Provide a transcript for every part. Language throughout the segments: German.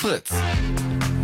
Fritz.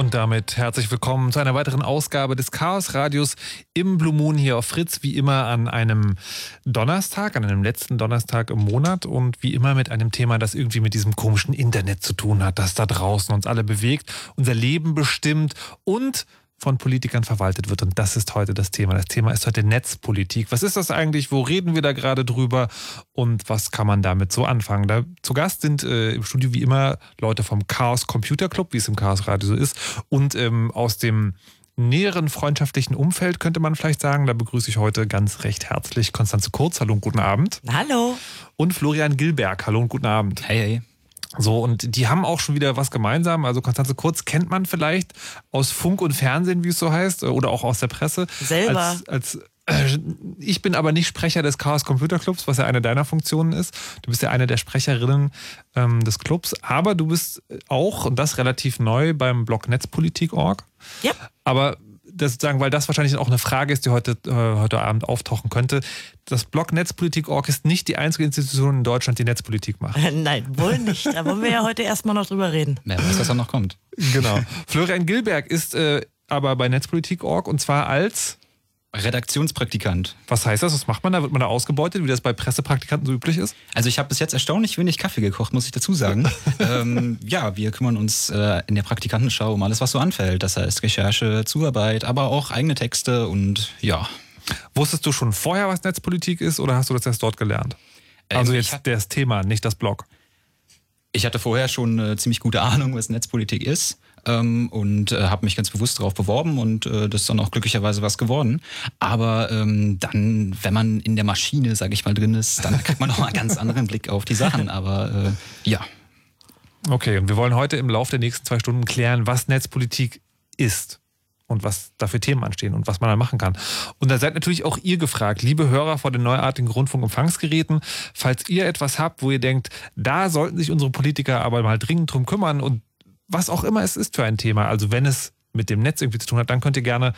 Und damit herzlich willkommen zu einer weiteren Ausgabe des Chaos Radios im Blue Moon hier auf Fritz, wie immer an einem Donnerstag, an einem letzten Donnerstag im Monat und wie immer mit einem Thema, das irgendwie mit diesem komischen Internet zu tun hat, das da draußen uns alle bewegt, unser Leben bestimmt und von Politikern verwaltet wird. Und das ist heute das Thema. Das Thema ist heute Netzpolitik. Was ist das eigentlich? Wo reden wir da gerade drüber? Und was kann man damit so anfangen? Da zu Gast sind äh, im Studio wie immer Leute vom Chaos Computer Club, wie es im Chaos Radio so ist, und ähm, aus dem näheren freundschaftlichen Umfeld, könnte man vielleicht sagen. Da begrüße ich heute ganz recht herzlich Konstanze Kurz. Hallo und guten Abend. Hallo. Und Florian Gilberg. Hallo und guten Abend. Hey, hey. So, und die haben auch schon wieder was gemeinsam. Also Konstanze Kurz kennt man vielleicht aus Funk und Fernsehen, wie es so heißt, oder auch aus der Presse. Selber. Als, als äh, ich bin aber nicht Sprecher des Chaos Computer Clubs, was ja eine deiner Funktionen ist. Du bist ja eine der Sprecherinnen ähm, des Clubs, aber du bist auch, und das relativ neu, beim Blog Netzpolitik.org. Ja. Aber das sozusagen, weil das wahrscheinlich auch eine Frage ist, die heute, äh, heute Abend auftauchen könnte. Das Blog Netzpolitik.org ist nicht die einzige Institution in Deutschland, die Netzpolitik macht. Nein, wohl nicht. Da wollen wir ja heute erstmal noch drüber reden. Wer weiß, was da noch kommt. Genau. Florian Gilberg ist äh, aber bei Netzpolitik.org und zwar als Redaktionspraktikant. Was heißt das? Was macht man da? Wird man da ausgebeutet, wie das bei Pressepraktikanten so üblich ist? Also ich habe bis jetzt erstaunlich wenig Kaffee gekocht, muss ich dazu sagen. ähm, ja, wir kümmern uns äh, in der Praktikantenschau um alles, was so anfällt. Das heißt Recherche, Zuarbeit, aber auch eigene Texte und ja. Wusstest du schon vorher, was Netzpolitik ist oder hast du das erst dort gelernt? Also ähm, jetzt das Thema, nicht das Blog. Ich hatte vorher schon eine ziemlich gute Ahnung, was Netzpolitik ist ähm, und äh, habe mich ganz bewusst darauf beworben und äh, das ist dann auch glücklicherweise was geworden. Aber ähm, dann, wenn man in der Maschine, sage ich mal, drin ist, dann kriegt man noch mal einen ganz anderen Blick auf die Sachen. Aber äh, ja. Okay, und wir wollen heute im Laufe der nächsten zwei Stunden klären, was Netzpolitik ist und was da für Themen anstehen und was man da machen kann. Und da seid natürlich auch ihr gefragt, liebe Hörer vor den neuartigen Rundfunkempfangsgeräten, falls ihr etwas habt, wo ihr denkt, da sollten sich unsere Politiker aber mal dringend drum kümmern und was auch immer es ist für ein Thema. Also wenn es mit dem Netz irgendwie zu tun hat, dann könnt ihr gerne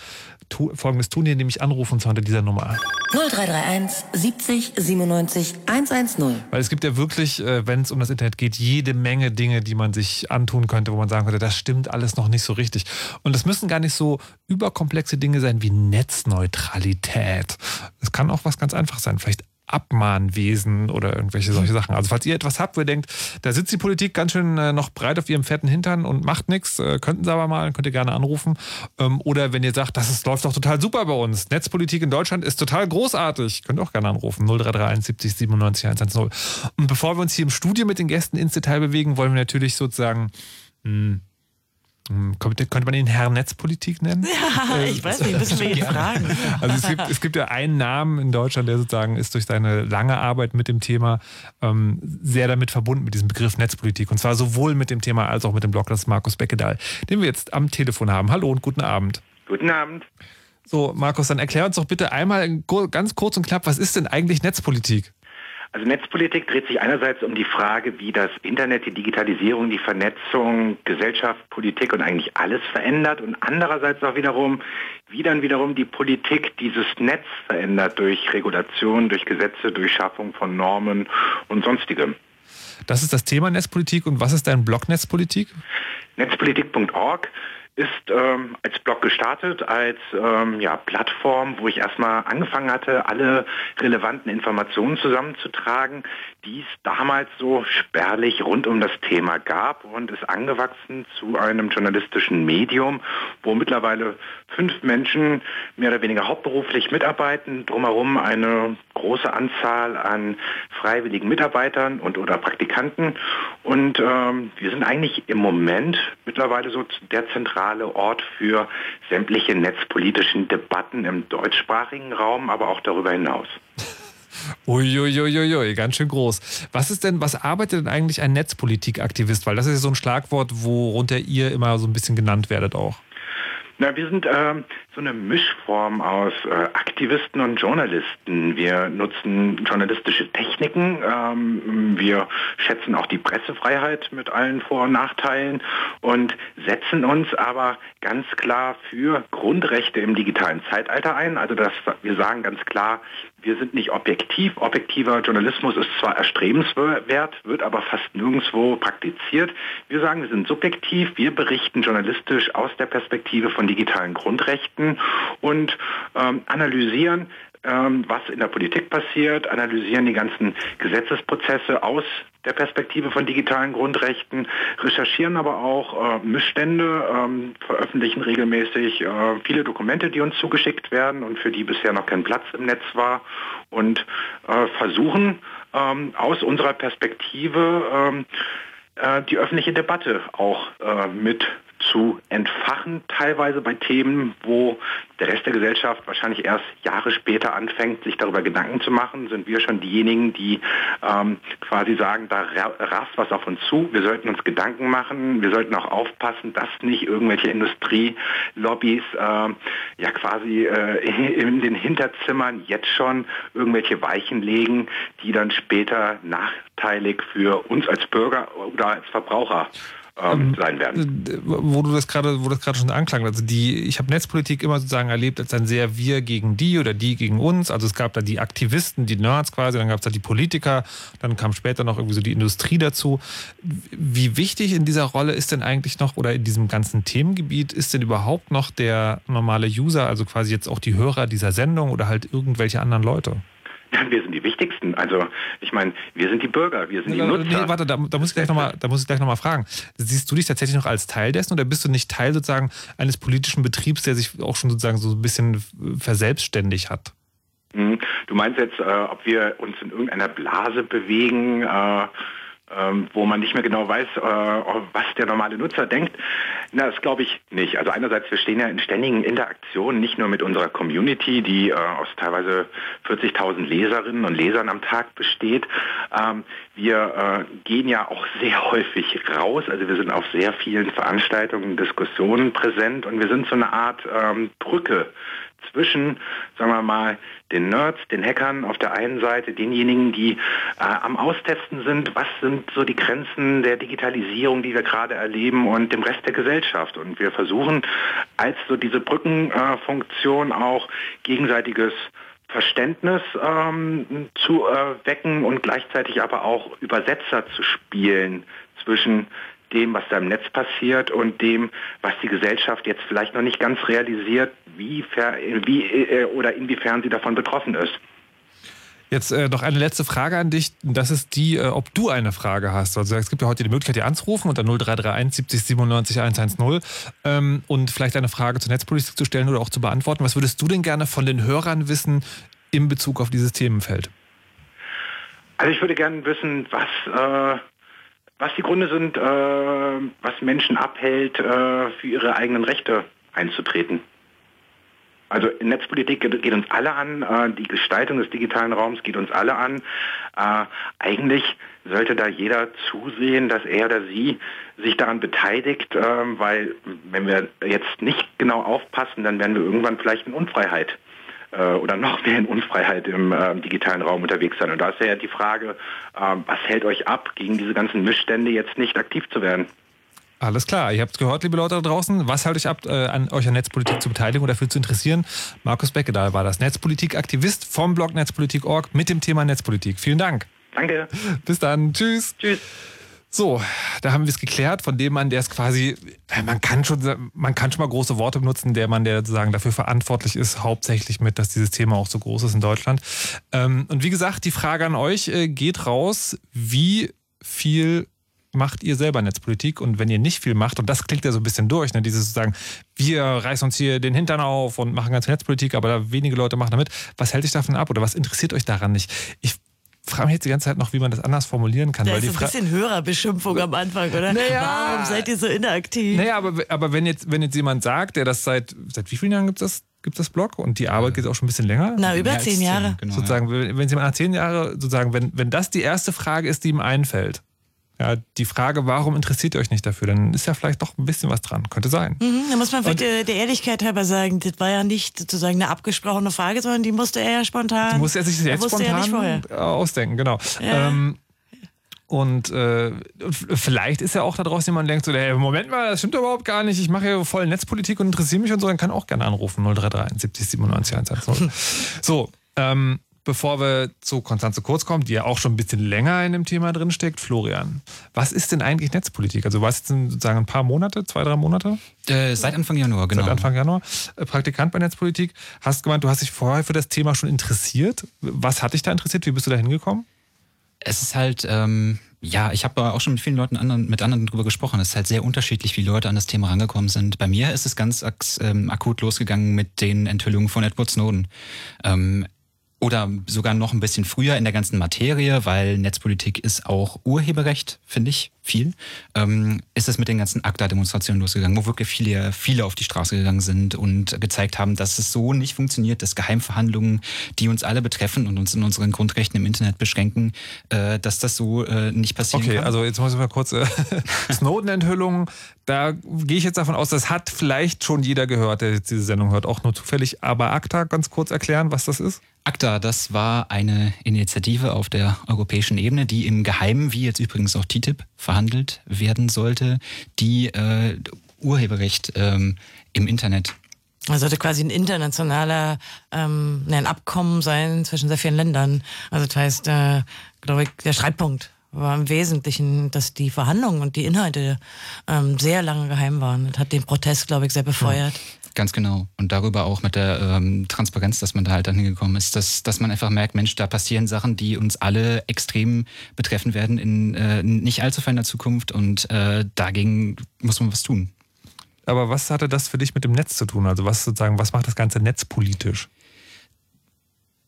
tu Folgendes tun, indem ich anrufen und zwar unter dieser Nummer. 0331 70 97 110. Weil es gibt ja wirklich, äh, wenn es um das Internet geht, jede Menge Dinge, die man sich antun könnte, wo man sagen könnte, das stimmt alles noch nicht so richtig. Und es müssen gar nicht so überkomplexe Dinge sein wie Netzneutralität. Es kann auch was ganz Einfaches sein. Vielleicht Abmahnwesen oder irgendwelche solche Sachen. Also falls ihr etwas habt, wo ihr denkt, da sitzt die Politik ganz schön äh, noch breit auf ihrem fetten Hintern und macht nichts, äh, könnten sie aber mal, könnt ihr gerne anrufen. Ähm, oder wenn ihr sagt, das ist, läuft doch total super bei uns. Netzpolitik in Deutschland ist total großartig, könnt ihr auch gerne anrufen. 0331 70 97 110. Und bevor wir uns hier im Studio mit den Gästen ins Detail bewegen, wollen wir natürlich sozusagen mh, hm, hm, könnte, könnte man ihn Herr Netzpolitik nennen? Ja, äh, ich weiß nicht, müssen wir ihn fragen. Also es gibt, es gibt ja einen Namen in Deutschland, der sozusagen ist durch seine lange Arbeit mit dem Thema ähm, sehr damit verbunden, mit diesem Begriff Netzpolitik. Und zwar sowohl mit dem Thema als auch mit dem Blog, das ist Markus Beckedahl, den wir jetzt am Telefon haben. Hallo und guten Abend. Guten Abend. So, Markus, dann erklär uns doch bitte einmal ganz kurz und knapp, was ist denn eigentlich Netzpolitik? Also Netzpolitik dreht sich einerseits um die Frage, wie das Internet, die Digitalisierung, die Vernetzung, Gesellschaft, Politik und eigentlich alles verändert und andererseits auch wiederum, wie dann wiederum die Politik dieses Netz verändert durch Regulation, durch Gesetze, durch Schaffung von Normen und sonstigem. Das ist das Thema Netzpolitik und was ist dein Blog Netzpolitik? Netzpolitik.org ist ähm, als Blog gestartet, als ähm, ja, Plattform, wo ich erstmal angefangen hatte, alle relevanten Informationen zusammenzutragen, die es damals so spärlich rund um das Thema gab und ist angewachsen zu einem journalistischen Medium, wo mittlerweile fünf Menschen mehr oder weniger hauptberuflich mitarbeiten, drumherum eine große Anzahl an freiwilligen Mitarbeitern und oder Praktikanten. Und ähm, wir sind eigentlich im Moment mittlerweile so der zentrale Ort für sämtliche netzpolitischen Debatten im deutschsprachigen Raum, aber auch darüber hinaus. Uiuiuiui, ganz schön groß. Was ist denn, was arbeitet denn eigentlich ein Netzpolitikaktivist? Weil das ist ja so ein Schlagwort, worunter ihr immer so ein bisschen genannt werdet auch. Na, wir sind ähm, so eine Mischform aus äh, Aktivisten und Journalisten. Wir nutzen journalistische Techniken. Ähm, wir schätzen auch die Pressefreiheit mit allen Vor- und Nachteilen und setzen uns aber ganz klar für Grundrechte im digitalen Zeitalter ein. Also das, wir sagen ganz klar, wir sind nicht objektiv. Objektiver Journalismus ist zwar erstrebenswert, wird aber fast nirgendwo praktiziert. Wir sagen, wir sind subjektiv. Wir berichten journalistisch aus der Perspektive von digitalen Grundrechten und ähm, analysieren, ähm, was in der Politik passiert, analysieren die ganzen Gesetzesprozesse aus der Perspektive von digitalen Grundrechten, recherchieren aber auch äh, Missstände, ähm, veröffentlichen regelmäßig äh, viele Dokumente, die uns zugeschickt werden und für die bisher noch kein Platz im Netz war und äh, versuchen ähm, aus unserer Perspektive ähm, äh, die öffentliche Debatte auch äh, mit zu entfachen, teilweise bei Themen, wo der Rest der Gesellschaft wahrscheinlich erst Jahre später anfängt, sich darüber Gedanken zu machen, sind wir schon diejenigen, die ähm, quasi sagen, da rast was auf uns zu, wir sollten uns Gedanken machen, wir sollten auch aufpassen, dass nicht irgendwelche Industrielobbys äh, ja quasi äh, in den Hinterzimmern jetzt schon irgendwelche Weichen legen, die dann später nachteilig für uns als Bürger oder als Verbraucher ähm, sein werden. Äh, wo du das gerade, wo das gerade schon anklang, also die, ich habe Netzpolitik immer sozusagen erlebt als ein sehr wir gegen die oder die gegen uns. Also es gab da die Aktivisten, die Nerds quasi, dann gab es da die Politiker, dann kam später noch irgendwie so die Industrie dazu. Wie wichtig in dieser Rolle ist denn eigentlich noch oder in diesem ganzen Themengebiet ist denn überhaupt noch der normale User, also quasi jetzt auch die Hörer dieser Sendung oder halt irgendwelche anderen Leute? Wir sind die Wichtigsten. Also ich meine, wir sind die Bürger, wir sind die Nutzer. Nee, warte, da, da muss ich gleich nochmal noch fragen. Siehst du dich tatsächlich noch als Teil dessen oder bist du nicht Teil sozusagen eines politischen Betriebs, der sich auch schon sozusagen so ein bisschen verselbstständigt hat? Hm, du meinst jetzt, äh, ob wir uns in irgendeiner Blase bewegen, äh, wo man nicht mehr genau weiß, äh, was der normale Nutzer denkt. Na, das glaube ich nicht. Also einerseits, wir stehen ja in ständigen Interaktionen, nicht nur mit unserer Community, die äh, aus teilweise 40.000 Leserinnen und Lesern am Tag besteht. Ähm, wir äh, gehen ja auch sehr häufig raus, also wir sind auf sehr vielen Veranstaltungen, Diskussionen präsent und wir sind so eine Art ähm, Brücke zwischen, sagen wir mal, den Nerds, den Hackern auf der einen Seite, denjenigen, die äh, am Austesten sind, was sind so die Grenzen der Digitalisierung, die wir gerade erleben und dem Rest der Gesellschaft. Und wir versuchen als so diese Brückenfunktion äh, auch gegenseitiges Verständnis ähm, zu äh, wecken und gleichzeitig aber auch Übersetzer zu spielen zwischen dem, was da im Netz passiert und dem, was die Gesellschaft jetzt vielleicht noch nicht ganz realisiert, wie, wie äh, oder inwiefern sie davon betroffen ist. Jetzt äh, noch eine letzte Frage an dich. Das ist die, äh, ob du eine Frage hast. Also es gibt ja heute die Möglichkeit, dir anzurufen unter 0331 70 97 110 ähm, und vielleicht eine Frage zur Netzpolitik zu stellen oder auch zu beantworten. Was würdest du denn gerne von den Hörern wissen in Bezug auf dieses Themenfeld? Also ich würde gerne wissen, was äh, was die Gründe sind, äh, was Menschen abhält, äh, für ihre eigenen Rechte einzutreten. Also Netzpolitik geht uns alle an, äh, die Gestaltung des digitalen Raums geht uns alle an. Äh, eigentlich sollte da jeder zusehen, dass er oder sie sich daran beteiligt, äh, weil wenn wir jetzt nicht genau aufpassen, dann werden wir irgendwann vielleicht in Unfreiheit äh, oder noch mehr in Unfreiheit im äh, digitalen Raum unterwegs sein. Und da ist ja die Frage, äh, was hält euch ab, gegen diese ganzen Missstände jetzt nicht aktiv zu werden? Alles klar, ihr habt es gehört, liebe Leute da draußen. Was hält euch ab, äh, an euch an Netzpolitik zu beteiligen oder dafür zu interessieren? Markus Becke, da war das Netzpolitik-Aktivist vom Blog Netzpolitik.org mit dem Thema Netzpolitik. Vielen Dank. Danke. Bis dann. Tschüss. Tschüss. So, da haben wir es geklärt von dem Mann, der es quasi, äh, man kann schon, man kann schon mal große Worte benutzen, der Mann, der sozusagen dafür verantwortlich ist, hauptsächlich mit, dass dieses Thema auch so groß ist in Deutschland. Ähm, und wie gesagt, die Frage an euch äh, geht raus, wie viel macht ihr selber Netzpolitik und wenn ihr nicht viel macht, und das klingt ja so ein bisschen durch, ne, dieses sozusagen, wir reißen uns hier den Hintern auf und machen ganze Netzpolitik, aber wenige Leute machen damit, was hält euch davon ab oder was interessiert euch daran nicht? Ich frage mich jetzt die ganze Zeit noch, wie man das anders formulieren kann. Da weil ist die ein bisschen Hörerbeschimpfung am Anfang, oder? Naja, Warum seid ihr so inaktiv? Naja, aber, aber wenn, jetzt, wenn jetzt jemand sagt, der das seit, seit wie vielen Jahren gibt es das? Gibt das Blog und die Arbeit geht auch schon ein bisschen länger? Na, über zehn Jahre. Zehn, genau, sozusagen, ja. wenn Sie mal nach zehn Jahren sozusagen, wenn, wenn das die erste Frage ist, die ihm einfällt, ja, die Frage, warum interessiert ihr euch nicht dafür, dann ist ja vielleicht doch ein bisschen was dran. Könnte sein. Mhm, da muss man vielleicht der, der, Ehrlichkeit halber sagen, das war ja nicht sozusagen eine abgesprochene Frage, sondern die musste er ja spontan. Die musste er sich jetzt spontan ausdenken, genau. Ja. Ähm, und äh, vielleicht ist ja auch da draußen jemand, der denkt so, hey, Moment mal, das stimmt überhaupt gar nicht. Ich mache ja voll Netzpolitik und interessiere mich und so. Dann kann auch gerne anrufen. 033 70 97 110. so, ähm, bevor wir zu Konstanze Kurz kommen, die ja auch schon ein bisschen länger in dem Thema drin steckt, Florian, was ist denn eigentlich Netzpolitik? Also was jetzt sozusagen ein paar Monate, zwei, drei Monate? Äh, seit Anfang Januar, genau. Seit Anfang Januar. Äh, Praktikant bei Netzpolitik. Hast gemeint, du hast dich vorher für das Thema schon interessiert. Was hat dich da interessiert? Wie bist du da hingekommen? Es ist halt, ähm, ja, ich habe auch schon mit vielen Leuten anderen, mit anderen darüber gesprochen. Es ist halt sehr unterschiedlich, wie Leute an das Thema rangekommen sind. Bei mir ist es ganz ähm, akut losgegangen mit den Enthüllungen von Edward Snowden. Ähm, oder sogar noch ein bisschen früher in der ganzen Materie, weil Netzpolitik ist auch Urheberrecht, finde ich, viel, ähm, ist es mit den ganzen ACTA-Demonstrationen losgegangen, wo wirklich viele, viele auf die Straße gegangen sind und gezeigt haben, dass es so nicht funktioniert, dass Geheimverhandlungen, die uns alle betreffen und uns in unseren Grundrechten im Internet beschränken, äh, dass das so äh, nicht passieren okay, kann. Okay, also jetzt muss ich mal kurz äh, Snowden-Enthüllungen, da gehe ich jetzt davon aus, das hat vielleicht schon jeder gehört, der jetzt diese Sendung hört, auch nur zufällig, aber ACTA ganz kurz erklären, was das ist? ACTA, das war eine Initiative auf der europäischen Ebene, die im Geheimen, wie jetzt übrigens auch TTIP, verhandelt werden sollte, die äh, Urheberrecht ähm, im Internet das sollte quasi ein internationaler ähm, ein Abkommen sein zwischen sehr vielen Ländern. Also das heißt, äh, glaube ich, der Streitpunkt war im Wesentlichen, dass die Verhandlungen und die Inhalte ähm, sehr lange geheim waren. Das hat den Protest, glaube ich, sehr befeuert. Ja. Ganz genau. Und darüber auch mit der ähm, Transparenz, dass man da halt dann hingekommen ist, dass, dass man einfach merkt, Mensch, da passieren Sachen, die uns alle extrem betreffen werden in äh, nicht allzu ferner Zukunft und äh, dagegen muss man was tun. Aber was hatte das für dich mit dem Netz zu tun? Also was sozusagen, was macht das ganze Netz politisch?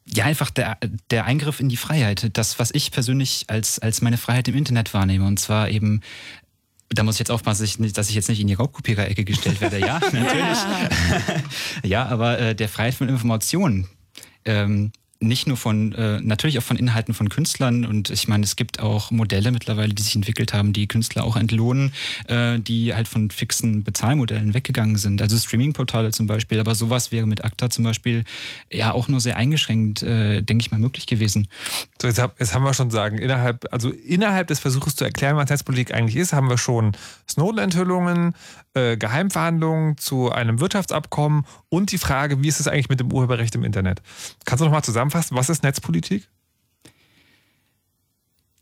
Ja, einfach der, der Eingriff in die Freiheit. Das, was ich persönlich als, als meine Freiheit im Internet wahrnehme. Und zwar eben da muss ich jetzt aufpassen, dass ich, nicht, dass ich jetzt nicht in die Raubkopierer-Ecke gestellt werde. Ja, natürlich. ja, aber äh, der Freiheit von Informationen. Ähm, nicht nur von, äh, natürlich auch von Inhalten von Künstlern und ich meine, es gibt auch Modelle mittlerweile, die sich entwickelt haben, die Künstler auch entlohnen, äh, die halt von fixen Bezahlmodellen weggegangen sind. Also Streaming-Portale zum Beispiel, aber sowas wäre mit ACTA zum Beispiel ja auch nur sehr eingeschränkt, äh, denke ich mal, möglich gewesen. So, jetzt, hab, jetzt haben wir schon sagen, innerhalb, also innerhalb des Versuches zu erklären, was Netzpolitik eigentlich ist, haben wir schon Snowden-Enthüllungen, äh, Geheimverhandlungen zu einem Wirtschaftsabkommen und die Frage, wie ist es eigentlich mit dem Urheberrecht im Internet? Kannst du noch mal zusammenfassen, was ist Netzpolitik?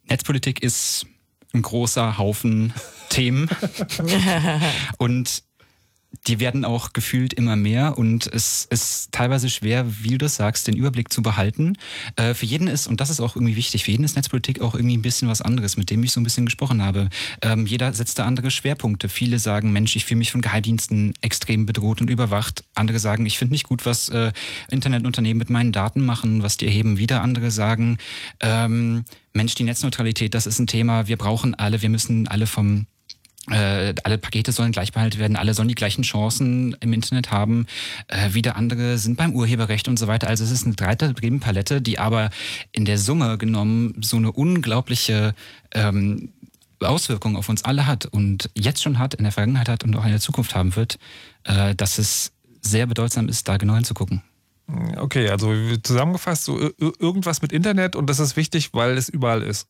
Netzpolitik ist ein großer Haufen Themen. und die werden auch gefühlt immer mehr und es ist teilweise schwer, wie du das sagst, den Überblick zu behalten. Äh, für jeden ist, und das ist auch irgendwie wichtig, für jeden ist Netzpolitik auch irgendwie ein bisschen was anderes, mit dem ich so ein bisschen gesprochen habe. Ähm, jeder setzt da andere Schwerpunkte. Viele sagen, Mensch, ich fühle mich von Geheimdiensten extrem bedroht und überwacht. Andere sagen, ich finde nicht gut, was äh, Internetunternehmen mit meinen Daten machen, was die erheben. Wieder andere sagen, ähm, Mensch, die Netzneutralität, das ist ein Thema, wir brauchen alle, wir müssen alle vom äh, alle Pakete sollen gleich behalten werden, alle sollen die gleichen Chancen im Internet haben. Äh, wieder andere sind beim Urheberrecht und so weiter. Also es ist eine breite Themenpalette, die aber in der Summe genommen so eine unglaubliche ähm, Auswirkung auf uns alle hat und jetzt schon hat, in der Vergangenheit hat und auch in der Zukunft haben wird, äh, dass es sehr bedeutsam ist, da genau hinzugucken. Okay, also zusammengefasst, so irgendwas mit Internet und das ist wichtig, weil es überall ist.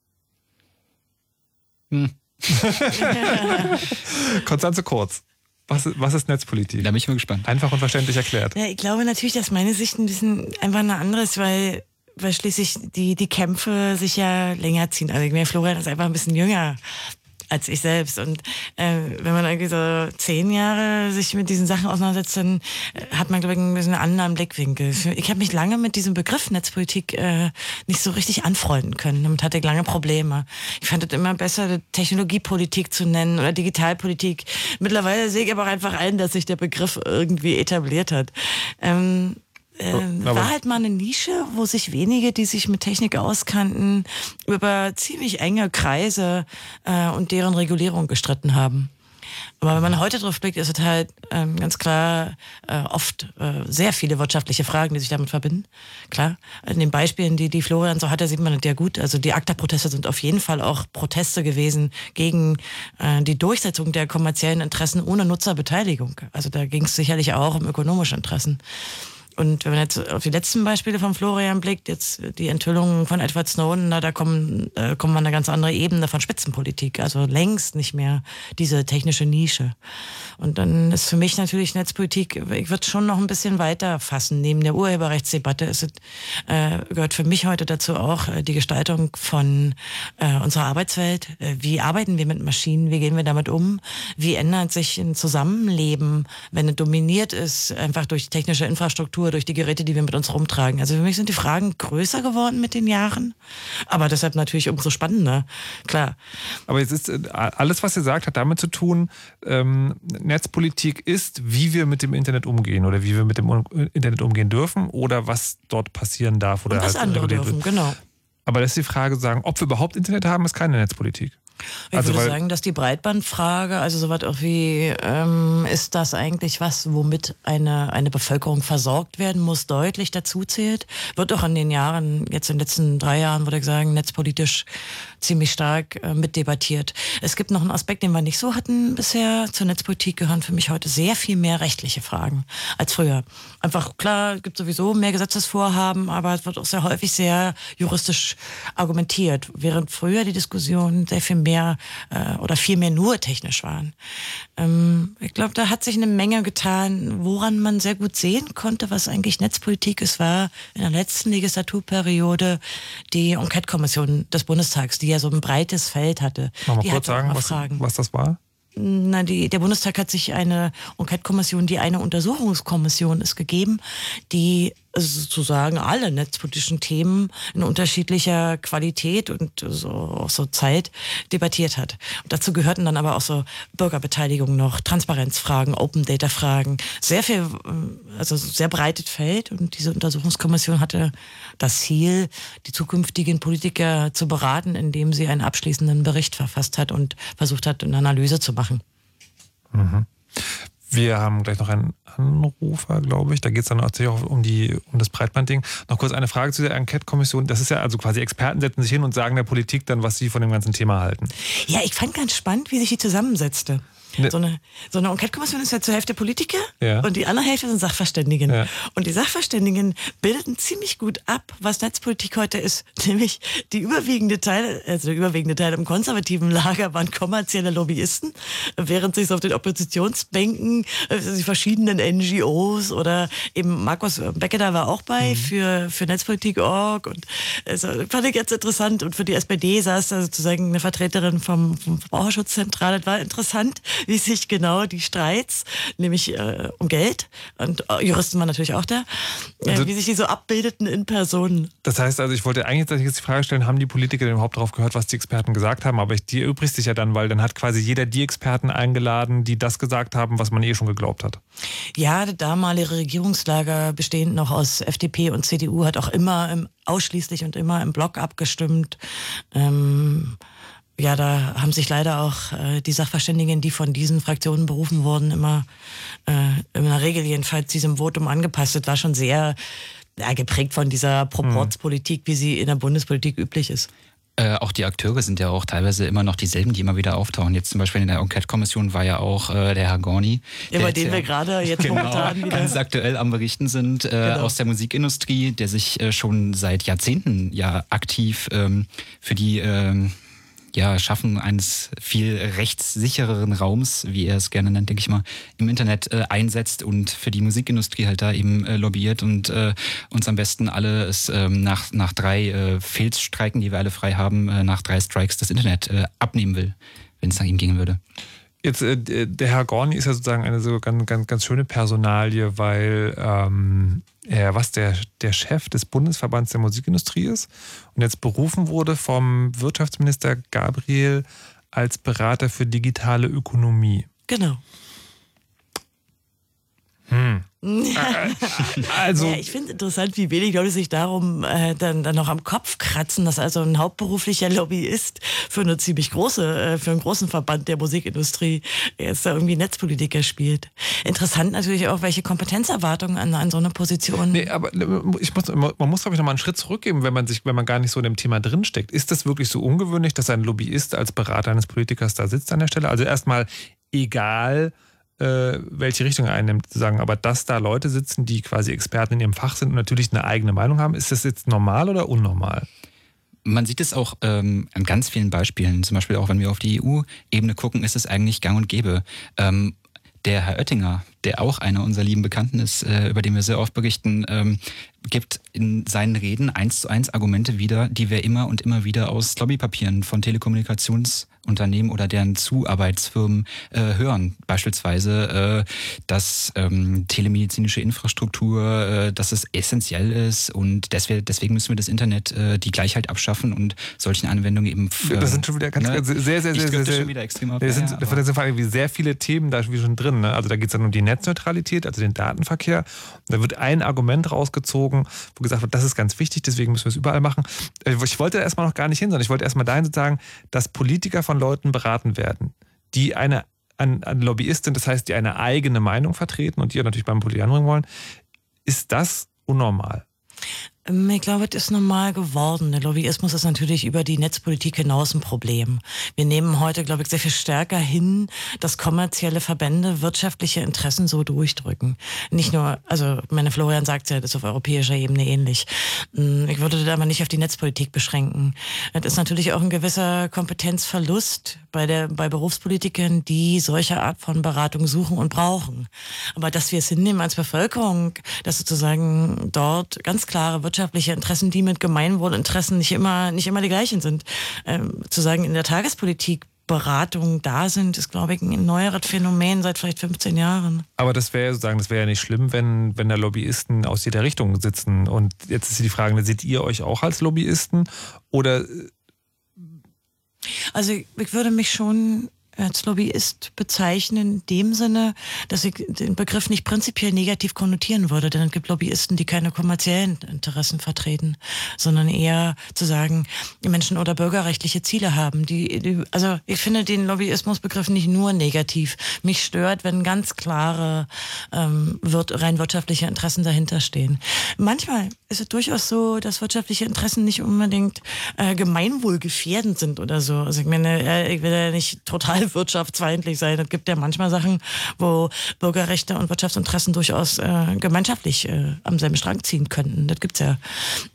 Hm. Konstanze Kurz. Was, was ist Netzpolitik? Da bin ich mal gespannt. Einfach und verständlich erklärt. Ja, ich glaube natürlich, dass meine Sicht ein bisschen einfach eine andere ist, weil, weil schließlich die, die Kämpfe sich ja länger ziehen. Also ich meine, Florian ist einfach ein bisschen jünger als ich selbst. Und äh, wenn man irgendwie so zehn Jahre sich mit diesen Sachen auseinandersetzt, dann äh, hat man, glaube ich, ein bisschen einen anderen Blickwinkel. Ich habe mich lange mit diesem Begriff Netzpolitik äh, nicht so richtig anfreunden können. Damit hatte ich lange Probleme. Ich fand es immer besser, Technologiepolitik zu nennen oder Digitalpolitik. Mittlerweile sehe ich aber auch einfach ein, dass sich der Begriff irgendwie etabliert hat. Ähm, äh, war halt mal eine Nische, wo sich wenige, die sich mit Technik auskannten, über ziemlich enge Kreise äh, und deren Regulierung gestritten haben. Aber wenn man heute drauf blickt, ist es halt ähm, ganz klar äh, oft äh, sehr viele wirtschaftliche Fragen, die sich damit verbinden. Klar, in den Beispielen, die, die Florian so hatte, sieht man das ja gut. Also die ACTA-Proteste sind auf jeden Fall auch Proteste gewesen gegen äh, die Durchsetzung der kommerziellen Interessen ohne Nutzerbeteiligung. Also da ging es sicherlich auch um ökonomische Interessen. Und wenn man jetzt auf die letzten Beispiele von Florian blickt, jetzt die Enthüllungen von Edward Snowden, na, da kommen, da kommen wir an eine ganz andere Ebene von Spitzenpolitik. Also längst nicht mehr diese technische Nische. Und dann ist für mich natürlich Netzpolitik, ich würde schon noch ein bisschen weiter fassen. Neben der Urheberrechtsdebatte ist äh, gehört für mich heute dazu auch äh, die Gestaltung von äh, unserer Arbeitswelt. Äh, wie arbeiten wir mit Maschinen? Wie gehen wir damit um? Wie ändert sich ein Zusammenleben, wenn es dominiert ist, einfach durch technische Infrastruktur, durch die Geräte, die wir mit uns rumtragen? Also für mich sind die Fragen größer geworden mit den Jahren, aber deshalb natürlich umso spannender, klar. Aber jetzt ist äh, alles, was ihr sagt, hat damit zu tun, ähm, Netzpolitik ist, wie wir mit dem Internet umgehen oder wie wir mit dem Internet umgehen dürfen oder was dort passieren darf. Oder Und was halt andere dürfen, genau. Aber das ist die Frage, sagen, ob wir überhaupt Internet haben, ist keine Netzpolitik. Ich Also, würde sagen, dass die Breitbandfrage, also sowas auch wie, ähm, ist das eigentlich was, womit eine, eine Bevölkerung versorgt werden muss, deutlich dazu zählt. Wird auch in den Jahren, jetzt in den letzten drei Jahren, würde ich sagen, netzpolitisch ziemlich stark äh, mitdebattiert. Es gibt noch einen Aspekt, den wir nicht so hatten bisher. Zur Netzpolitik gehören für mich heute sehr viel mehr rechtliche Fragen als früher. Einfach klar, es gibt sowieso mehr Gesetzesvorhaben, aber es wird auch sehr häufig sehr juristisch argumentiert, während früher die Diskussionen sehr viel mehr äh, oder viel mehr nur technisch waren. Ähm, ich glaube, da hat sich eine Menge getan, woran man sehr gut sehen konnte, was eigentlich Netzpolitik ist, war in der letzten Legislaturperiode die Enquete-Kommission des Bundestags, die ja so ein breites Feld hatte. Mal die kurz sagen, was, was das war? Na, die, der Bundestag hat sich eine Enquete-Kommission, die eine Untersuchungskommission ist gegeben, die sozusagen alle netzpolitischen Themen in unterschiedlicher Qualität und so, auch so Zeit debattiert hat. Und dazu gehörten dann aber auch so Bürgerbeteiligung noch, Transparenzfragen, Open Data Fragen, sehr viel, also sehr breites Feld. Und diese Untersuchungskommission hatte das Ziel, die zukünftigen Politiker zu beraten, indem sie einen abschließenden Bericht verfasst hat und versucht hat, eine Analyse zu machen. Wir haben gleich noch einen Anrufer, glaube ich. Da geht es dann natürlich auch um, die, um das Breitbandding. Noch kurz eine Frage zu der Enquete-Kommission. Das ist ja also quasi Experten setzen sich hin und sagen der Politik dann, was sie von dem ganzen Thema halten. Ja, ich fand ganz spannend, wie sich die zusammensetzte. Ne- So eine, so eine Enquete-Kommission ist ja zur Hälfte Politiker Ja. und die andere Hälfte sind Sachverständigen. Ja. Und die Sachverständigen bildeten ziemlich gut ab, was Netzpolitik heute ist. Nämlich die überwiegende Teil, also der überwiegende Teil im konservativen Lager waren kommerzielle Lobbyisten, während sich auf den Oppositionsbänken also die verschiedenen NGOs oder eben Markus Becketer war auch bei für, für Netzpolitik.org und also, fand ich jetzt interessant und für die SPD saß da sozusagen eine Vertreterin vom, vom Verbraucherschutzzentrale. Das war interessant, wie sich genau die Streits, nämlich äh, um Geld und äh, Juristen waren natürlich auch da, äh, Also- wie sich die so abbildeten in Personen. Das heißt also, ich wollte eigentlich jetzt die Frage stellen, haben die Politiker denn überhaupt darauf gehört, was die Experten gesagt haben? Aber ich, die erübrigt sich ja dann, weil dann hat quasi jeder die Experten eingeladen, die das gesagt haben, was man eh schon geglaubt hat. Ja, das damalige Regierungslager bestehend noch aus FDP und CDU hat auch immer im, ausschließlich und immer im Block abgestimmt. Ähm, ja, da haben sich leider auch äh, die Sachverständigen, die von diesen Fraktionen berufen wurden, immer äh, in der Regel jedenfalls diesem Votum angepasst. Das war schon sehr ja, geprägt von dieser Proportspolitik, wie sie in der Bundespolitik üblich ist. Äh, auch die Akteure sind ja auch teilweise immer noch dieselben, die immer wieder auftauchen. Jetzt zum Beispiel in der Enquete-Kommission war ja auch äh, der Herr Gorni. Ja, dem ja- wir gerade jetzt genau, momentan wieder. ganz aktuell am Berichten sind, äh, Genau. aus der Musikindustrie, der sich äh, schon seit Jahrzehnten ja aktiv ähm, für die ähm, ja, Schaffen eines viel rechtssichereren Raums, wie er es gerne nennt, denke ich mal, im Internet äh, einsetzt und für die Musikindustrie halt da eben äh, lobbyiert und äh, uns am besten alle es ähm, nach, nach drei äh, Fehlstreiken, die wir alle frei haben, äh, nach drei Strikes das Internet äh, abnehmen will, wenn es nach ihm gehen würde. Jetzt, äh, der Herr Gorni ist ja sozusagen eine so ganz, ganz, ganz schöne Personalie, weil ähm, er was der, der Chef des Bundesverbands der Musikindustrie ist und jetzt berufen wurde vom Wirtschaftsminister Gabriel als Berater für digitale Ökonomie. Genau. Also, Ja, ich finde interessant, wie wenig Leute sich darum äh, dann, dann noch am Kopf kratzen, dass also ein hauptberuflicher Lobbyist für eine ziemlich große, äh, für einen großen Verband der Musikindustrie jetzt da irgendwie Netzpolitiker spielt. Interessant natürlich auch, welche Kompetenzerwartungen an, an so eine Position. Nee, aber ich muss, man muss, glaube ich, nochmal einen Schritt zurückgeben, wenn man sich, wenn man gar nicht so in dem Thema drinsteckt. Ist das wirklich so ungewöhnlich, dass ein Lobbyist als Berater eines Politikers da sitzt an der Stelle? Also erstmal egal, äh, welche Richtung er einnimmt, zu sagen, aber dass da Leute sitzen, die quasi Experten in ihrem Fach sind und natürlich eine eigene Meinung haben, ist das jetzt normal oder unnormal? Man sieht es auch ähm, an ganz vielen Beispielen. Zum Beispiel auch, wenn wir auf die EU-Ebene gucken, ist es eigentlich gang und gäbe. Ähm, der Herr Oettinger, der auch einer unserer lieben Bekannten ist, äh, über den wir sehr oft berichten, ähm, gibt in seinen Reden eins zu eins Argumente wieder, die wir immer und immer wieder aus Lobbypapieren von Telekommunikationsunternehmen oder deren Zuarbeitsfirmen äh, hören. Beispielsweise, äh, dass ähm, telemedizinische Infrastruktur, äh, dass es essentiell ist und deswegen, deswegen müssen wir das Internet äh, die Gleichheit abschaffen und solchen Anwendungen eben. Für, Das sind schon wieder ganz, ne? ganz sehr, sehr, sehr, Ich sehr, sehr, schon wieder extrem ab. Das sind, Ja, da aber- sind vor allem wie sehr viele Themen da schon drin. Ne? Also da geht es dann um die Netzneutralität, also den Datenverkehr. Da wird ein Argument rausgezogen, wo gesagt wird, das ist ganz wichtig, deswegen müssen wir es überall machen. Äh, Ich wollte da erstmal noch gar nicht hin, sondern ich wollte erstmal dahin sagen, dass Politiker von von Leuten beraten werden, die eine, eine, eine Lobbyistin, das heißt, die eine eigene Meinung vertreten und die natürlich beim Politik anbringen wollen, ist das unnormal? Ähm, ich glaube, es ist normal geworden. Der Lobbyismus ist natürlich über die Netzpolitik hinaus ein Problem. Wir nehmen heute, glaube ich, sehr viel stärker hin, dass kommerzielle Verbände wirtschaftliche Interessen so durchdrücken. Nicht nur, also meine Florian sagt ja, das ist auf europäischer Ebene ähnlich. Hm, ich würde da aber nicht auf die Netzpolitik beschränken. Das ist natürlich auch ein gewisser Kompetenzverlust bei der bei Berufspolitikern, die solche Art von Beratung suchen und brauchen. Aber dass wir es hinnehmen als Bevölkerung, dass sozusagen dort ganz klare wirtschaftliche Interessen, die mit Gemeinwohlinteressen nicht immer, nicht immer die gleichen sind. Ähm, zu sagen, in der Tagespolitik Beratungen da sind, ist, glaube ich, ein neueres Phänomen seit vielleicht 15 Jahren. Aber das wäre sozusagen, das wäre ja nicht schlimm, wenn, wenn da Lobbyisten aus jeder Richtung sitzen. Und jetzt ist die Frage, seht ihr euch auch als Lobbyisten? Oder also ich würde mich schon als Lobbyist bezeichnen, in dem Sinne, dass ich den Begriff nicht prinzipiell negativ konnotieren würde, denn es gibt Lobbyisten, die keine kommerziellen Interessen vertreten, sondern eher zu sagen, Menschen oder bürgerrechtliche Ziele haben. Die, die, also ich finde den Lobbyismusbegriff nicht nur negativ. Mich stört, wenn ganz klare ähm, wird, rein wirtschaftliche Interessen dahinter stehen. Manchmal ist es durchaus so, dass wirtschaftliche Interessen nicht unbedingt äh, gemeinwohlgefährdend sind oder so. Also ich meine, äh, ich will ja nicht total wirtschaftsfeindlich sein. Es gibt ja manchmal Sachen, wo Bürgerrechte und Wirtschaftsinteressen durchaus äh, gemeinschaftlich äh, am selben Strang ziehen könnten. Das gibt's ja.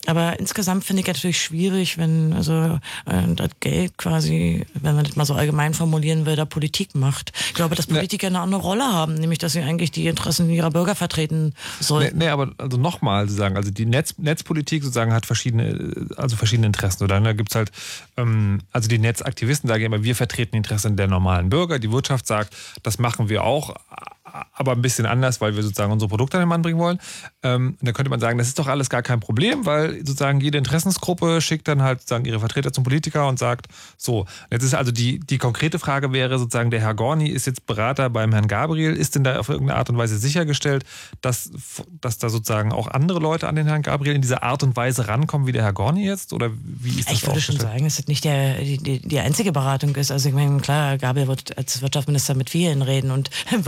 Aber insgesamt finde ich natürlich schwierig, wenn also äh, das Geld quasi, wenn man das mal so allgemein formulieren will, da Politik macht. Ich glaube, dass Politiker eine andere Rolle haben, nämlich dass sie eigentlich die Interessen ihrer Bürger vertreten sollten. Nee, nee aber also nochmal sozusagen, also die Netz, Netzpolitik sozusagen hat verschiedene, also verschiedene Interessen. Oder da gibt's halt, ähm, also die Netzaktivisten sagen immer, wir vertreten die Interessen der normalen Bürger. Die Wirtschaft sagt, das machen wir auch, aber ein bisschen anders, weil wir sozusagen unsere Produkte an den Mann bringen wollen. Ähm, da könnte man sagen, das ist doch alles gar kein Problem, weil sozusagen jede Interessensgruppe schickt dann halt sozusagen ihre Vertreter zum Politiker und sagt, so, jetzt ist also die, die konkrete Frage wäre sozusagen, der Herr Gorni ist jetzt Berater beim Herrn Gabriel, ist denn da auf irgendeine Art und Weise sichergestellt, dass, dass da sozusagen auch andere Leute an den Herrn Gabriel in dieser Art und Weise rankommen wie der Herr Gorni jetzt? Oder wie ist das Ich würde schon sagen, dass das nicht der, die, die einzige Beratung ist. Also ich meine, klar, Gabriel wird als Wirtschaftsminister mit vielen reden und im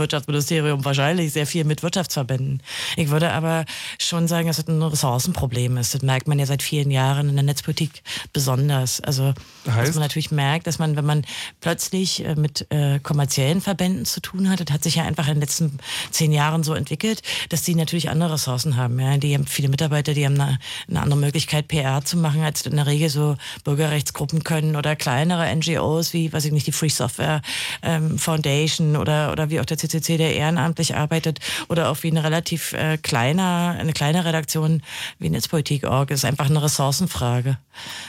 Wirtschaftsministerium wahrscheinlich sehr viel mit Wirtschaftsverbänden. Ich würde aber schon sagen, dass es ein Ressourcenproblem ist. Das merkt man ja seit vielen Jahren in der Netzpolitik besonders. Also, heißt? dass man natürlich merkt, dass man, wenn man plötzlich äh, mit äh, kommerziellen Verbänden zu tun hat, das hat sich ja einfach in den letzten zehn Jahren so entwickelt, dass die natürlich andere Ressourcen haben. Ja? Die haben viele Mitarbeiter, die haben eine, eine andere Möglichkeit, PR zu machen, als in der Regel so Bürgerrechtsgruppen können oder kleinere NGOs wie, weiß ich nicht, die Free Software ähm, Foundation oder, oder wie auch der CCC, der ehrenamtlich arbeitet oder auch wie eine relativ äh, kleiner, eine kleine Redaktion wie Netzpolitik.org. ist einfach eine Ressourcenfrage.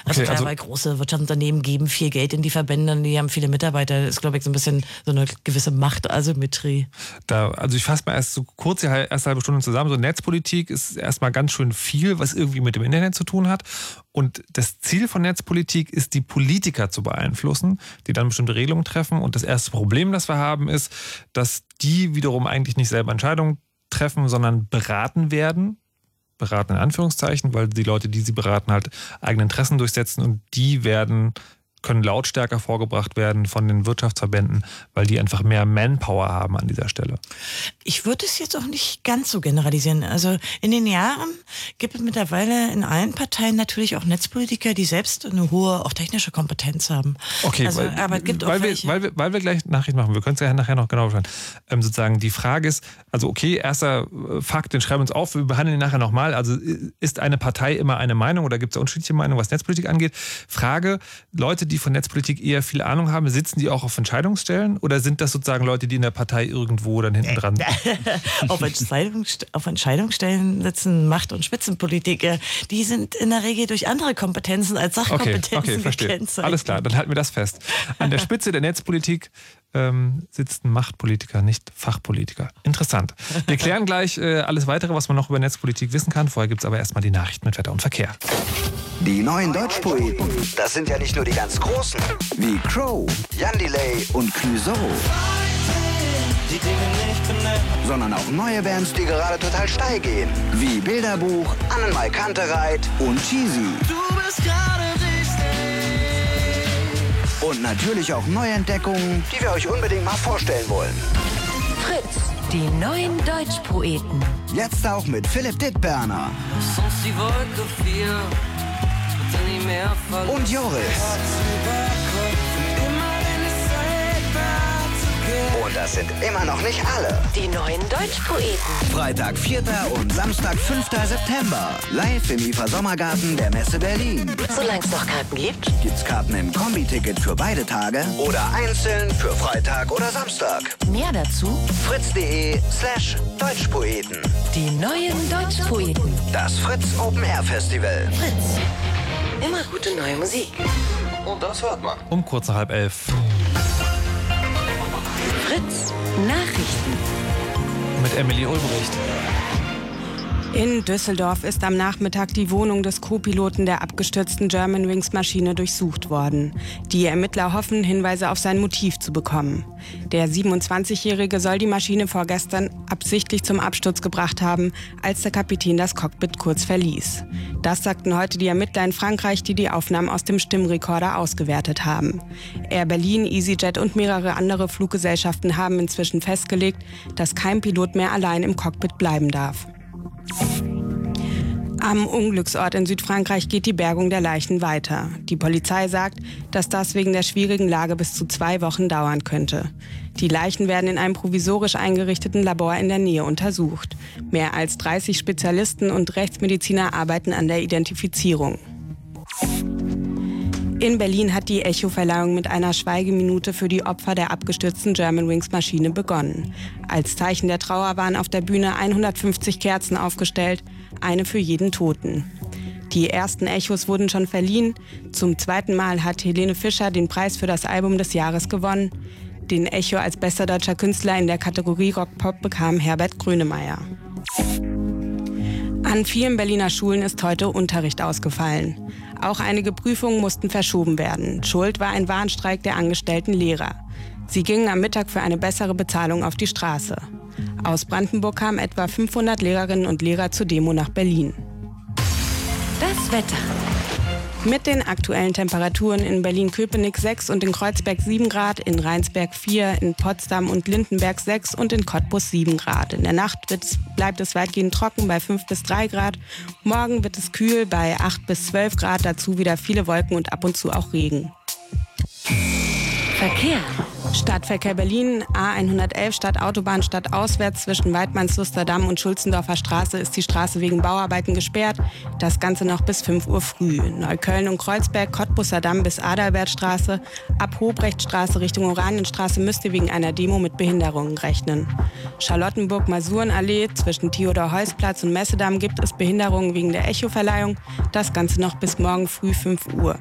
Also, okay, klar, also weil große Wirtschaftsunternehmen geben viel Geld in die Verbände, die haben viele Mitarbeiter. Das ist, glaube ich, so ein bisschen so eine gewisse Machtasymmetrie. Da, also ich fasse mal erst so kurz die erste halbe Stunde zusammen. So Netzpolitik ist erstmal ganz schön viel, was irgendwie mit dem Internet zu tun hat. Und das Ziel von Netzpolitik ist, die Politiker zu beeinflussen, die dann bestimmte Regelungen treffen. Und das erste Problem, das wir haben, ist, dass die wiederum eigentlich nicht selber Entscheidungen treffen, sondern beraten werden. Beraten in Anführungszeichen, weil die Leute, die sie beraten, halt eigene Interessen durchsetzen und die werden können lautstärker vorgebracht werden von den Wirtschaftsverbänden, weil die einfach mehr Manpower haben an dieser Stelle. Ich würde es jetzt auch nicht ganz so generalisieren. Also in den Jahren gibt es mittlerweile in allen Parteien natürlich auch Netzpolitiker, die selbst eine hohe, auch technische Kompetenz haben. Okay, also, weil, aber es gibt weil, auch wir, weil, wir, weil wir gleich Nachricht machen, wir können es ja nachher noch genau schauen. Ähm, sozusagen die Frage ist, also okay, erster äh, Fakt, den schreiben wir uns auf, wir behandeln ihn nachher nochmal. Also ist eine Partei immer eine Meinung oder gibt es unterschiedliche Meinungen, was Netzpolitik angeht? Frage, Leute, die von Netzpolitik eher viel Ahnung haben, sitzen die auch auf Entscheidungsstellen oder sind das sozusagen Leute, die in der Partei irgendwo dann hinten dran auf, Entscheidungsst auf Entscheidungsstellen sitzen Macht- und Spitzenpolitiker. Die sind in der Regel durch andere Kompetenzen als Sachkompetenzen okay, okay, verstehe. Alles klar, dann halten wir das fest. An der Spitze der Netzpolitik ähm, sitzt ein Machtpolitiker, nicht Fachpolitiker. Interessant. Wir klären gleich äh, alles weitere, was man noch über Netzpolitik wissen kann. Vorher gibt es aber erstmal die Nachrichten mit Wetter und Verkehr. Die neuen Deutschpoeten, das sind ja nicht nur die ganz Großen, wie Crow, Jan Delay und Clouseau. Sondern auch neue Bands, die gerade total steil gehen, wie Bilderbuch, Annenmal Kantereit und Cheesy. Du bist gerade Und natürlich auch Neuentdeckungen, die wir euch unbedingt mal vorstellen wollen. Fritz, die neuen Deutschpoeten. Jetzt auch mit Philipp Dittberner. Und Joris. Und das sind immer noch nicht alle. Die neuen Deutschpoeten. Freitag, 4. und Samstag, 5. September. Live im IFA Sommergarten der Messe Berlin. Solange es noch Karten gibt. Gibt's Karten im Kombi-Ticket für beide Tage oder einzeln für Freitag oder Samstag. Mehr dazu fritz.de slash Deutschpoeten. die neuen Deutschpoeten. Das Fritz Open Air Festival. Fritz. Immer gute neue Musik. Und das hört man. Um kurz nach halb elf. Fritz Nachrichten. Mit Emily Ulbricht. In Düsseldorf ist am Nachmittag die Wohnung des Co-Piloten der abgestürzten Germanwings-Maschine durchsucht worden. Die Ermittler hoffen, Hinweise auf sein Motiv zu bekommen. Der 27-Jährige soll die Maschine vorgestern absichtlich zum Absturz gebracht haben, als der Kapitän das Cockpit kurz verließ. Das sagten heute die Ermittler in Frankreich, die die Aufnahmen aus dem Stimmrekorder ausgewertet haben. Air Berlin, EasyJet und mehrere andere Fluggesellschaften haben inzwischen festgelegt, dass kein Pilot mehr allein im Cockpit bleiben darf. Am Unglücksort in Südfrankreich geht die Bergung der Leichen weiter. Die Polizei sagt, dass das wegen der schwierigen Lage bis zu zwei Wochen dauern könnte. Die Leichen werden in einem provisorisch eingerichteten Labor in der Nähe untersucht. Mehr als 30 Spezialisten und Rechtsmediziner arbeiten an der Identifizierung. In Berlin hat die Echo-Verleihung mit einer Schweigeminute für die Opfer der abgestürzten Germanwings-Maschine begonnen. Als Zeichen der Trauer waren auf der Bühne 150 Kerzen aufgestellt, eine für jeden Toten. Die ersten Echos wurden schon verliehen. Zum zweiten Mal hat Helene Fischer den Preis für das Album des Jahres gewonnen. Den Echo als bester deutscher Künstler in der Kategorie Rock-Pop bekam Herbert Grönemeyer. An vielen Berliner Schulen ist heute Unterricht ausgefallen. Auch einige Prüfungen mussten verschoben werden. Schuld war ein Warnstreik der angestellten Lehrer. Sie gingen am Mittag für eine bessere Bezahlung auf die Straße. Aus Brandenburg kamen etwa 500 Lehrerinnen und Lehrer zur Demo nach Berlin. Das Wetter. Mit den aktuellen Temperaturen in Berlin-Köpenick 6 und in Kreuzberg 7 Grad, in Rheinsberg 4, in Potsdam und Lindenberg 6 und in Cottbus 7 Grad. In der Nacht bleibt es weitgehend trocken bei 5 bis 3 Grad. Morgen wird es kühl bei 8 bis 12 Grad, dazu wieder viele Wolken und ab und zu auch Regen. Verkehr. Stadtverkehr Berlin, A111 Stadtautobahn stadtauswärts zwischen Weidmannsluster Damm und Schulzendorfer Straße ist die Straße wegen Bauarbeiten gesperrt. Das Ganze noch bis 5 Uhr früh. Neukölln und Kreuzberg, Cottbusser Damm bis Adalbertstraße. Ab Hobrechtstraße Richtung Oranienstraße müsst ihr wegen einer Demo mit Behinderungen rechnen. Charlottenburg-Masurenallee zwischen Theodor-Heuss-Platz und Messedamm gibt es Behinderungen wegen der Echo-Verleihung. Das Ganze noch bis morgen früh 5 Uhr.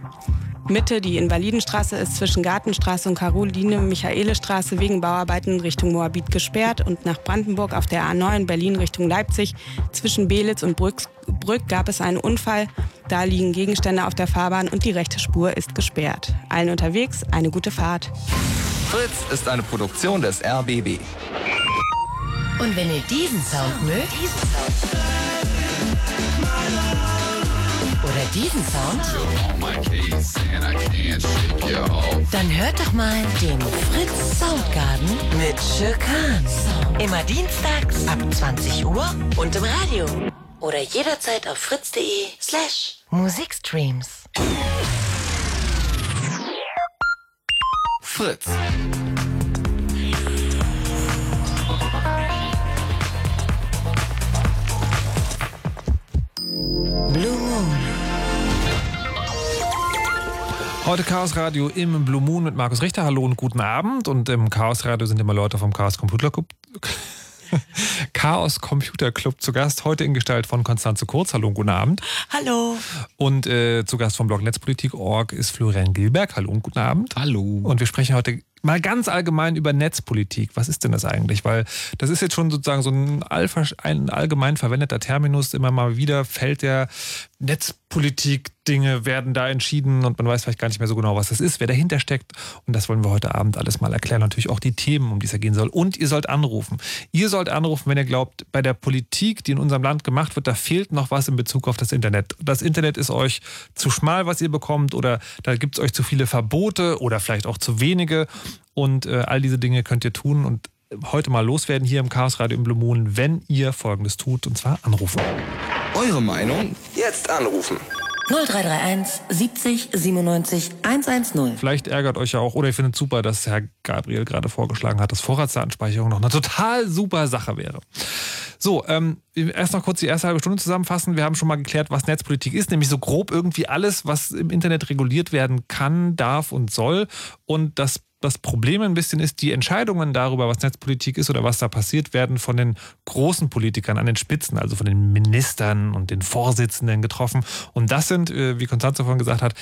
Mitte, die Invalidenstraße ist zwischen Gartenstraße und Caroline-Michaele-Straße wegen Bauarbeiten Richtung Moabit gesperrt und nach Brandenburg auf der A9 Berlin Richtung Leipzig zwischen Belitz und Brück, Brück gab es einen Unfall. Da liegen Gegenstände auf der Fahrbahn und die rechte Spur ist gesperrt. Allen unterwegs eine gute Fahrt. Fritz ist eine Produktion des RBB. Und wenn ihr diesen Sound mögt, oder diesen Sound, dann hört doch mal den Fritz Soundgarden mit Schirkan. Immer dienstags ab 20 Uhr und im Radio. Oder jederzeit auf fritz.de slash Musikstreams. Fritz. Blue Moon. Heute Chaos Radio im Blue Moon mit Markus Richter. Hallo und guten Abend. Und im Chaos Radio sind immer Leute vom Chaos Computer Club. Chaos Computer Club zu Gast, heute in Gestalt von Konstanze Kurz. Hallo und guten Abend. Hallo. Und äh, zu Gast vom Blog Netzpolitik.org ist Florian Gilberg. Hallo und guten Abend. Hallo. Und wir sprechen heute mal ganz allgemein über Netzpolitik. Was ist denn das eigentlich? Weil das ist jetzt schon sozusagen so ein, allgemein verwendeter Terminus. Immer mal wieder fällt der Netzpolitik-Dinge werden da entschieden und man weiß vielleicht gar nicht mehr so genau, was das ist, wer dahinter steckt. Und das wollen wir heute Abend alles mal erklären. Natürlich auch die Themen, um die es gehen soll. Und ihr sollt anrufen. Ihr sollt anrufen, wenn ihr glaubt, bei der Politik, die in unserem Land gemacht wird, da fehlt noch was in Bezug auf das Internet. Das Internet ist euch zu schmal, was ihr bekommt, oder da gibt es euch zu viele Verbote oder vielleicht auch zu wenige. Und äh, all diese Dinge könnt ihr tun und heute mal loswerden hier im Chaos Radio im Blue Moon, wenn ihr Folgendes tut, und zwar anrufen. Eure Meinung? Jetzt anrufen. 0331 70 97 110. Vielleicht ärgert euch ja auch, oder ihr findet super, dass Herr Gabriel gerade vorgeschlagen hat, dass Vorratsdatenspeicherung noch eine total super Sache wäre. So, ähm, erst noch kurz die erste halbe Stunde zusammenfassen. Wir haben schon mal geklärt, was Netzpolitik ist, nämlich so grob irgendwie alles, was im Internet reguliert werden kann, darf und soll. Und das das Problem ein bisschen ist, die Entscheidungen darüber, was Netzpolitik ist oder was da passiert, werden von den großen Politikern an den Spitzen, also von den Ministern und den Vorsitzenden getroffen. Und das sind, äh, wie Konstanze vorhin gesagt hat,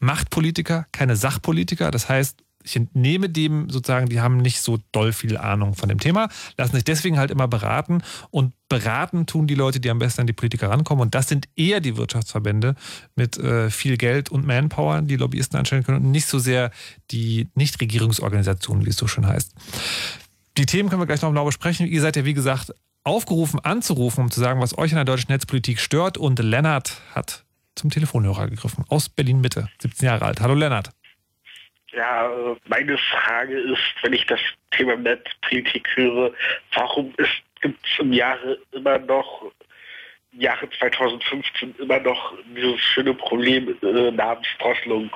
Machtpolitiker, keine Sachpolitiker. Das heißt, ich entnehme dem sozusagen, die haben nicht so doll viel Ahnung von dem Thema, lassen sich deswegen halt immer beraten und beraten tun die Leute, die am besten an die Politiker rankommen und das sind eher die Wirtschaftsverbände mit äh, viel Geld und Manpower, die Lobbyisten anstellen können und nicht so sehr die Nichtregierungsorganisationen, wie es so schön heißt. Die Themen können wir gleich noch genau besprechen. Ihr seid ja, wie gesagt, aufgerufen anzurufen, um zu sagen, was euch in der deutschen Netzpolitik stört und Lennart hat zum Telefonhörer gegriffen aus Berlin Mitte, 17 Jahre alt. Hallo Lennart. Ja, meine Frage ist, wenn ich das Thema Netzpolitik höre, warum gibt es im Jahre immer noch, im Jahre 2015 immer noch dieses schöne Problem äh, namens Drosselung?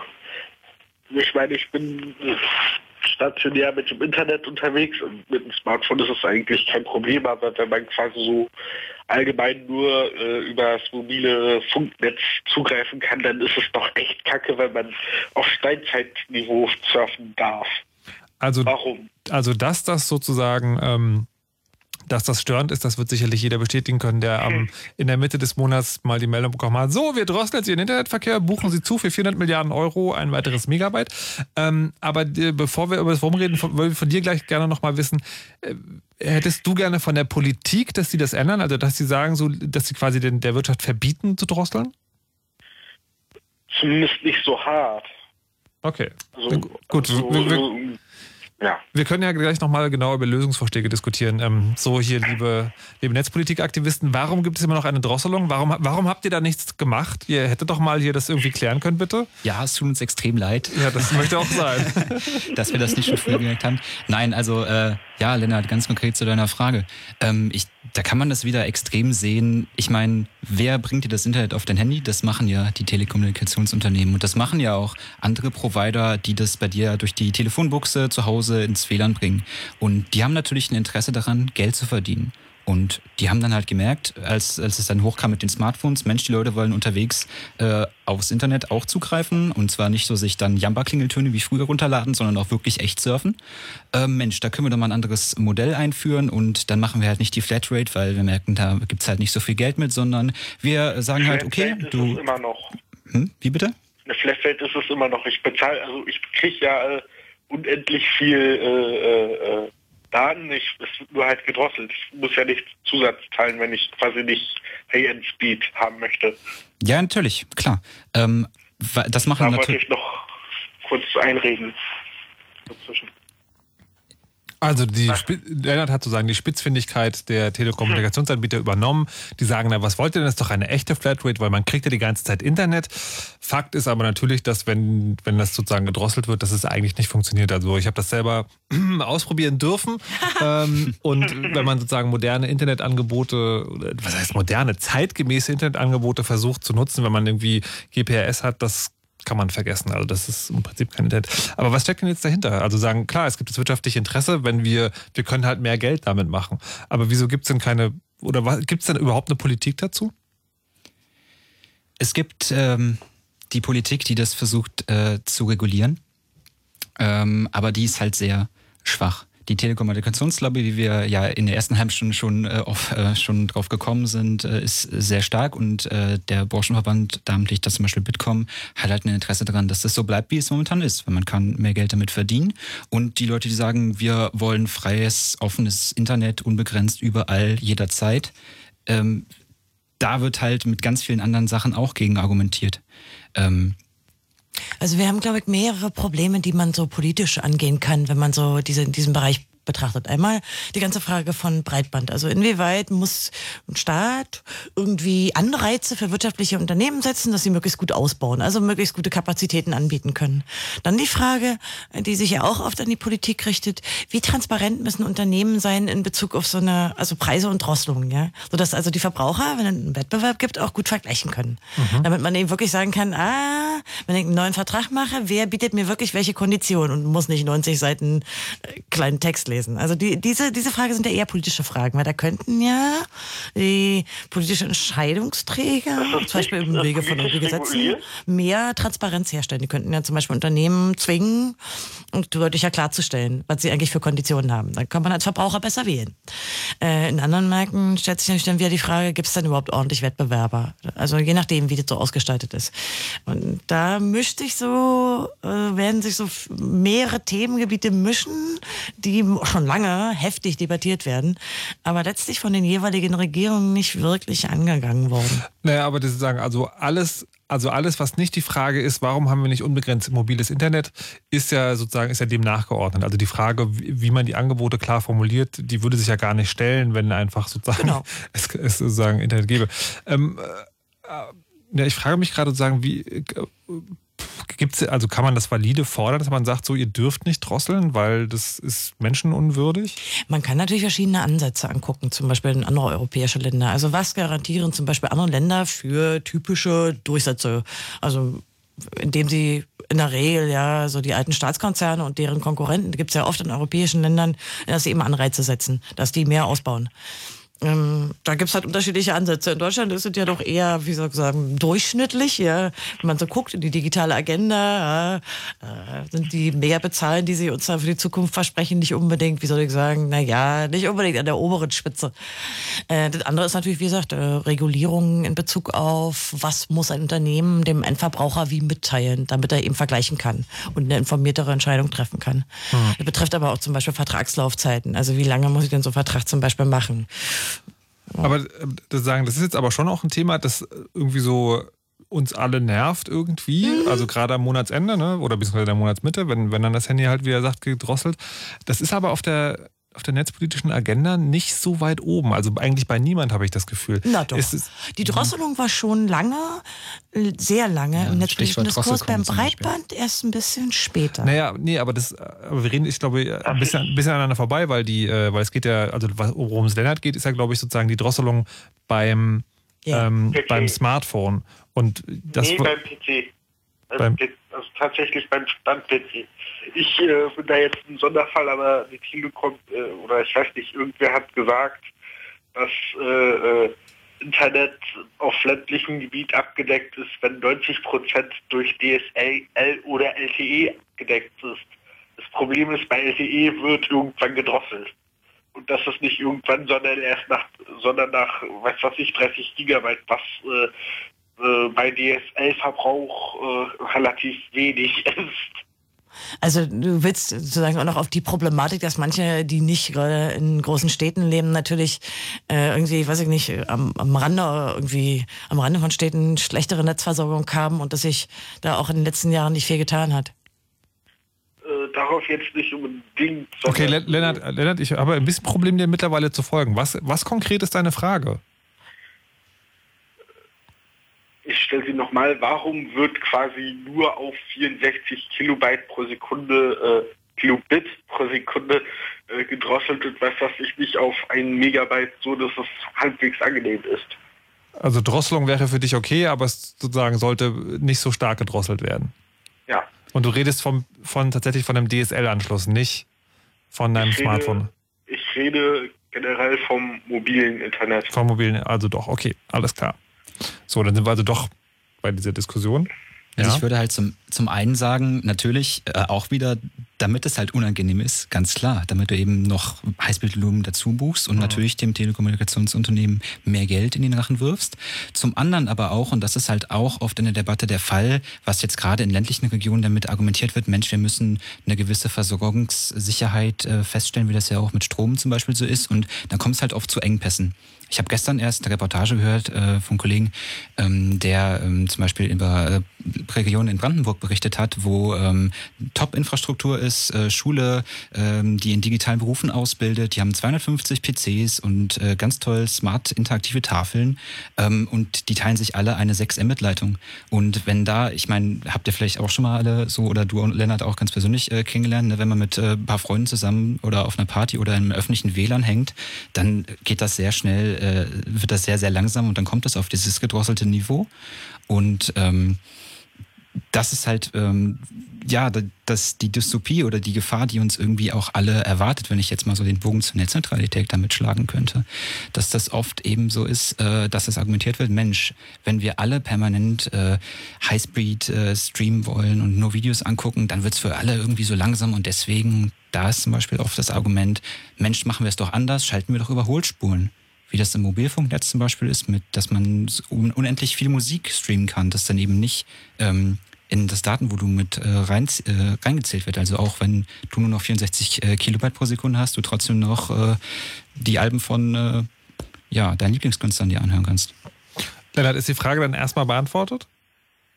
Ich meine, ich bin äh, stationär mit dem Internet unterwegs und mit dem Smartphone ist es eigentlich kein Problem, aber wenn man quasi so allgemein nur äh, über das mobile Funknetz zugreifen kann, dann ist es doch echt kacke, wenn man auf Steinzeitniveau surfen darf. Also, Warum? Also, dass das sozusagen ähm, dass das störend ist, das wird sicherlich jeder bestätigen können, der am, in der Mitte des Monats mal die Meldung bekommen hat, so, wir drosseln jetzt Ihren Internetverkehr, buchen Sie zu für 400 Milliarden Euro ein weiteres Megabyte. Ähm, aber äh, bevor wir über das Warum reden, wollen wir von dir gleich gerne nochmal wissen, äh, hättest du gerne von der Politik, dass sie das ändern, also dass sie sagen, so, dass sie quasi den, der Wirtschaft verbieten zu drosseln? Zumindest nicht so hart. Okay. Also, Gut, also, wir, wir, ja. Wir können ja gleich nochmal genau über Lösungsvorschläge diskutieren. Ähm, so hier, liebe, liebe Netzpolitikaktivisten, warum gibt es immer noch eine Drosselung? Warum, warum habt ihr da nichts gemacht? Ihr hättet doch mal hier das irgendwie klären können, bitte? Ja, es tut uns extrem leid. Ja, das möchte auch sein. dass wir das nicht schon früher gemerkt haben. Nein, also äh, ja, Lennart, ganz konkret zu deiner Frage. Ähm, ich, da kann man das wieder extrem sehen. Ich meine, wer bringt dir das Internet auf dein Handy? Das machen ja die Telekommunikationsunternehmen. Und das machen ja auch andere Provider, die das bei dir durch die Telefonbuchse zu Hause ins WLAN bringen. Und die haben natürlich ein Interesse daran, Geld zu verdienen. Und die haben dann halt gemerkt, als, als es dann hochkam mit den Smartphones, Mensch, die Leute wollen unterwegs äh, aufs Internet auch zugreifen. Und zwar nicht so sich dann Jamba-Klingeltöne wie früher runterladen, sondern auch wirklich echt surfen. Äh, Mensch, da können wir doch mal ein anderes Modell einführen und dann machen wir halt nicht die Flatrate, weil wir merken, da gibt's halt nicht so viel Geld mit, sondern wir sagen halt, okay, Flatrate du. Ist es immer noch. Hm, wie bitte? Eine Flatrate ist es immer noch. Ich bezahle, also ich kriege ja äh, unendlich viel äh, äh, Daten. Ich, es wird nur halt gedrosselt. Ich muss ja nicht Zusatz zahlen, wenn ich quasi nicht High-End-Speed haben möchte. Ja, natürlich, klar. Ähm, das machen Da wollte natürlich. ich noch kurz einreden. Dazwischen. Also die Lennart hat sozusagen die Spitzfindigkeit der Telekommunikationsanbieter übernommen. Die sagen, na, was wollt ihr denn? Das ist doch eine echte Flatrate, weil man kriegt ja die ganze Zeit Internet. Fakt ist aber natürlich, dass wenn, wenn das sozusagen gedrosselt wird, dass es eigentlich nicht funktioniert. Also ich habe das selber ausprobieren dürfen. ähm, und wenn man sozusagen moderne Internetangebote, was heißt moderne, zeitgemäße Internetangebote versucht zu nutzen, wenn man irgendwie GPRS hat, das kann man vergessen. Also das ist im Prinzip kein Internet. Aber was steckt denn jetzt dahinter? Also sagen, klar, es gibt das wirtschaftliche Interesse, wenn wir, wir können halt mehr Geld damit machen. Aber wieso gibt es denn keine, oder gibt es denn überhaupt eine Politik dazu? Es gibt ähm, die Politik, die das versucht äh, zu regulieren, ähm, aber die ist halt sehr schwach. Die Telekommunikationslobby, wie wir ja in der ersten halben Stunde schon, äh, auf, äh, schon drauf gekommen sind, äh, ist sehr stark und äh, der Branchenverband, namentlich das zum Beispiel Bitkom, hat halt ein Interesse daran, dass das so bleibt, wie es momentan ist, weil man kann mehr Geld damit verdienen. Und die Leute, die sagen, wir wollen freies, offenes Internet, unbegrenzt, überall, jederzeit, ähm, da wird halt mit ganz vielen anderen Sachen auch gegen argumentiert. Ähm, also wir haben, glaube ich, mehrere Probleme, die man so politisch angehen kann, wenn man so diese, in diesem Bereich betrachtet. Einmal die ganze Frage von Breitband. Also inwieweit muss ein Staat irgendwie Anreize für wirtschaftliche Unternehmen setzen, dass sie möglichst gut ausbauen, also möglichst gute Kapazitäten anbieten können. Dann die Frage, die sich ja auch oft an die Politik richtet, wie transparent müssen Unternehmen sein in Bezug auf so eine, also Preise und Drosselungen, ja? Sodass also die Verbraucher, wenn es einen Wettbewerb gibt, auch gut vergleichen können. Mhm. Damit man eben wirklich sagen kann, ah, wenn ich einen neuen Vertrag mache, wer bietet mir wirklich welche Konditionen und muss nicht 90 Seiten äh, kleinen Text lesen. Also die, diese, diese Frage sind ja eher politische Fragen, weil da könnten ja die politischen Entscheidungsträger, zum Beispiel im Wege von Gesetzen, mehr Transparenz herstellen. Die könnten ja zum Beispiel Unternehmen zwingen, und deutlicher klarzustellen, was sie eigentlich für Konditionen haben. Dann kann man als Verbraucher besser wählen. Äh, in anderen Märkten stellt sich natürlich dann wieder die Frage, gibt es denn überhaupt ordentlich Wettbewerber? Also je nachdem, wie das so ausgestaltet ist. Und da mischt sich so, äh, werden sich so mehrere Themengebiete mischen, die schon lange heftig debattiert werden, aber letztlich von den jeweiligen Regierungen nicht wirklich angegangen worden. Naja, aber das sagen, also alles, also alles, was nicht die Frage ist, warum haben wir nicht unbegrenzt mobiles Internet, ist ja sozusagen, ist ja dem nachgeordnet. Also die Frage, wie man die Angebote klar formuliert, die würde sich ja gar nicht stellen, wenn einfach sozusagen genau. es, es, sozusagen Internet gäbe. Ähm, äh, ja, ich frage mich gerade sozusagen, wie äh, gibt's, also kann man das valide fordern, dass man sagt, so ihr dürft nicht drosseln, weil das ist menschenunwürdig? Man kann natürlich verschiedene Ansätze angucken, zum Beispiel in andere europäische Länder. Also was garantieren zum Beispiel andere Länder für typische Durchsätze? Also indem sie in der Regel ja so die alten Staatskonzerne und deren Konkurrenten, gibt es ja oft in europäischen Ländern, dass sie eben Anreize setzen, dass die mehr ausbauen. Ähm, da gibt's halt unterschiedliche Ansätze. In Deutschland ist es ja doch eher, wie soll ich sagen, durchschnittlich. Ja. Wenn man so guckt in die digitale Agenda, ja, äh, sind die Mehrbezahlen, die sie uns da für die Zukunft versprechen, nicht unbedingt, wie soll ich sagen, na ja, nicht unbedingt an der oberen Spitze. Äh, das andere ist natürlich, wie gesagt, äh, Regulierungen in Bezug auf, was muss ein Unternehmen dem Endverbraucher wie mitteilen, damit er eben vergleichen kann und eine informiertere Entscheidung treffen kann. Mhm. Das betrifft aber auch zum Beispiel Vertragslaufzeiten. Also wie lange muss ich denn so einen Vertrag zum Beispiel machen? Aber äh, das sagen, das ist jetzt aber schon auch ein Thema, das irgendwie so uns alle nervt irgendwie, mhm. also gerade am Monatsende, ne? oder beziehungsweise der Monatsmitte, wenn, wenn dann das Handy halt, wie er sagt, gedrosselt. Das ist aber auf der auf der netzpolitischen Agenda nicht so weit oben. Also eigentlich bei niemand habe ich das Gefühl. Na doch. die Drosselung war schon lange, sehr lange ja, im netzpolitischen Diskurs. Beim Breitband erst ein bisschen später. Naja, nee, aber das, aber wir reden, ich glaube, ein bisschen, ein bisschen aneinander vorbei, weil die, äh, weil es geht ja, also worum es Lennart geht, ist ja, glaube ich, sozusagen die Drosselung beim, ja. ähm, beim Smartphone. Und das nee, beim PC. Also, beim, also tatsächlich beim Stand-PC. Ich äh, bin da jetzt ein Sonderfall, aber die Telekom, äh, oder ich weiß nicht, irgendwer hat gesagt, dass äh, äh Internet auf ländlichem Gebiet abgedeckt ist, wenn 90 Prozent durch DSL oder LTE gedeckt ist. Das Problem ist, bei LTE wird irgendwann gedrosselt. Und das ist nicht irgendwann, sondern erst nach, sondern nach, weiß was ich, 30 Gigabyte, was äh, äh, bei DSL-Verbrauch relativ wenig ist. Also du willst sozusagen auch noch auf die Problematik, dass manche, die nicht gerade in großen Städten leben, natürlich äh, irgendwie, weiß ich nicht, am, am Rande irgendwie, am Rande von Städten schlechtere Netzversorgung haben und dass sich da auch in den letzten Jahren nicht viel getan hat. Äh, darauf jetzt nicht unbedingt. Okay, Lennart, Lennart, ich habe ein bisschen Problem, dir mittlerweile zu folgen. Was, was konkret ist deine Frage? Ich stelle sie nochmal, warum wird quasi nur auf 64 Kilobyte pro Sekunde, äh, Kilobit pro Sekunde äh, gedrosselt und weiß was ich nicht auf ein Megabyte, so dass es halbwegs angenehm ist. Also Drosselung wäre für dich okay, aber es sozusagen sollte nicht so stark gedrosselt werden. Ja. Und du redest vom, von tatsächlich von einem DSL-Anschluss, nicht von deinem ich Smartphone. Rede, ich rede generell vom mobilen Internet. Vom mobilen, also doch, okay, alles klar. So, dann sind wir also doch bei dieser Diskussion. Also ja. ich würde halt zum, zum einen sagen, natürlich äh, auch wieder, damit es halt unangenehm ist, ganz klar, damit du eben noch Heißbildvolumen dazu buchst und mhm. natürlich dem Telekommunikationsunternehmen mehr Geld in den Rachen wirfst. Zum anderen aber auch, und das ist halt auch oft in der Debatte der Fall, was jetzt gerade in ländlichen Regionen damit argumentiert wird, Mensch, wir müssen eine gewisse Versorgungssicherheit äh, feststellen, wie das ja auch mit Strom zum Beispiel so ist und dann kommt es halt oft zu Engpässen. Ich habe gestern erst eine Reportage gehört äh, von Kollegen, ähm, der ähm, zum Beispiel über äh, Regionen in Brandenburg berichtet hat, wo ähm, Top-Infrastruktur ist, äh, Schule, ähm, die in digitalen Berufen ausbildet. Die haben 250 PCs und äh, ganz toll smart interaktive Tafeln ähm, und die teilen sich alle eine 6 Mbit-Leitung. Und wenn da, ich meine, habt ihr vielleicht auch schon mal alle so oder du und Lennart auch ganz persönlich äh, kennengelernt, ne, wenn man mit äh, ein paar Freunden zusammen oder auf einer Party oder im öffentlichen WLAN hängt, dann geht das sehr schnell, äh, wird das sehr, sehr langsam und dann kommt es auf dieses gedrosselte Niveau. Und ähm, das ist halt, ähm, ja, das, die Dystopie oder die Gefahr, die uns irgendwie auch alle erwartet, wenn ich jetzt mal so den Bogen zur Netzneutralität damit schlagen könnte, dass das oft eben so ist, äh, dass es argumentiert wird, Mensch, wenn wir alle permanent äh, Highspeed äh, streamen wollen und nur Videos angucken, dann wird es für alle irgendwie so langsam und deswegen, da ist zum Beispiel oft das Argument, Mensch, machen wir es doch anders, schalten wir doch Überholspulen wie das im Mobilfunknetz zum Beispiel ist, mit, dass man unendlich viel Musik streamen kann, das dann eben nicht ähm, in das Datenvolumen mit äh, rein, äh, reingezählt wird. Also auch wenn du nur noch 64 äh, Kilobyte pro Sekunde hast, du trotzdem noch äh, die Alben von äh, ja, deinen Lieblingskünstlern dir anhören kannst. Lennart, ist die Frage dann erstmal beantwortet?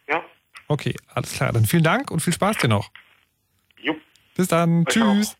Ja. Okay, alles klar. Dann vielen Dank und viel Spaß dir noch. Jo. Bis dann. Tschüss.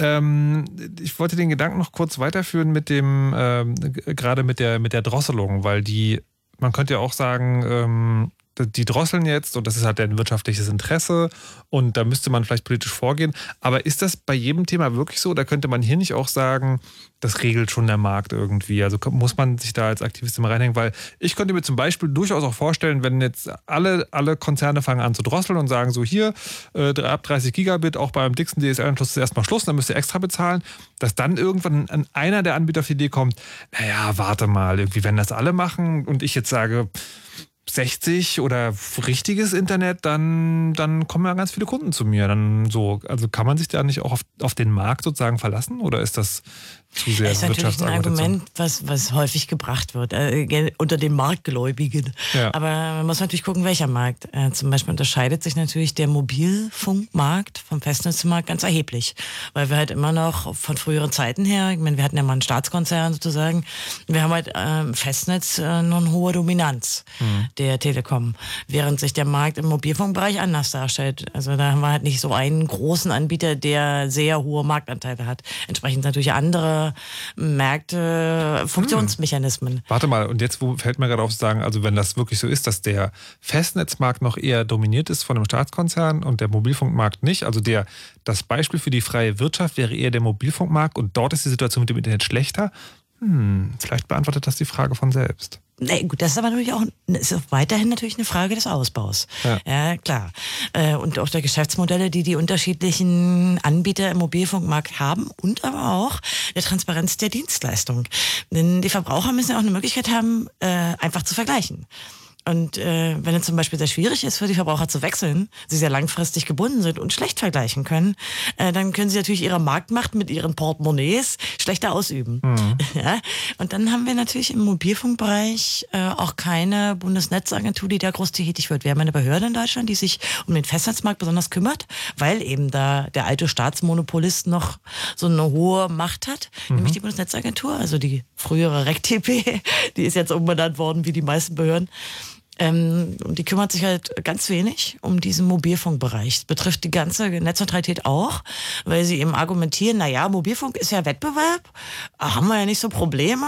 Ähm, ich wollte den Gedanken noch kurz weiterführen mit dem, ähm, gerade mit der, mit der Drosselung, weil die, man könnte ja auch sagen, ähm, die drosseln jetzt und das ist halt ein wirtschaftliches Interesse und da müsste man vielleicht politisch vorgehen. Aber ist das bei jedem Thema wirklich so? Da könnte man hier nicht auch sagen, das regelt schon der Markt irgendwie. Also muss man sich da als Aktivist immer reinhängen, weil ich könnte mir zum Beispiel durchaus auch vorstellen, wenn jetzt alle, alle Konzerne fangen an zu drosseln und sagen so hier, äh, ab 30 Gigabit, auch beim dicksten DSL-Anschluss ist erstmal Schluss, dann müsst ihr extra bezahlen, dass dann irgendwann einer der Anbieter auf die Idee kommt, naja, warte mal, irgendwie, wenn das alle machen und ich jetzt sage, 60 oder richtiges Internet, dann, dann kommen ja ganz viele Kunden zu mir. Dann so, also kann man sich da nicht auch auf, auf den Markt sozusagen verlassen oder ist das zu sehr Das ist natürlich ein Argument, was, was häufig gebracht wird, äh, unter den Marktgläubigen. Ja. Aber man muss natürlich gucken, welcher Markt. Äh, zum Beispiel unterscheidet sich natürlich der Mobilfunkmarkt vom Festnetzmarkt ganz erheblich. Weil wir halt immer noch von früheren Zeiten her, ich meine, wir hatten ja mal einen Staatskonzern sozusagen, wir haben halt äh, Festnetz äh, noch eine hohe Dominanz mhm. der Telekom. Während sich der Markt im Mobilfunkbereich anders darstellt. Also da haben wir halt nicht so einen großen Anbieter, der sehr hohe Marktanteile hat. Entsprechend natürlich andere Märkte, Funktionsmechanismen. Hm. Warte mal, und jetzt fällt mir gerade auf zu sagen, also wenn das wirklich so ist, dass der Festnetzmarkt noch eher dominiert ist von einem Staatskonzern und der Mobilfunkmarkt nicht, also der das Beispiel für die freie Wirtschaft wäre eher der Mobilfunkmarkt und dort ist die Situation mit dem Internet schlechter. Hm, vielleicht beantwortet das die Frage von selbst. Nee, gut, das ist aber natürlich auch, ist weiterhin natürlich eine Frage des Ausbaus. Ja, ja klar. Äh, und auch der Geschäftsmodelle, die die unterschiedlichen Anbieter im Mobilfunkmarkt haben und aber auch der Transparenz der Dienstleistung. Denn die Verbraucher müssen ja auch eine Möglichkeit haben, äh, einfach zu vergleichen. Und äh, wenn es zum Beispiel sehr schwierig ist für die Verbraucher zu wechseln, sie sehr langfristig gebunden sind und schlecht vergleichen können, äh, dann können sie natürlich ihre Marktmacht mit ihren Portemonnaies schlechter ausüben. Mhm. Ja? Und dann haben wir natürlich im Mobilfunkbereich äh, auch keine Bundesnetzagentur, die da groß tätig wird. Wir haben eine Behörde in Deutschland, die sich um den Festnetzmarkt besonders kümmert, weil eben da der alte Staatsmonopolist noch so eine hohe Macht hat, mhm. nämlich die Bundesnetzagentur, also die frühere RecTP, die ist jetzt umbenannt worden wie die meisten Behörden. Ähm, und die kümmert sich halt ganz wenig um diesen Mobilfunkbereich. Das betrifft die ganze Netzneutralität auch, weil sie eben argumentieren, na ja, Mobilfunk ist ja Wettbewerb, haben wir ja nicht so Probleme,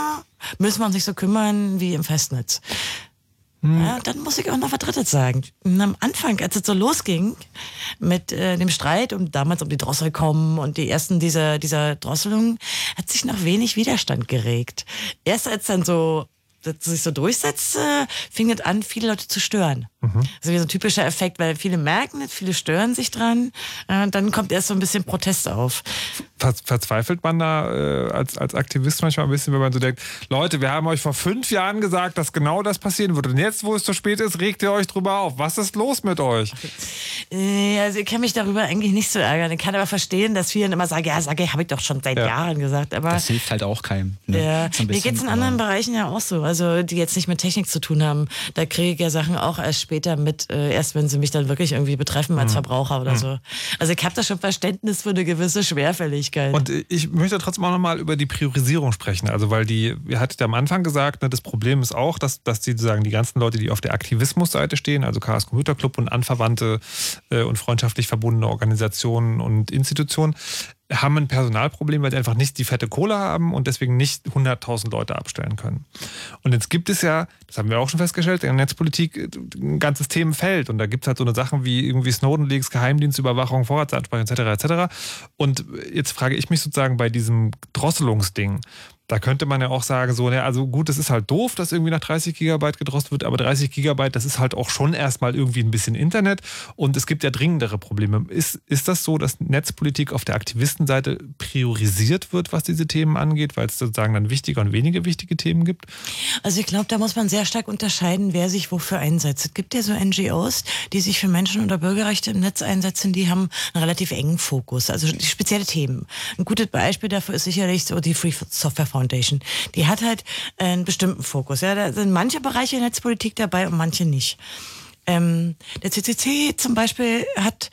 müssen wir uns nicht so kümmern wie im Festnetz. Hm. Ja, dann muss ich auch noch was Drittes sagen. Und am Anfang, als es so losging mit äh, dem Streit um damals um die Drossel kommen und die ersten dieser, dieser Drosselungen, hat sich noch wenig Widerstand geregt. Erst als dann so das sich so durchsetzte, fing es an, viele Leute zu stören. Mhm. Also wie so ein typischer Effekt, weil viele merken es, viele stören sich dran. Äh, und dann kommt erst so ein bisschen Protest auf. Ver verzweifelt man da äh, als, als Aktivist manchmal ein bisschen, wenn man so denkt, Leute, wir haben euch vor fünf Jahren gesagt, dass genau das passieren würde. Und jetzt, wo es zu spät ist, regt ihr euch drüber auf. Was ist los mit euch? Äh, also ich kann mich darüber eigentlich nicht so ärgern. Ich kann aber verstehen, dass viele immer sagen, ja, sage ich, habe ich doch schon seit ja. Jahren gesagt. Aber das hilft halt auch keinem. Ne? Ja. Mir geht es in anderen Bereichen ja auch so. Also die jetzt nicht mit Technik zu tun haben. Da kriege ich ja Sachen auch erst später mit, äh, erst wenn sie mich dann wirklich irgendwie betreffen als Mhm. Verbraucher oder Mhm. so. Also ich habe da schon Verständnis für eine gewisse Schwerfälligkeit. Und ich möchte trotzdem auch nochmal über die Priorisierung sprechen. Also, weil die, ihr hattet ja am Anfang gesagt, ne, das Problem ist auch, dass, dass die sagen, die ganzen Leute, die auf der Aktivismusseite stehen, also Chaos Computer Club und anverwandte äh, und freundschaftlich verbundene Organisationen und Institutionen, haben ein Personalproblem, weil sie einfach nicht die fette Kohle haben und deswegen nicht 100.000 Leute abstellen können. Und jetzt gibt es ja, das haben wir auch schon festgestellt, in der Netzpolitik äh, ein ganzes Themenfeld. Und da gibt es halt so eine Sachen wie irgendwie Snowden-Leaks, Geheimdienstüberwachung, Vorratsansprache etc. etc. Und jetzt frage ich mich sozusagen bei diesem Drosselungsding, da könnte man ja auch sagen, so, ne, also gut, das ist halt doof, dass irgendwie nach 30 Gigabyte gedrosselt wird, aber 30 Gigabyte, das ist halt auch schon erstmal irgendwie ein bisschen Internet und es gibt ja dringendere Probleme. Ist, ist das so, dass Netzpolitik auf der Aktivistenseite priorisiert wird, was diese Themen angeht, weil es sozusagen dann wichtige und weniger wichtige Themen gibt? Also ich glaube, da muss man sehr stark unterscheiden, wer sich wofür einsetzt. Es gibt ja so NGOs, die sich für Menschen- oder Bürgerrechte im Netz einsetzen, die haben einen relativ engen Fokus, also spezielle Themen. Ein gutes Beispiel dafür ist sicherlich so die Free Software Foundation. Die hat halt einen bestimmten Fokus. Ja, da sind manche Bereiche der Netzpolitik dabei und manche nicht. Ähm, der CCC zum Beispiel hat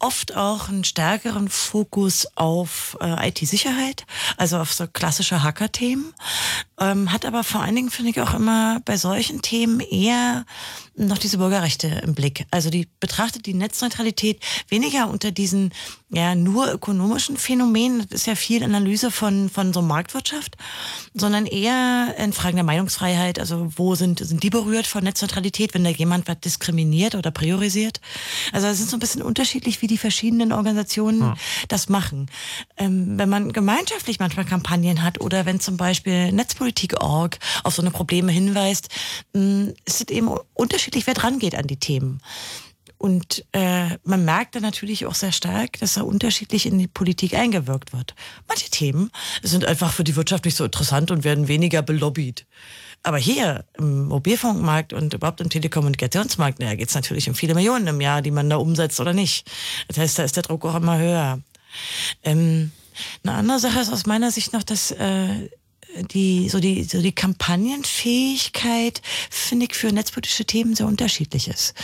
oft auch einen stärkeren Fokus auf äh, IT-Sicherheit, also auf so klassische Hacker-Themen, ähm, hat aber vor allen Dingen, finde ich, auch immer bei solchen Themen eher noch diese Bürgerrechte im Blick. Also die betrachtet die Netzneutralität weniger unter diesen ja nur ökonomischen Phänomenen, das ist ja viel Analyse von, von so Marktwirtschaft, sondern eher in Fragen der Meinungsfreiheit, also wo sind, sind die berührt von Netzneutralität, wenn da jemand was diskriminiert oder priorisiert. Also es sind so ein bisschen unterschiedlich, wie die verschiedenen Organisationen Hm. das machen. Ähm, wenn man gemeinschaftlich manchmal Kampagnen hat oder wenn zum Beispiel Netzpolitik.org auf so eine Probleme hinweist, ist es eben unterschiedlich, wer dran geht an die Themen. Und äh, man merkt dann natürlich auch sehr stark, dass da unterschiedlich in die Politik eingewirkt wird. Manche Themen sind einfach für die Wirtschaft nicht so interessant und werden weniger belobbyt. Aber hier im Mobilfunkmarkt und überhaupt im Telekommunikationsmarkt, da geht es natürlich um viele Millionen im Jahr, die man da umsetzt oder nicht. Das heißt, da ist der Druck auch immer höher. Ähm, eine andere Sache ist aus meiner Sicht noch, dass äh, die, so die, so die Kampagnenfähigkeit, finde ich, für netzpolitische Themen sehr unterschiedlich ist.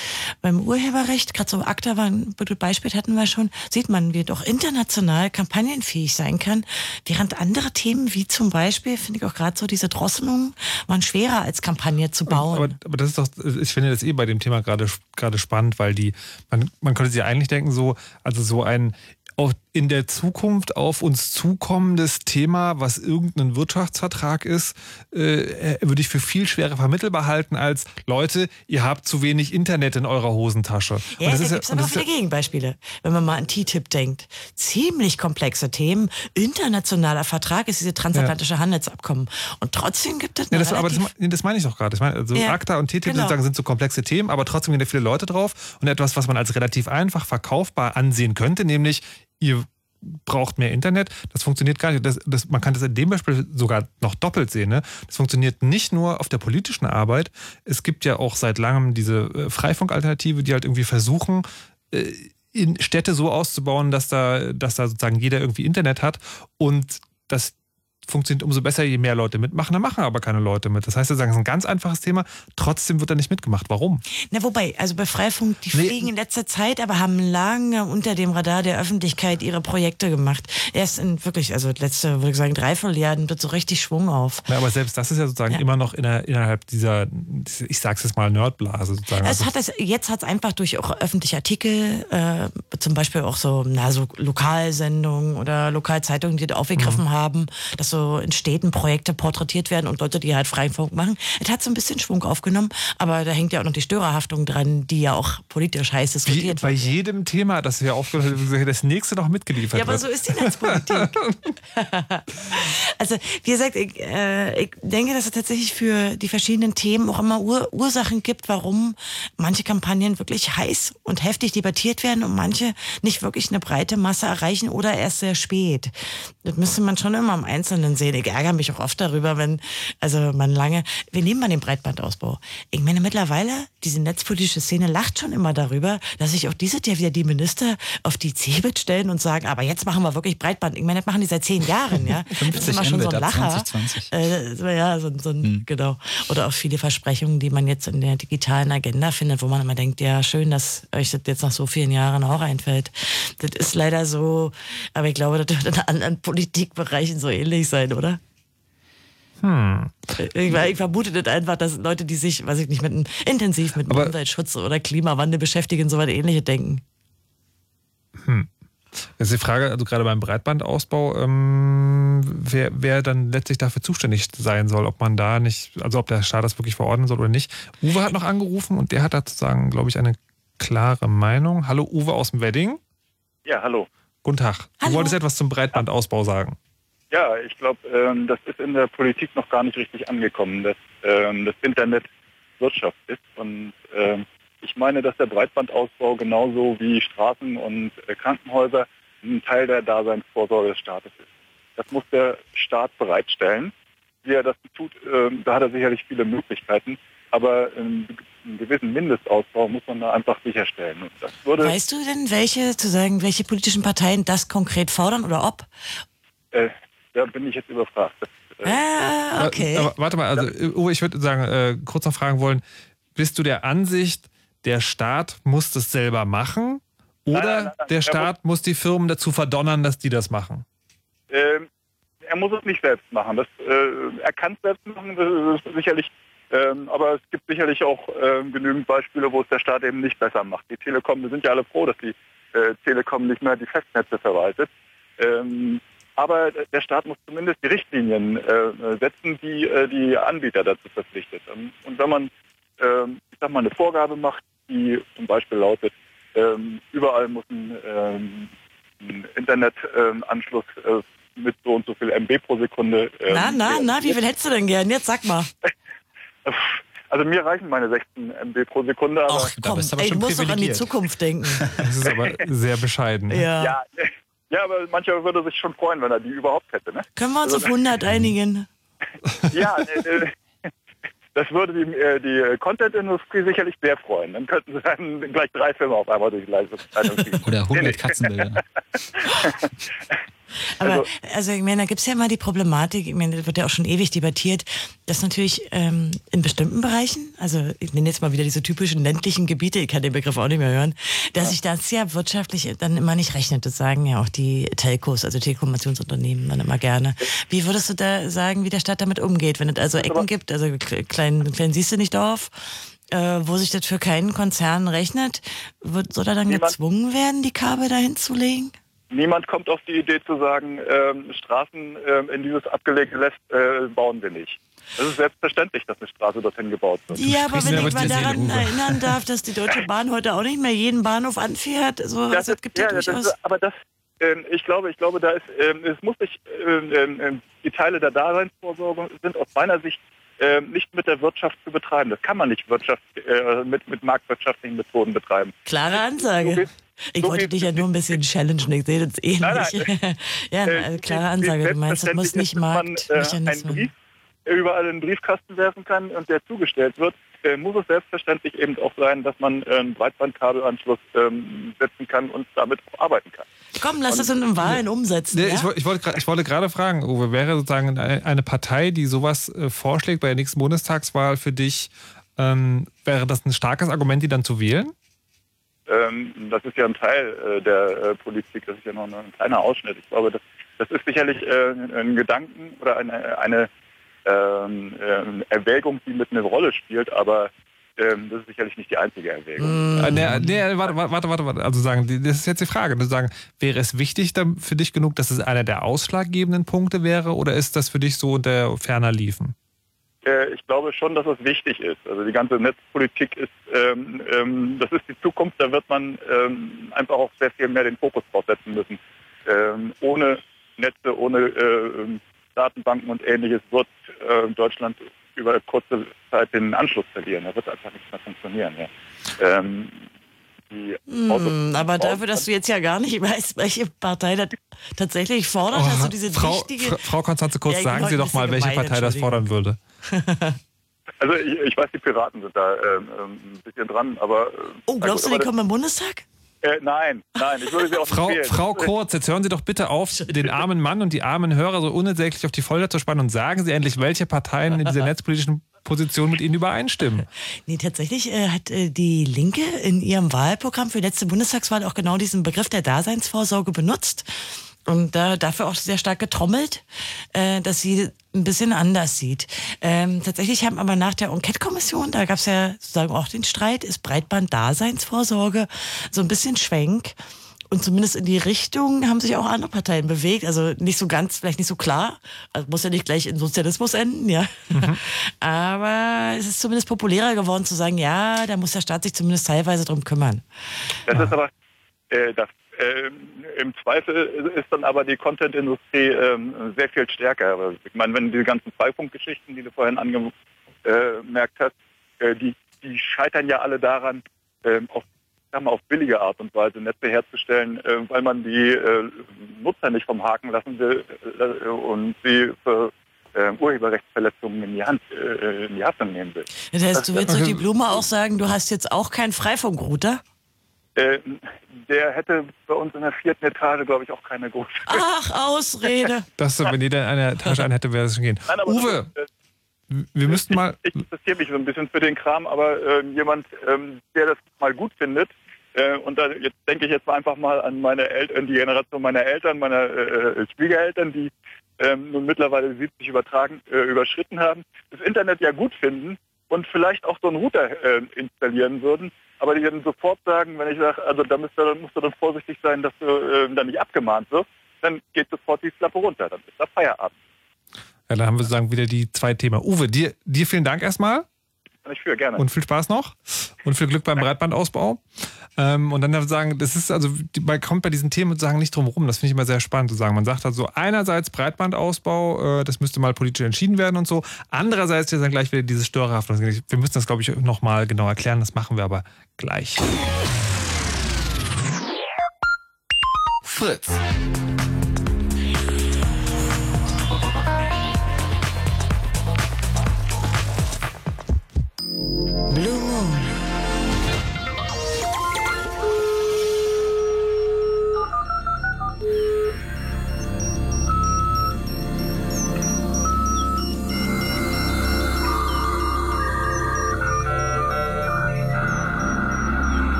Beim Urheberrecht, gerade so ACTA war ein Beispiel hatten wir schon, sieht man, wie doch international kampagnenfähig sein kann, während andere Themen, wie zum Beispiel, finde ich auch gerade so diese Drosselung, waren schwerer als Kampagne zu bauen. Aber, aber das ist doch, ich finde das eh bei dem Thema gerade gerade spannend, weil die, man, man könnte sich eigentlich denken, so, also so ein auch in der Zukunft auf uns zukommendes Thema, was irgendein Wirtschaftsvertrag ist, äh, würde ich für viel schwerer vermittelbar halten als Leute, ihr habt zu wenig Internet in eurer Hosentasche. Ja, da gibt es und aber viele Gegenbeispiele. Wenn man mal an TTIP denkt. Ziemlich komplexe Themen. Internationaler Vertrag ist diese transatlantische Handelsabkommen. Und trotzdem gibt es Ja, das, aber das, das meine ich doch gerade. Ich meine, also Ja, ACTA und TTIP genau. sozusagen sind so komplexe Themen, aber trotzdem gehen da viele Leute drauf. Und etwas, was man als relativ einfach verkaufbar ansehen könnte, nämlich ihr braucht mehr Internet, das funktioniert gar nicht. Das, das, man kann das in dem Beispiel sogar noch doppelt sehen. Ne? Das funktioniert nicht nur auf der politischen Arbeit. Es gibt ja auch seit langem diese äh, Freifunkalternative, die halt irgendwie versuchen, äh, in Städte so auszubauen, dass da, dass da sozusagen jeder irgendwie Internet hat und das funktioniert umso besser, je mehr Leute mitmachen. Da machen aber keine Leute mit. Das heißt, sozusagen, es ist ein ganz einfaches Thema. Trotzdem wird da nicht mitgemacht. Warum? Na, wobei, also bei Freifunk, die Nee. fliegen in letzter Zeit, aber haben lange unter dem Radar der Öffentlichkeit ihre Projekte gemacht. Erst in wirklich, also letzte, würde ich sagen, Dreivierteljahr wird so richtig Schwung auf. Ja, aber selbst das ist ja sozusagen immer noch inner, innerhalb dieser, ich sag's jetzt mal, Nerdblase sozusagen. Also- hat es, jetzt hat es einfach durch auch öffentliche Artikel, äh, zum Beispiel auch so, na, so Lokalsendungen oder Lokalzeitungen, die das aufgegriffen Mhm. haben, dass so in Städten Projekte porträtiert werden und Leute, die halt Freifunk machen. Es hat so ein bisschen Schwung aufgenommen, aber da hängt ja auch noch die Störerhaftung dran, die ja auch politisch heiß Wie diskutiert bei jedem Thema, das wir aufgehört haben, das nächste noch mitgeliefert Ja, aber wird. so ist die Netzpolitik. also, wie gesagt, ich, äh, ich denke, dass es tatsächlich für die verschiedenen Themen auch immer Ur Ursachen gibt, warum manche Kampagnen wirklich heiß und heftig debattiert werden und manche nicht wirklich eine breite Masse erreichen oder erst sehr spät. Das müsste man schon immer im Einzelnen Fernsehen sehen. Ich ärgere mich auch oft darüber, wenn, also man lange, wir nehmen mal den Breitbandausbau. Ich meine, mittlerweile, diese netzpolitische Szene lacht schon immer darüber, dass sich auch dieses Jahr wieder die Minister auf die Cebit stellen und sagen, aber jetzt machen wir wirklich Breitband. Ich meine, das machen die seit zehn Jahren, ja. 50 das ist immer schon so ein Lacher. 2020. Äh, ja, so, so ein, Hm. genau. Oder auch viele Versprechungen, die man jetzt in der digitalen Agenda findet, wo man immer denkt, ja, schön, dass euch das jetzt nach so vielen Jahren auch einfällt. Das ist leider so, aber ich glaube, das wird in anderen Politikbereichen so ähnlich sein, oder? Hm. Ich, ich vermute das einfach, dass Leute, die sich, weiß ich nicht, mit einem, intensiv mit Aber- Umweltschutz oder Klimawandel beschäftigen, so was ähnliches denken. Hm. Jetzt die Frage, also gerade beim Breitbandausbau, ähm, wer, wer dann letztlich dafür zuständig sein soll, ob man da nicht, also ob der Staat das wirklich verordnen soll oder nicht. Uwe hat noch angerufen und der hat dazu sagen, glaube ich, eine klare Meinung. Hallo Uwe aus dem Wedding. Ja, hallo. Guten Tag. Du wolltest etwas zum Breitbandausbau sagen. Ja, ich glaube, ähm, das ist in der Politik noch gar nicht richtig angekommen, dass ähm, das Internet Wirtschaft ist. Und ähm, ich meine, dass der Breitbandausbau genauso wie Straßen und äh, Krankenhäuser ein Teil der Daseinsvorsorge des Staates ist. Das muss der Staat bereitstellen. Wie er das tut, ähm, da hat er sicherlich viele Möglichkeiten. Aber ähm, einen gewissen Mindestausbau muss man da einfach sicherstellen. Und das würde, Weißt du denn, welche, zu sagen, welche politischen Parteien das konkret fordern oder ob? äh, da bin ich jetzt überfragt. Äh, Ah, okay. Aber, warte mal, also Uwe, ich würde sagen, äh, kurz noch fragen wollen, bist du der Ansicht, der Staat muss das selber machen oder Nein, nein, nein, der er Staat muss die Firmen dazu verdonnern, dass die das machen? Ähm, er muss es nicht selbst machen. Das, äh, er kann es selbst machen, das ist sicherlich. Ähm, aber es gibt sicherlich auch ähm, genügend Beispiele, wo es der Staat eben nicht besser macht. Die Telekom, wir sind ja alle froh, dass die äh, Telekom nicht mehr die Festnetze verwaltet. Ähm, aber der Staat muss zumindest die Richtlinien äh, setzen, die äh, die Anbieter dazu verpflichtet. Ähm, Und wenn man, ähm, ich sag mal, eine Vorgabe macht, die zum Beispiel lautet, ähm, überall muss ein, ähm, ein Internetanschluss äh, mit so und so viel MB pro Sekunde. ähm, na, na, na, wie viel hättest du denn gern? Jetzt sag mal. Also mir reichen meine 16 MB pro Sekunde. Aber Ach komm, ey, du musst doch an die Zukunft denken. Das ist aber sehr bescheiden. Ja. ja, ja, aber mancher würde sich schon freuen, wenn er die überhaupt hätte. Ne? Können wir uns Also, auf 100 einigen? Ja, äh, äh, das würde die, äh, die Content-Industrie sicherlich sehr freuen. Dann könnten sie dann gleich drei Filme auf einmal durch die Leistungszeitung ziehen. Oder 100 Katzenbilder. Aber also, ich meine, da gibt's ja mal die Problematik, ich meine, das wird ja auch schon ewig debattiert, dass natürlich ähm, in bestimmten Bereichen, also ich nenne jetzt mal wieder diese typischen ländlichen Gebiete, ich kann den Begriff auch nicht mehr hören, dass sich das ja wirtschaftlich dann immer nicht rechnet. Das sagen ja auch die Telcos, also Telekommunikationsunternehmen dann immer gerne. Wie würdest du da sagen, wie der Staat damit umgeht, wenn es also Ecken gibt, also kle- klein, klein siehst du nicht Dorf, äh, wo sich das für keinen Konzern rechnet, wird, soll er dann Niemand- gezwungen werden, die Kabel dahin zu legen? Niemand kommt auf die Idee zu sagen, ähm, Straßen ähm, in dieses abgelegte Nest äh, bauen wir nicht. Es ist selbstverständlich, dass eine Straße dorthin gebaut wird. Ja, aber wenn ich mal Seele, daran Uwe. erinnern darf, dass die Deutsche Bahn heute auch nicht mehr jeden Bahnhof anfährt, so, Das das gibt ja, ja, das ist, aber das, ähm, ich glaube, ich glaube, da ist, ähm, es muss sich, ähm, ähm, die Teile der Daseinsvorsorge sind aus meiner Sicht nicht mit der Wirtschaft zu betreiben. Das kann man nicht Wirtschaft, äh, mit, mit marktwirtschaftlichen Methoden betreiben. Klare Ansage. Ich wollte dich ja nur ein bisschen challengen, ich sehe das eh Nein, nicht. nein. ja, Äh, eine klare Ansage. Du meinst, das muss nicht man, äh, einen Marktmechanismen. Brief überall in den Briefkasten werfen kann und der zugestellt wird, äh, muss es selbstverständlich eben auch sein, dass man äh, einen Breitbandkabelanschluss ähm, setzen kann und damit auch arbeiten kann. Komm, lass das in einem Wahlen umsetzen. Nee, ja? ich, ich, wollte ich wollte gerade fragen, Uwe, wäre sozusagen eine eine Partei, die sowas äh, vorschlägt bei der nächsten Bundestagswahl für dich, ähm, wäre das ein starkes Argument, die dann zu wählen? Ähm, das ist ja ein Teil äh, der äh, Politik, das ist ja noch ein kleiner Ausschnitt. Ich glaube, das, das ist sicherlich äh, ein Gedanken oder eine, eine ähm, ähm, Erwägung, die mit einer Rolle spielt, aber ähm, das ist sicherlich nicht die einzige Erwägung. Äh, nee, nee, warte, warte, warte, warte. Also sagen, das ist jetzt die Frage. Also sagen, wäre es wichtig für dich genug, dass es einer der ausschlaggebenden Punkte wäre oder ist das für dich so unter ferner liefen? Äh, ich glaube schon, dass es wichtig ist. Also die ganze Netzpolitik ist, ähm, ähm, das ist die Zukunft, da wird man ähm, einfach auch sehr viel mehr den Fokus drauf setzen müssen. Ähm, ohne Netze, ohne äh, ähm, Datenbanken und ähnliches wird äh, Deutschland über kurze Zeit den Anschluss verlieren. Da wird einfach nichts mehr funktionieren. Ja. Die hm, aber dafür, dass du jetzt ja gar nicht weißt, welche Partei das tatsächlich fordert, oh, hast du diese Frau, wichtige... Frau Konstanze Kurz, ja, sagen Sie doch mal, welche Partei das fordern würde. Also ich, ich, weiß, die Piraten sind da ähm, ähm ein bisschen dran, aber... Äh, oh, glaubst du, die kommen im Bundestag? Äh, nein, nein, ich würde sie auch Frau, empfehlen. Frau Kurz, jetzt hören Sie doch bitte auf, den armen Mann und die armen Hörer so unentsäglich auf die Folter zu spannen und sagen Sie endlich, welche Parteien in dieser netzpolitischen Position mit Ihnen übereinstimmen. Nee, tatsächlich äh, hat äh, die Linke in ihrem Wahlprogramm für die letzte Bundestagswahl auch genau diesen Begriff der Daseinsvorsorge benutzt und äh, dafür auch sehr stark getrommelt, äh, dass sie ein bisschen anders sieht. Ähm, tatsächlich haben aber nach der Enquete-Kommission, da gab es ja sozusagen auch den Streit, ist Breitband-Daseinsvorsorge so ein bisschen Schwenk. Und zumindest in die Richtung haben sich auch andere Parteien bewegt. Also nicht so ganz, vielleicht nicht so klar. Also muss ja nicht gleich in Sozialismus enden, ja. Mhm. Aber es ist zumindest populärer geworden zu sagen, ja, da muss der Staat sich zumindest teilweise drum kümmern. Das ist aber äh, das äh, Im Zweifel ist dann aber die Content-Industrie äh, sehr viel stärker. Ich meine, wenn die ganzen Freifunkgeschichten, die du vorhin angemerkt hast, äh, die, die scheitern ja alle daran, ähm, auf, mal, auf billige Art und Weise Netze herzustellen, äh, weil man die äh, Nutzer nicht vom Haken lassen will äh, und sie für Urheberrechtsverletzungen in die Hand in die Haftung nehmen will. Das heißt, du willst durch die Blume auch sagen, du hast jetzt auch keinen Freifunkrouter? Äh, der hätte bei uns in der vierten Etage, glaube ich, auch keine große. Ach, Ausrede. das, wenn jeder eine Etage ein hätte, wäre es schon gehen. Nein, Uwe, das, äh, wir müssten mal. Ich, ich interessiere mich so ein bisschen für den Kram, aber äh, jemand, ähm, der das mal gut findet, äh, und da jetzt denke ich jetzt einfach mal an meine Eltern, die Generation meiner Eltern, meiner äh, Schwiegereltern, die ähm, nun mittlerweile 70 übertragen, äh, überschritten haben, das Internet ja gut finden und vielleicht auch so einen Router äh, installieren würden, aber die dann sofort sagen, wenn ich sage, also da musst du, dann, musst du dann vorsichtig sein, dass du äh, dann nicht abgemahnt wirst, dann geht sofort die Klappe runter, dann ist da Feierabend. Ja, dann haben wir sozusagen wieder die zwei Themen. Uwe, dir, dir vielen Dank erstmal. Ich für, gerne. Und viel Spaß noch und viel Glück beim Breitbandausbau. Ähm, und dann sagen, das ist also, man kommt bei diesen Themen sozusagen nicht drum rum. Das finde ich immer sehr spannend zu sagen. Man sagt also einerseits Breitbandausbau, äh, das müsste mal politisch entschieden werden und so. Andererseits ist dann gleich wieder dieses Störerhaft. Wir müssen das, glaube ich, nochmal genau erklären. Das machen wir aber gleich. Fritz.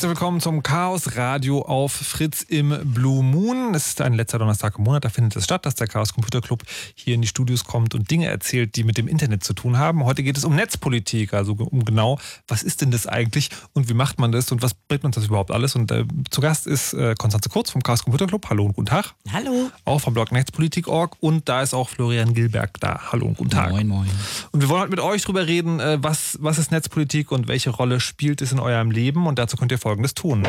Herzlich willkommen zum Chaos Radio auf Fritz im Blue Moon. Es ist ein letzter Donnerstag im Monat, da findet es statt, dass der Chaos Computer Club hier in die Studios kommt und Dinge erzählt, die mit dem Internet zu tun haben. Heute geht es um Netzpolitik, also um genau, was ist denn das eigentlich und wie macht man das und was bringt uns das überhaupt alles? Und äh, zu Gast ist äh, Konstanze Kurz vom Chaos Computer Club. Hallo und guten Tag. Hallo. Auch vom Blog Netzpolitik.org und da ist auch Florian Gilberg da. Hallo und guten Tag. Moin, moin. Und wir wollen heute mit euch drüber reden, äh, was, was ist Netzpolitik und welche Rolle spielt es in eurem Leben und dazu könnt ihr folgendes tun.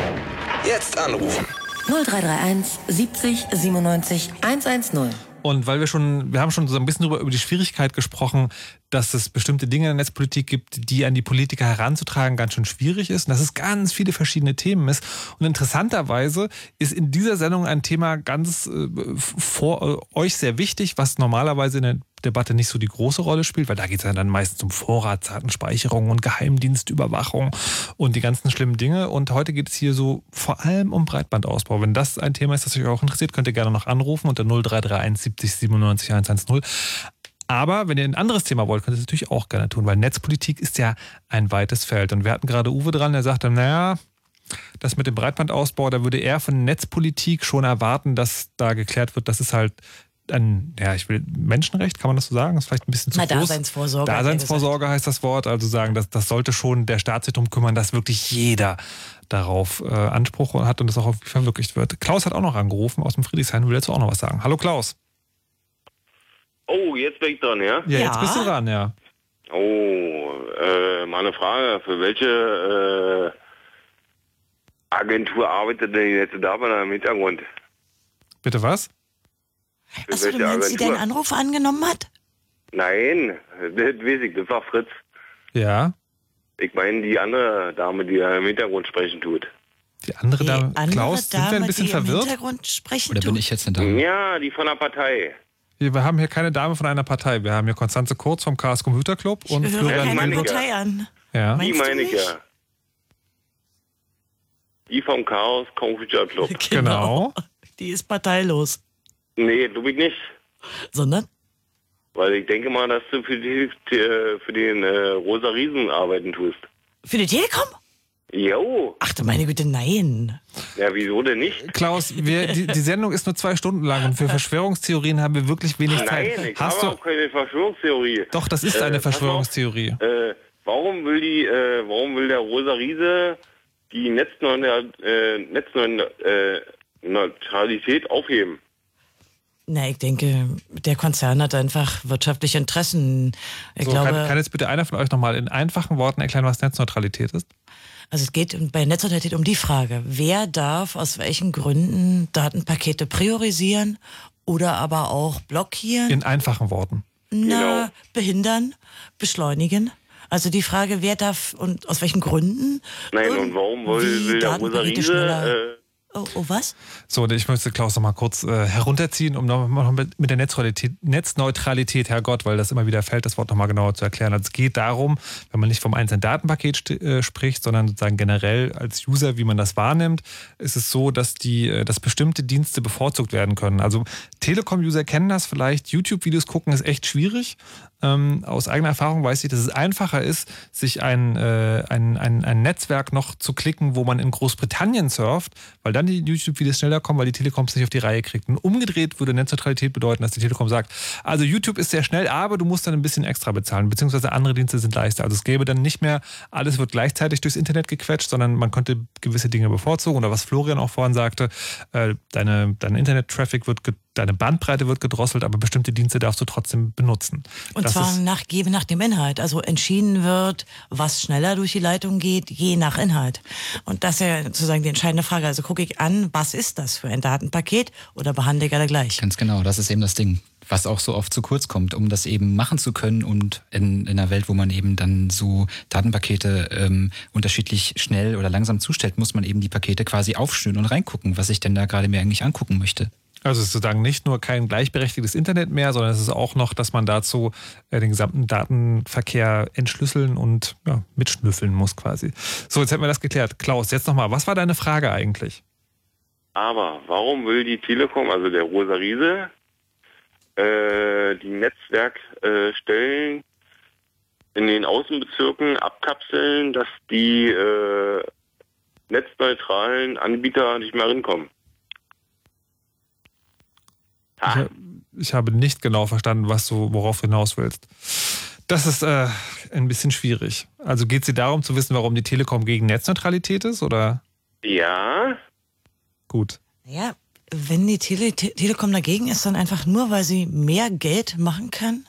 Jetzt anrufen. 0331 70 97 110. Und weil wir schon, wir haben schon so ein bisschen über die Schwierigkeit gesprochen, dass es bestimmte Dinge in der Netzpolitik gibt, die an die Politiker heranzutragen ganz schön schwierig ist und dass es ganz viele verschiedene Themen ist. Und interessanterweise ist in dieser Sendung ein Thema ganz äh, vor äh, euch sehr wichtig, was normalerweise in der Debatte nicht so die große Rolle spielt, weil da geht es ja dann meistens um Vorratsdatenspeicherung und Geheimdienstüberwachung und die ganzen schlimmen Dinge. Und heute geht es hier so vor allem um Breitbandausbau. Wenn das ein Thema ist, das euch auch interessiert, könnt ihr gerne noch anrufen unter 0331 70 97 110. Aber wenn ihr ein anderes Thema wollt, könnt ihr es natürlich auch gerne tun, weil Netzpolitik ist ja ein weites Feld. Und wir hatten gerade Uwe dran, der sagte, naja, das mit dem Breitbandausbau, da würde er von Netzpolitik schon erwarten, dass da geklärt wird, dass es halt ein, ja, ich will Menschenrecht, kann man das so sagen? Das ist vielleicht ein bisschen zu Na, groß. Daseinsvorsorge. Daseinsvorsorge heißt das Wort. Also sagen, dass das sollte schon der Staat sich darum kümmern, dass wirklich jeder darauf äh, Anspruch hat und das auch verwirklicht wird. Klaus hat auch noch angerufen aus dem Friedrichshain. Will dazu auch noch was sagen? Hallo Klaus. Oh, jetzt bin ich dran, ja? Ja, jetzt bist du dran, ja. Oh, äh, mal eine Frage. Für welche äh, Agentur arbeitet denn jetzt da im Hintergrund? Bitte was? Für Achso, du meinst, die deinen Anruf angenommen hat? Nein, das weiß ich, das war Fritz. Ja. Ich meine die andere Dame, die da im Hintergrund sprechen tut. Die andere Dame, Andere Klaus, sind wir ein Dame, bisschen die im verwirrt? Hintergrund sprechen Oder bin tut? ich jetzt eine Dame? Ja, die von der Partei. Wir wir haben hier keine Dame von einer Partei. Wir haben hier Konstanze Kurz vom Chaos Computer Club und Ich höre Florian keine. Partei an. Ja. Die meine ich ja. Die vom Chaos Computer Club. Genau. Die ist parteilos. Nee, glaube ich nicht. Sondern? Weil ich denke mal, dass du für, die, äh, für den äh, Rosa Riesen arbeiten tust. Für die Telekom? Jo. Ach du meine Güte, nein. Ja, wieso denn nicht? Klaus, wir, die, die Sendung ist nur zwei Stunden lang und für Verschwörungstheorien haben wir wirklich wenig Zeit. Nein, ich Hast habe du? auch keine Verschwörungstheorie. Doch, das ist Äh, eine pass auf, Verschwörungstheorie. Äh, warum will die, äh, warum will der Rosa Riese die Netzneutralität äh, Netzneutralität aufheben? Na, ich denke, der Konzern hat einfach wirtschaftliche Interessen. Ich So, glaube, kann, kann jetzt bitte einer von euch nochmal in einfachen Worten erklären, was Netzneutralität ist? also es geht bei Netzneutralität um die Frage, wer darf aus welchen Gründen Datenpakete priorisieren oder aber auch blockieren, In einfachen Worten. na, behindern, beschleunigen. Also die Frage, wer darf und aus welchen Gründen? Nein, und warum will, will der Rosa Riese schneller- äh, Oh, oh was? So, ich möchte Klaus noch mal kurz äh, herunterziehen, um noch mal mit, der Netzneutralität, Netzneutralität, Herrgott, weil das immer wieder fällt, das Wort noch mal genauer zu erklären. Also es geht darum, wenn man nicht vom einzelnen Datenpaket äh, spricht, sondern sozusagen generell als User, wie man das wahrnimmt, ist es so, dass die, äh, dass bestimmte Dienste bevorzugt werden können. Also Telekom-User kennen das vielleicht. YouTube-Videos gucken ist echt schwierig. Ähm, aus eigener Erfahrung weiß ich, dass es einfacher ist, sich ein, äh, ein, ein, ein Netzwerk noch zu klicken, wo man in Großbritannien surft, weil dann die YouTube-Videos schneller kommen, weil die Telekom es nicht auf die Reihe kriegt. Und umgedreht würde Netzneutralität bedeuten, dass die Telekom sagt, also YouTube ist sehr schnell, aber du musst dann ein bisschen extra bezahlen, beziehungsweise andere Dienste sind leichter. Also es gäbe dann nicht mehr, alles wird gleichzeitig durchs Internet gequetscht, sondern man könnte gewisse Dinge bevorzugen. Oder was Florian auch vorhin sagte, äh, deine, dein Internet-Traffic wird, ge- deine Bandbreite wird gedrosselt, aber bestimmte Dienste darfst du trotzdem benutzen. Und Das zwar nach, gebe nach dem Inhalt. Also entschieden wird, was schneller durch die Leitung geht, je nach Inhalt. Und das ist ja sozusagen die entscheidende Frage. Also gucke ich an, was ist das für ein Datenpaket oder behandle ich alle gleich? Ganz genau, das ist eben das Ding, was auch so oft zu kurz kommt, um das eben machen zu können und in, in einer Welt, wo man eben dann so Datenpakete ähm, unterschiedlich schnell oder langsam zustellt, muss man eben die Pakete quasi aufschnüren und reingucken, was ich denn da gerade mir eigentlich angucken möchte. Also es ist sozusagen nicht nur kein gleichberechtigtes Internet mehr, sondern es ist auch noch, dass man dazu äh, den gesamten Datenverkehr entschlüsseln und ja, mitschnüffeln muss quasi. So, jetzt hätten wir das geklärt. Klaus, jetzt nochmal, was war deine Frage eigentlich? Aber warum will die Telekom, also der Rosa Riese, äh, die Netzwerkstellen in den Außenbezirken abkapseln, dass die äh, netzneutralen Anbieter nicht mehr rinkommen? Ich, hab- ich habe nicht genau verstanden, was du, worauf du hinaus willst. Das ist äh, ein bisschen schwierig. Also geht es dir darum zu wissen, warum die Telekom gegen Netzneutralität ist, oder? Ja, Gut. Ja, wenn die Tele Te Telekom dagegen ist, dann einfach nur, weil sie mehr Geld machen kann,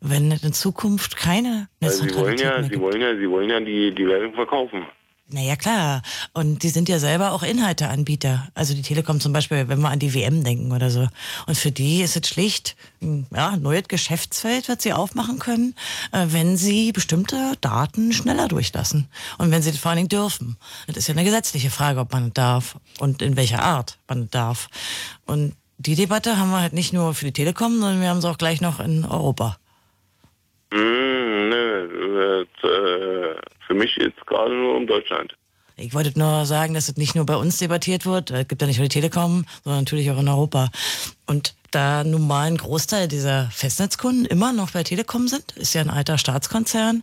wenn in Zukunft keine weil sie wollen Netzneutralität ja, mehr sie gibt. wollen ja, sie wollen ja die, die Leitung verkaufen. Naja, klar. Und die sind ja selber auch Inhalteanbieter. Also die Telekom zum Beispiel, wenn wir an die WM denken oder so. Und für die ist es schlicht, ein ja, neues Geschäftsfeld, was sie aufmachen können, äh, wenn sie bestimmte Daten schneller durchlassen. Und wenn sie das vor allen Dingen dürfen. Das ist ja eine gesetzliche Frage, ob man es darf und in welcher Art man es darf. Und die Debatte haben wir halt nicht nur für die Telekom, sondern wir haben sie auch gleich noch in Europa. Hm, ne, äh, äh, für mich jetzt gerade nur um Deutschland. Ich wollte nur sagen, dass es nicht nur bei uns debattiert wird. Es gibt ja nicht nur die Telekom, sondern natürlich auch in Europa. Und da nun mal ein Großteil dieser Festnetzkunden immer noch bei Telekom sind, ist ja ein alter Staatskonzern,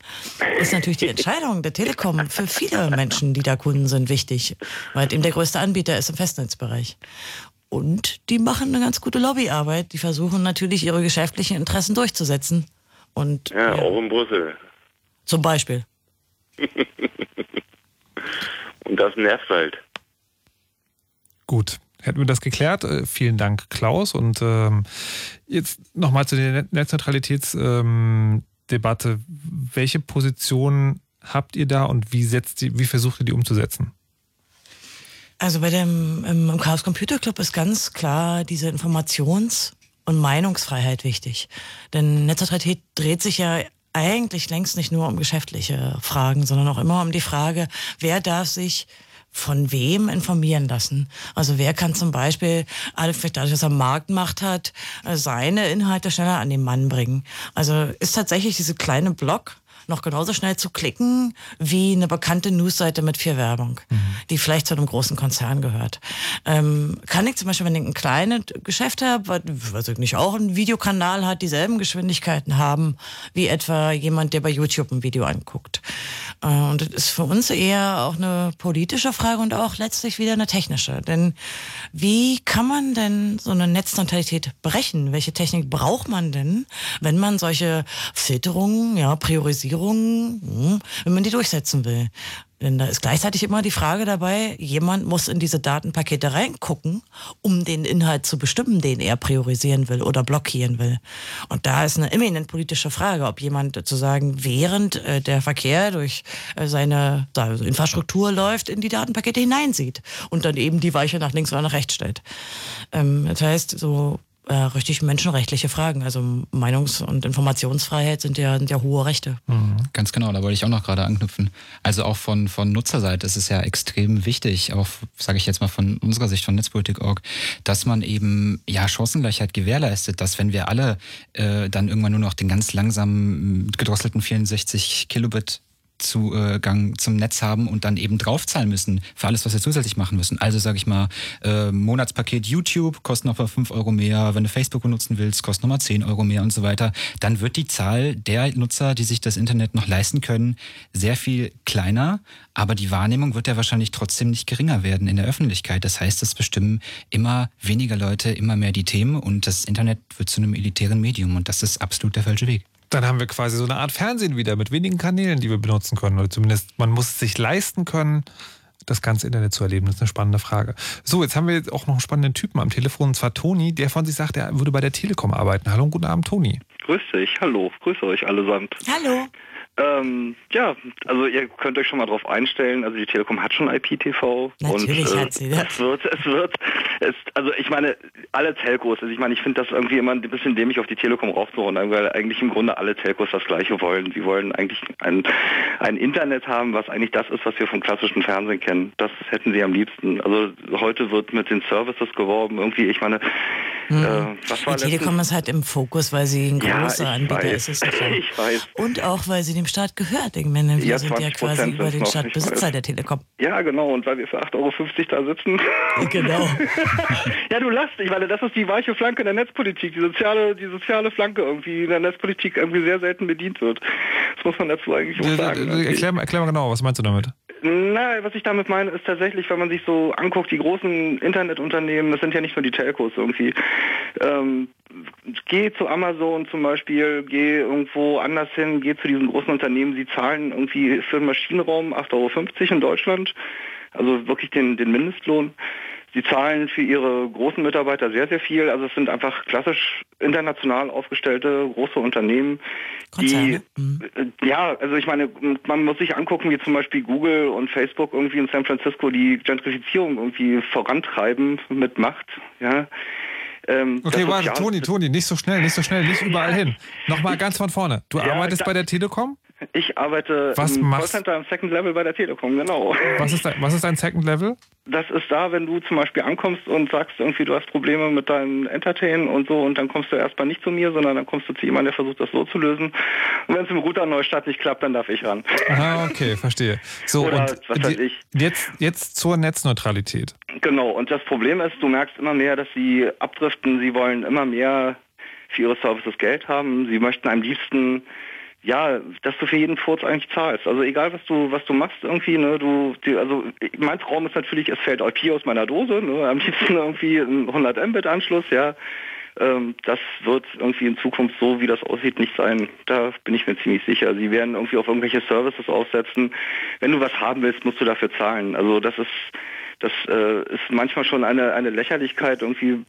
ist natürlich die Entscheidung der Telekom für viele Menschen, die da Kunden sind, wichtig, weil es eben der größte Anbieter ist im Festnetzbereich. Und die machen eine ganz gute Lobbyarbeit. Die versuchen natürlich ihre geschäftlichen Interessen durchzusetzen. Und, ja, ja. auch in Brüssel. Zum Beispiel. Und das nervt halt. Gut, hätten wir das geklärt. Äh, vielen Dank, Klaus. Und ähm, jetzt nochmal zu der Netzneutralitätsdebatte. Ähm, Welche Position habt ihr da und wie, setzt die, wie versucht ihr die umzusetzen? Also bei dem im, im Chaos Computer Club ist ganz klar diese Informations- und Meinungsfreiheit wichtig. Denn Netzneutralität dreht sich ja eigentlich längst nicht nur um geschäftliche Fragen, sondern auch immer um die Frage, wer darf sich von wem informieren lassen. Also wer kann zum Beispiel, vielleicht dadurch, dass er Marktmacht hat, seine Inhalte schneller an den Mann bringen. Also ist tatsächlich diese kleine Blog noch genauso schnell zu klicken wie eine bekannte Newsseite mit viel Werbung, mhm. die vielleicht zu einem großen Konzern gehört. Ähm, kann ich zum Beispiel, wenn ich ein kleines Geschäft habe, was nicht auch einen Videokanal hat, dieselben Geschwindigkeiten haben wie etwa jemand, der bei YouTube ein Video anguckt. Äh, und das ist für uns eher auch eine politische Frage und auch letztlich wieder eine technische. Denn wie kann man denn so eine Netzneutralität brechen? Welche Technik braucht man denn, wenn man solche Filterungen, ja, Priorisierungen Regierungen, hm, wenn man die durchsetzen will. Denn da ist gleichzeitig immer die Frage dabei, jemand muss in diese Datenpakete reingucken, um den Inhalt zu bestimmen, den er priorisieren will oder blockieren will. Und da ist eine eminent politische Frage, ob jemand sozusagen während äh, der Verkehr durch äh, seine Infrastruktur läuft, in die Datenpakete hineinsieht und dann eben die Weiche nach links oder nach rechts stellt. Ähm, das heißt, so äh, richtig menschenrechtliche Fragen. Also Meinungs- und Informationsfreiheit sind ja, sind ja hohe Rechte. Mhm. Ganz genau, da wollte ich auch noch gerade anknüpfen. Also auch von, von Nutzerseite ist es ja extrem wichtig, auch sage ich jetzt mal von unserer Sicht von Netzpolitik.org, dass man eben ja Chancengleichheit gewährleistet, dass wenn wir alle äh, dann irgendwann nur noch den ganz langsamen gedrosselten 64 Kilobit Zugang zum Netz haben und dann eben draufzahlen müssen für alles, was wir zusätzlich machen müssen. Also sage ich mal, äh, Monatspaket YouTube kostet nochmal 5 Euro mehr, wenn du Facebook benutzen willst, kostet nochmal 10 Euro mehr und so weiter. Dann wird die Zahl der Nutzer, die sich das Internet noch leisten können, sehr viel kleiner, aber die Wahrnehmung wird ja wahrscheinlich trotzdem nicht geringer werden in der Öffentlichkeit. Das heißt, es bestimmen immer weniger Leute immer mehr die Themen und das Internet wird zu einem elitären Medium und das ist absolut der falsche Weg. Dann haben wir quasi so eine Art Fernsehen wieder mit wenigen Kanälen, die wir benutzen können. Oder zumindest man muss es sich leisten können, das ganze Internet zu erleben. Das ist eine spannende Frage. So, jetzt haben wir jetzt auch noch einen spannenden Typen am Telefon, und zwar Toni, der von sich sagt, er würde bei der Telekom arbeiten. Hallo und guten Abend, Toni. Grüß dich, hallo, grüße euch allesamt. Hallo. Ähm, ja, also ihr könnt euch schon mal drauf einstellen. Also die Telekom hat schon IPTV. Natürlich und, äh, hat sie das. Es wird, es wird, es, also ich meine, alle Telcos, also ich meine, ich finde das irgendwie immer ein bisschen dämlich auf die Telekom raufzuhauen, weil eigentlich im Grunde alle Telcos das Gleiche wollen. Sie wollen eigentlich ein, ein Internet haben, was eigentlich das ist, was wir vom klassischen Fernsehen kennen. Das hätten sie am liebsten. Also heute wird mit den Services geworben. Irgendwie, ich meine, hm. Äh, die Telekom ist halt im Fokus, weil sie ein großer ja, Anbieter weiß. ist. ich weiß. Und auch, weil sie dem Staat gehört. Ich meine, wir Ja, sind ja 20% quasi über den Staat Besitzer der Telekom. Ja, genau. Und weil wir für 8,50 Euro da sitzen. Genau. ja, du lachst. Ich meine, das ist die weiche Flanke der Netzpolitik. Die soziale, die soziale Flanke irgendwie in der Netzpolitik irgendwie sehr selten bedient wird. Das muss man dazu eigentlich auch sagen. Äh, Erklär, mal- erklär mal genau, was meinst du damit? Na, was ich damit meine, ist tatsächlich, wenn man sich so anguckt, die großen Internetunternehmen, das sind ja nicht nur die Telcos irgendwie. Ähm, geh zu Amazon zum Beispiel, geh irgendwo anders hin, geh zu diesen großen Unternehmen, sie zahlen irgendwie für den Maschinenraum 8,50 Euro in Deutschland, also wirklich den, den Mindestlohn. Sie zahlen für ihre großen Mitarbeiter sehr, sehr viel. Also es sind einfach klassisch international aufgestellte große Unternehmen, die äh, ja, also ich meine, man muss sich angucken, wie zum Beispiel Google und Facebook irgendwie in San Francisco die Gentrifizierung irgendwie vorantreiben mit Macht. Ja. Ähm, Okay, warte, Toni, Toni, nicht so schnell, nicht so schnell, nicht überall hin. Nochmal ganz von vorne. Du Ja, arbeitest da- bei der Telekom? Ich arbeite Was im machst- Callcenter im Second Level bei der Telekom, genau. Was ist, dein, was ist dein Second Level? Das ist da, wenn du zum Beispiel ankommst und sagst irgendwie, du hast Probleme mit deinem Entertain und so und dann kommst du erstmal nicht zu mir, sondern dann kommst du zu jemandem, der versucht, das so zu lösen. Und wenn es im Router Neustadt nicht klappt, dann darf ich ran. Ah, okay, verstehe. So, Oder und was weiß ich. Jetzt, jetzt zur Netzneutralität. Genau, und das Problem ist, du merkst immer mehr, dass sie abdriften, sie wollen immer mehr für ihre Services Geld haben. Sie möchten am liebsten ja, dass du für jeden Furz eigentlich zahlst. Also egal was du was du machst irgendwie, ne, du die, also mein Traum ist natürlich, es fällt IP aus meiner Dose, ne, am liebsten irgendwie ein 100 Mbit Anschluss, ja. Ähm, das wird irgendwie in Zukunft so, wie das aussieht, nicht sein. Da bin ich mir ziemlich sicher. Sie werden irgendwie auf irgendwelche Services aufsetzen. Wenn du was haben willst, musst du dafür zahlen. Also das ist das äh, ist manchmal schon eine, eine Lächerlichkeit irgendwie,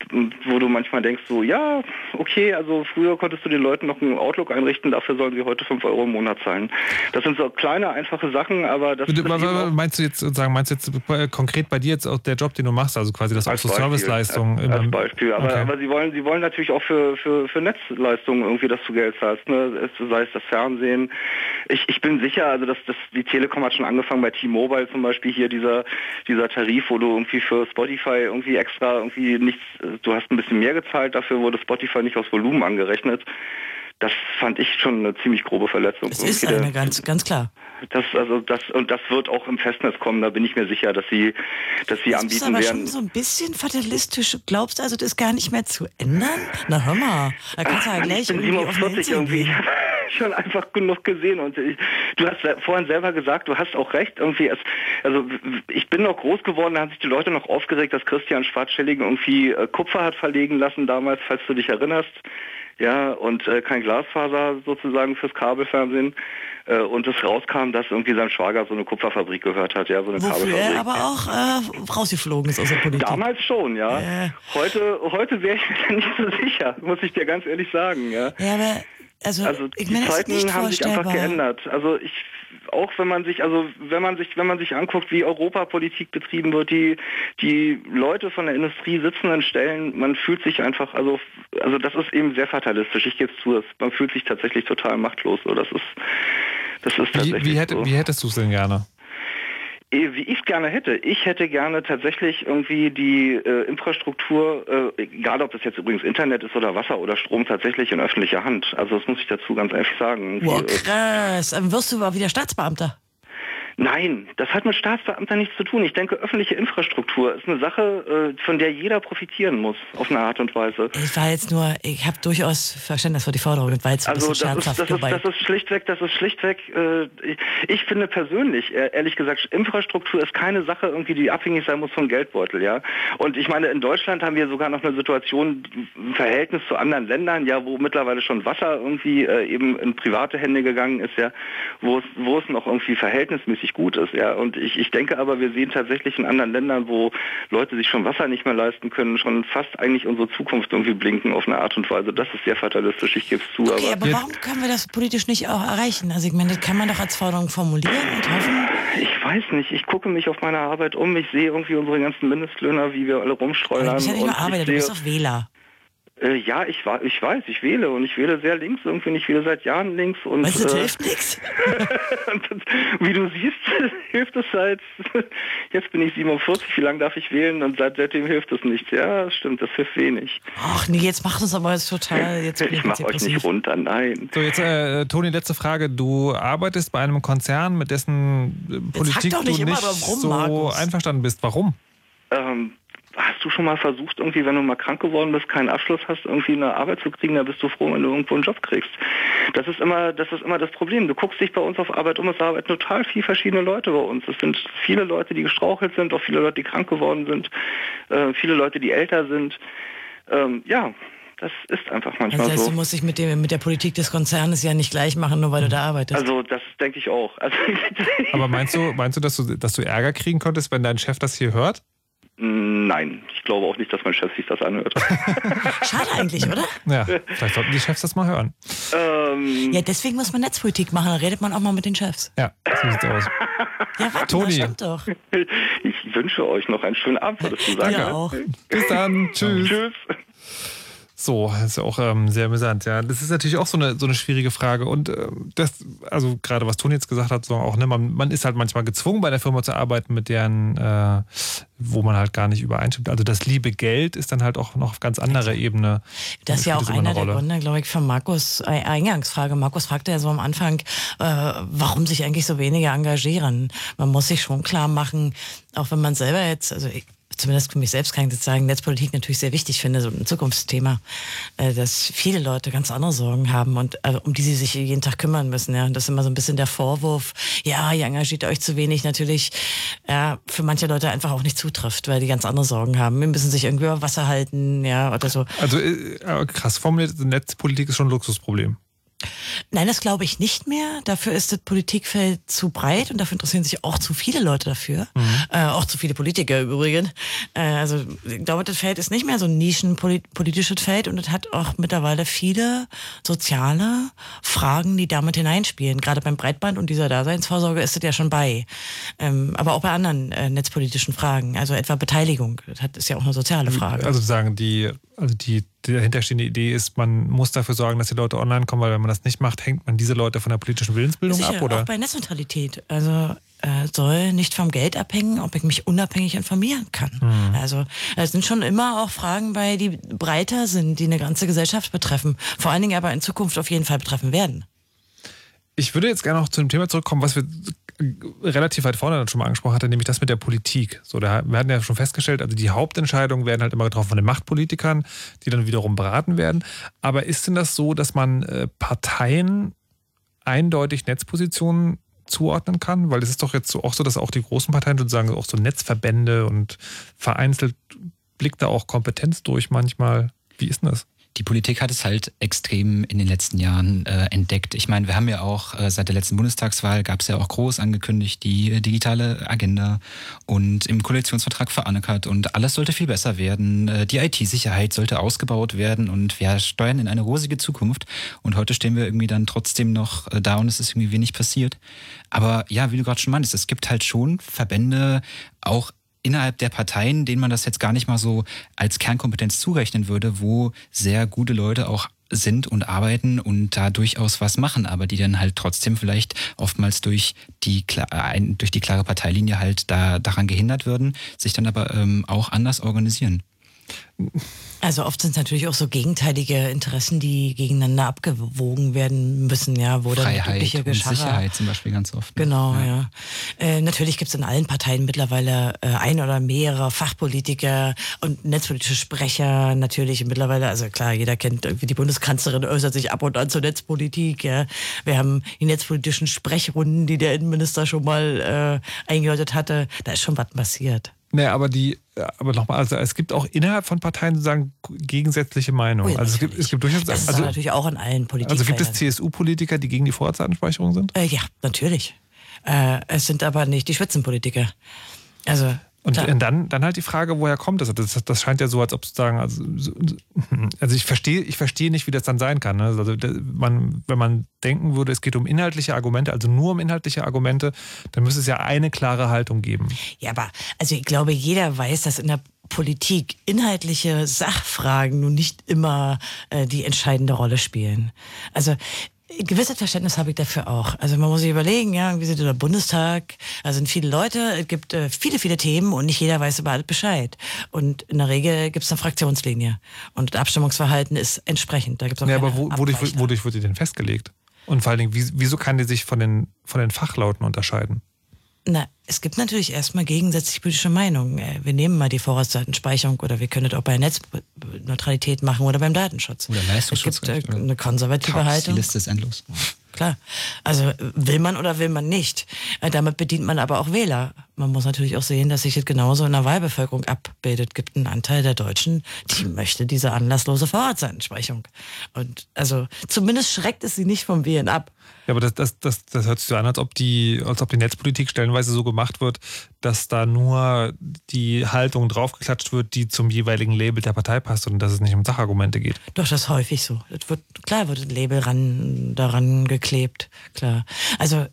wo du manchmal denkst so, ja, okay, also früher konntest du den Leuten noch einen Outlook einrichten, dafür sollen sie heute 5 Euro im Monat zahlen. Das sind so kleine, einfache Sachen, aber das Bitte, Meinst du jetzt sagen, meinst du jetzt konkret bei dir jetzt auch der Job, den du machst, also quasi das auch so Serviceleistungen? Als, als Beispiel. Aber, okay. aber sie wollen, sie wollen natürlich auch für, für, für Netzleistungen irgendwie, dass du Geld zahlst, ne? sei es das Fernsehen. Ich, ich bin sicher, also dass, dass die Telekom hat schon angefangen bei T-Mobile zum Beispiel hier dieser, dieser Tarif Tarif, wo du irgendwie für Spotify irgendwie extra irgendwie nichts, du hast ein bisschen mehr gezahlt, dafür wurde Spotify nicht aus Volumen angerechnet. Das fand ich schon eine ziemlich grobe Verletzung. Das ist eine ganz, ganz klar. Das, also das, und das wird auch im Festnetz kommen, da bin ich mir sicher, dass sie, dass sie das anbieten ist aber werden. schon so ein bisschen fatalistisch. Glaubst du also, das gar nicht mehr zu ändern? Na hör mal, da kannst du ja gleich ich bin 47 irgendwie. schon einfach genug gesehen und ich, du hast vorhin selber gesagt, du hast auch recht irgendwie. Es, also ich bin noch groß geworden, da haben sich die Leute noch aufgeregt, dass Christian Schwarzschilling irgendwie äh, Kupfer hat verlegen lassen damals, falls du dich erinnerst. Ja, und äh, kein Glasfaser sozusagen fürs Kabelfernsehen. Äh, und es rauskam, dass irgendwie sein Schwager so eine Kupferfabrik gehört hat, ja, so eine Wofür Kabelfabrik. er aber auch äh, rausgeflogen ist aus der Politik. Damals schon, ja. Heute, heute wäre ich mir nicht so sicher, muss ich dir ganz ehrlich sagen, ja. Ja, aber also, also ich die meine, Zeiten haben sich einfach geändert. Also ich auch wenn man sich also wenn man sich wenn man sich anguckt, wie Europapolitik betrieben wird, die die Leute von der Industrie sitzen an Stellen, man fühlt sich einfach also also das ist eben sehr fatalistisch. Ich gebe es zu, man fühlt sich tatsächlich total machtlos. So, das ist das ist tatsächlich wie, wie, hätte, so. wie hättest du es denn gerne? Eh, wie ich es gerne hätte. Ich hätte gerne tatsächlich irgendwie die äh, Infrastruktur, äh, egal ob das jetzt übrigens Internet ist oder Wasser oder Strom, tatsächlich in öffentlicher Hand. Also das muss ich dazu ganz einfach sagen. Wow, krass. Dann wirst du mal wieder Staatsbeamter. Nein, das hat mit Staatsbeamtern nichts zu tun. Ich denke, öffentliche Infrastruktur ist eine Sache, äh, von der jeder profitieren muss, auf eine Art und Weise. Ich war jetzt nur, ich habe durchaus Verständnis für die Forderung, das war jetzt ein also bisschen das ist, scherzhaft das, ist, das ist schlichtweg, das ist schlichtweg, äh, ich, finde persönlich, äh, ehrlich gesagt, Infrastruktur ist keine Sache irgendwie, die abhängig sein muss vom Geldbeutel, ja. Und ich meine, in Deutschland haben wir sogar noch eine Situation im Verhältnis zu anderen Ländern, ja, wo mittlerweile schon Wasser irgendwie eben in private Hände gegangen ist, ja, wo es, wo es noch irgendwie verhältnismäßig gut ist, ja. Und ich, ich denke aber, wir sehen tatsächlich in anderen Ländern, wo Leute sich schon Wasser nicht mehr leisten können, schon fast eigentlich unsere Zukunft irgendwie blinken auf eine Art und Weise. Das ist sehr fatalistisch, ich gebe es zu. Okay, aber, aber warum können wir das politisch nicht auch erreichen? Also ich meine, das kann man doch als Forderung formulieren und hoffen. Ich weiß nicht, ich gucke mich auf meine Arbeit um, ich sehe irgendwie unsere ganzen Mindestlöhner, wie wir alle rumstreuen. Du bist ja nicht nur Arbeiter, du bist doch Wähler. Äh, ja, ich, ich weiß, ich wähle und ich wähle sehr links irgendwie. Ich wähle seit Jahren links. Und, weißt du, das äh, hilft nichts. Wie du siehst, hilft es seit, jetzt bin ich 47, wie lange darf ich wählen und seit, seitdem hilft es nichts. Ja, das stimmt, das hilft wenig. Ach nee, jetzt macht es aber jetzt total. Jetzt ich mache euch nicht runter, nein. So, jetzt, äh, Toni, letzte Frage. Du arbeitest bei einem Konzern, mit dessen äh, Politik nicht du nicht rum, so Markus. einverstanden bist. Warum? Ähm, Hast du schon mal versucht, irgendwie, wenn du mal krank geworden bist, keinen Abschluss hast, irgendwie eine Arbeit zu kriegen, da bist du froh, wenn du irgendwo einen Job kriegst. Das ist immer, das ist immer das Problem. Du guckst dich bei uns auf Arbeit um, es arbeiten total viele verschiedene Leute bei uns. Es sind viele Leute, die gestrauchelt sind, auch viele Leute, die krank geworden sind, äh, viele Leute, die älter sind. Ähm, ja, das ist einfach manchmal Das heißt, so. du musst dich mit, dem, mit der Politik des Konzernes ja nicht gleich machen, nur weil du da arbeitest. Also das denke ich auch. Also, Aber meinst du, meinst du, dass du, dass du Ärger kriegen konntest, wenn dein Chef das hier hört? Nein, ich glaube auch nicht, dass mein Chef sich das anhört. Schade eigentlich, oder? Ja, vielleicht sollten die Chefs das mal hören. Ähm, Ja, deswegen muss man Netzpolitik machen, da redet man auch mal mit den Chefs. Ja, so sieht's aus. Ja, warte, Toni. das stimmt doch. ich wünsche euch noch einen schönen Abend, würdest du sagen. Ja, auch. Bis dann. Tschüss. Tschüss. So, das ist ja auch ähm, sehr amüsant, ja. Das ist natürlich auch so eine, so eine schwierige Frage. Und äh, das, also gerade was Toni jetzt gesagt hat, so auch, ne, man, man ist halt manchmal gezwungen, bei der Firma zu arbeiten, mit deren, äh, wo man halt gar nicht übereinstimmt. Also das liebe Geld ist dann halt auch noch auf ganz anderer Ebene. Das ist ja auch immer eine einer der. Gründe, glaube ich, von Markus äh, Eingangsfrage. Markus fragte ja so am Anfang, äh, warum sich eigentlich so wenige engagieren. Man muss sich schon klar machen, auch wenn man selber jetzt, also ich, zumindest für mich selbst kann ich das sagen, Netzpolitik natürlich sehr wichtig finde, so ein Zukunftsthema, äh, dass viele Leute ganz andere Sorgen haben und äh, um die sie sich jeden Tag kümmern müssen. Ja. Und das ist immer so ein bisschen der Vorwurf, ja, ihr engagiert euch zu wenig, natürlich ja, für manche Leute einfach auch nicht zutrifft, weil die ganz andere Sorgen haben. Wir müssen sich irgendwie über Wasser halten, ja, oder so. Also äh, krass formuliert, Netzpolitik ist schon ein Luxusproblem. Nein, das glaube ich nicht mehr. Dafür ist das Politikfeld zu breit und dafür interessieren sich auch zu viele Leute dafür. Mhm. Äh, auch zu viele Politiker übrigens. Äh, also ich glaube, das Feld ist nicht mehr so ein nischenpolitisches Feld und es hat auch mittlerweile viele soziale Fragen, die damit hineinspielen. Gerade beim Breitband und dieser Daseinsvorsorge ist es ja schon bei. Ähm, aber auch bei anderen äh, netzpolitischen Fragen, also etwa Beteiligung. Das ist ja auch eine soziale Frage. Also sagen die, also die die dahinterstehende Idee ist, man muss dafür sorgen, dass die Leute online kommen, weil wenn man das nicht macht, hängt man diese Leute von der politischen Willensbildung Sicher, ab, oder? Auch bei Netzneutralität. Also äh, soll nicht vom Geld abhängen, ob ich mich unabhängig informieren kann. Mhm. Also es sind schon immer auch Fragen bei, die breiter sind, die eine ganze Gesellschaft betreffen. Vor allen Dingen aber in Zukunft auf jeden Fall betreffen werden. Ich würde jetzt gerne noch zu dem Thema zurückkommen, was wir relativ weit vorne dann schon mal angesprochen hatte, nämlich das mit der Politik. So, da, wir hatten ja schon festgestellt, also die Hauptentscheidungen werden halt immer getroffen von den Machtpolitikern, die dann wiederum beraten werden. Aber ist denn das so, dass man äh, Parteien eindeutig Netzpositionen zuordnen kann? Weil es ist doch jetzt so, auch so, dass auch die großen Parteien sozusagen auch so Netzverbände und vereinzelt blickt da auch Kompetenz durch manchmal. Wie ist denn das? Die Politik hat es halt extrem in den letzten Jahren äh, entdeckt. Ich meine, wir haben ja auch äh, seit der letzten Bundestagswahl gab es ja auch groß angekündigt die äh, digitale Agenda und im Koalitionsvertrag verankert und alles sollte viel besser werden. Äh, die IT-Sicherheit sollte ausgebaut werden und wir steuern in eine rosige Zukunft. Und heute stehen wir irgendwie dann trotzdem noch äh, da und es ist irgendwie wenig passiert. Aber ja, wie du gerade schon meintest, es gibt halt schon Verbände, auch innerhalb der Parteien, denen man das jetzt gar nicht mal so als Kernkompetenz zurechnen würde, wo sehr gute Leute auch sind und arbeiten und da durchaus was machen, aber die dann halt trotzdem vielleicht oftmals durch die, durch die klare Parteilinie halt da, daran gehindert würden, sich dann aber ähm, auch anders organisieren. Also oft sind es natürlich auch so gegenteilige Interessen, die gegeneinander abgewogen werden müssen, ja, wo Freiheit dann übliche und Sicherheit zum Beispiel ganz oft. Ne? Genau, ja. ja. Äh, natürlich gibt es in allen Parteien mittlerweile äh, ein oder mehrere Fachpolitiker und netzpolitische Sprecher natürlich mittlerweile, also klar, jeder kennt irgendwie die Bundeskanzlerin äußert sich ab und an zur Netzpolitik, ja. Wir haben die netzpolitischen Sprechrunden, die der Innenminister schon mal äh, eingeläutet hatte. Da ist schon was passiert. Naja, aber die, aber nochmal, also es gibt auch innerhalb von Parteien sozusagen gegensätzliche Meinungen. Oh ja, also es gibt, es gibt durchaus. Das ist also, natürlich auch in allen Politikern. Also gibt es CSU-Politiker, die gegen die Vorratsdatenspeicherung sind? Äh, ja, natürlich. Äh, es sind aber nicht die Spitzenpolitiker. Also und Klar. dann, dann halt die Frage, woher kommt das? das? Das scheint ja so, als ob sozusagen, also, also ich verstehe, ich verstehe nicht, wie das dann sein kann. Ne? Also man, wenn man denken würde, es geht um inhaltliche Argumente, also nur um inhaltliche Argumente, dann müsste es ja eine klare Haltung geben. Ja, aber also ich glaube, jeder weiß, dass in der Politik inhaltliche Sachfragen nun nicht immer äh, die entscheidende Rolle spielen. Also gewisses Verständnis habe ich dafür auch. Also man muss sich überlegen, ja, wie sieht der Bundestag? Da sind viele Leute, es gibt äh, viele, viele Themen und nicht jeder weiß über alles Bescheid. Und in der Regel gibt es eine Fraktionslinie. Und das Abstimmungsverhalten ist entsprechend. Da gibt's auch ja, aber wo, wodurch, wodurch wird die denn festgelegt? Und vor allen Dingen, wieso kann die sich von den, von den Fachlauten unterscheiden? Na, es gibt natürlich erstmal gegensätzliche politische Meinungen. Äh, wir nehmen mal die Vorratsdatenspeicherung oder wir können das auch bei Netzneutralität machen oder beim Datenschutz. Oder Leistungsschutz. Es gibt äh, eine konservative Krass, Haltung. Die Liste ist endlos. Klar. Also will man oder will man nicht. Äh, damit bedient man aber auch Wähler. Man muss natürlich auch sehen, dass sich das genauso in der Wahlbevölkerung abbildet. Es gibt einen Anteil der Deutschen, die möchte diese anlasslose Vorratsdatenspeicherung. Und also zumindest schreckt es sie nicht vom Wählen ab. Ja, aber das, das, das, das hört sich so an, als ob, die, als ob die Netzpolitik stellenweise so gemacht wird, dass da nur die Haltung draufgeklatscht wird, die zum jeweiligen Label der Partei passt und dass es nicht um Sachargumente geht. Doch, das ist häufig so. Wird, klar wird ein Label ran, daran geklebt, klar. Also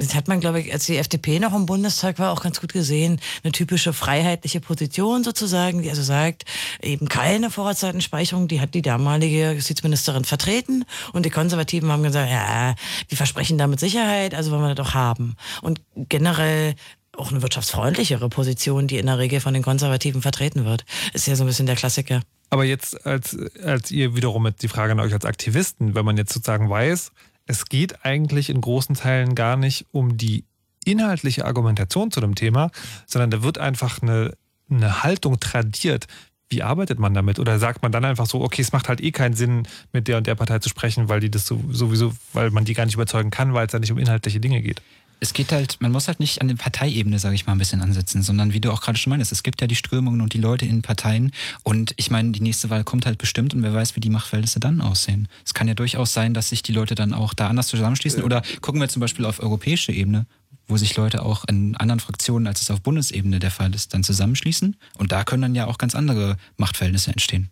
das hat man, glaube ich, als die FDP noch im Bundestag war, auch ganz gut gesehen. Eine typische freiheitliche Position sozusagen, die also sagt, eben keine Vorratsdatenspeicherung, die hat die damalige Justizministerin vertreten. Und die Konservativen haben gesagt, ja, wir versprechen damit Sicherheit, also wollen wir das doch haben. Und generell auch eine wirtschaftsfreundlichere Position, die in der Regel von den Konservativen vertreten wird. Ist ja so ein bisschen der Klassiker. Aber jetzt als, als ihr wiederum die Frage an euch als Aktivisten, wenn man jetzt sozusagen weiß, es geht eigentlich in großen Teilen gar nicht um die inhaltliche Argumentation zu dem Thema, sondern da wird einfach eine, eine Haltung tradiert, wie arbeitet man damit? Oder sagt man dann einfach so, okay, es macht halt eh keinen Sinn, mit der und der Partei zu sprechen, weil die das sowieso, weil man die gar nicht überzeugen kann, weil es da nicht um inhaltliche Dinge geht? Es geht halt, man muss halt nicht an der Parteiebene, sage ich mal, ein bisschen ansetzen, sondern wie du auch gerade schon meinst, es gibt ja die Strömungen und die Leute in Parteien und ich meine, die nächste Wahl kommt halt bestimmt und wer weiß, wie die Machtverhältnisse dann aussehen. Es kann ja durchaus sein, dass sich die Leute dann auch da anders zusammenschließen oder gucken wir zum Beispiel auf europäische Ebene, wo sich Leute auch in anderen Fraktionen, als es auf Bundesebene der Fall ist, dann zusammenschließen und da können dann ja auch ganz andere Machtverhältnisse entstehen.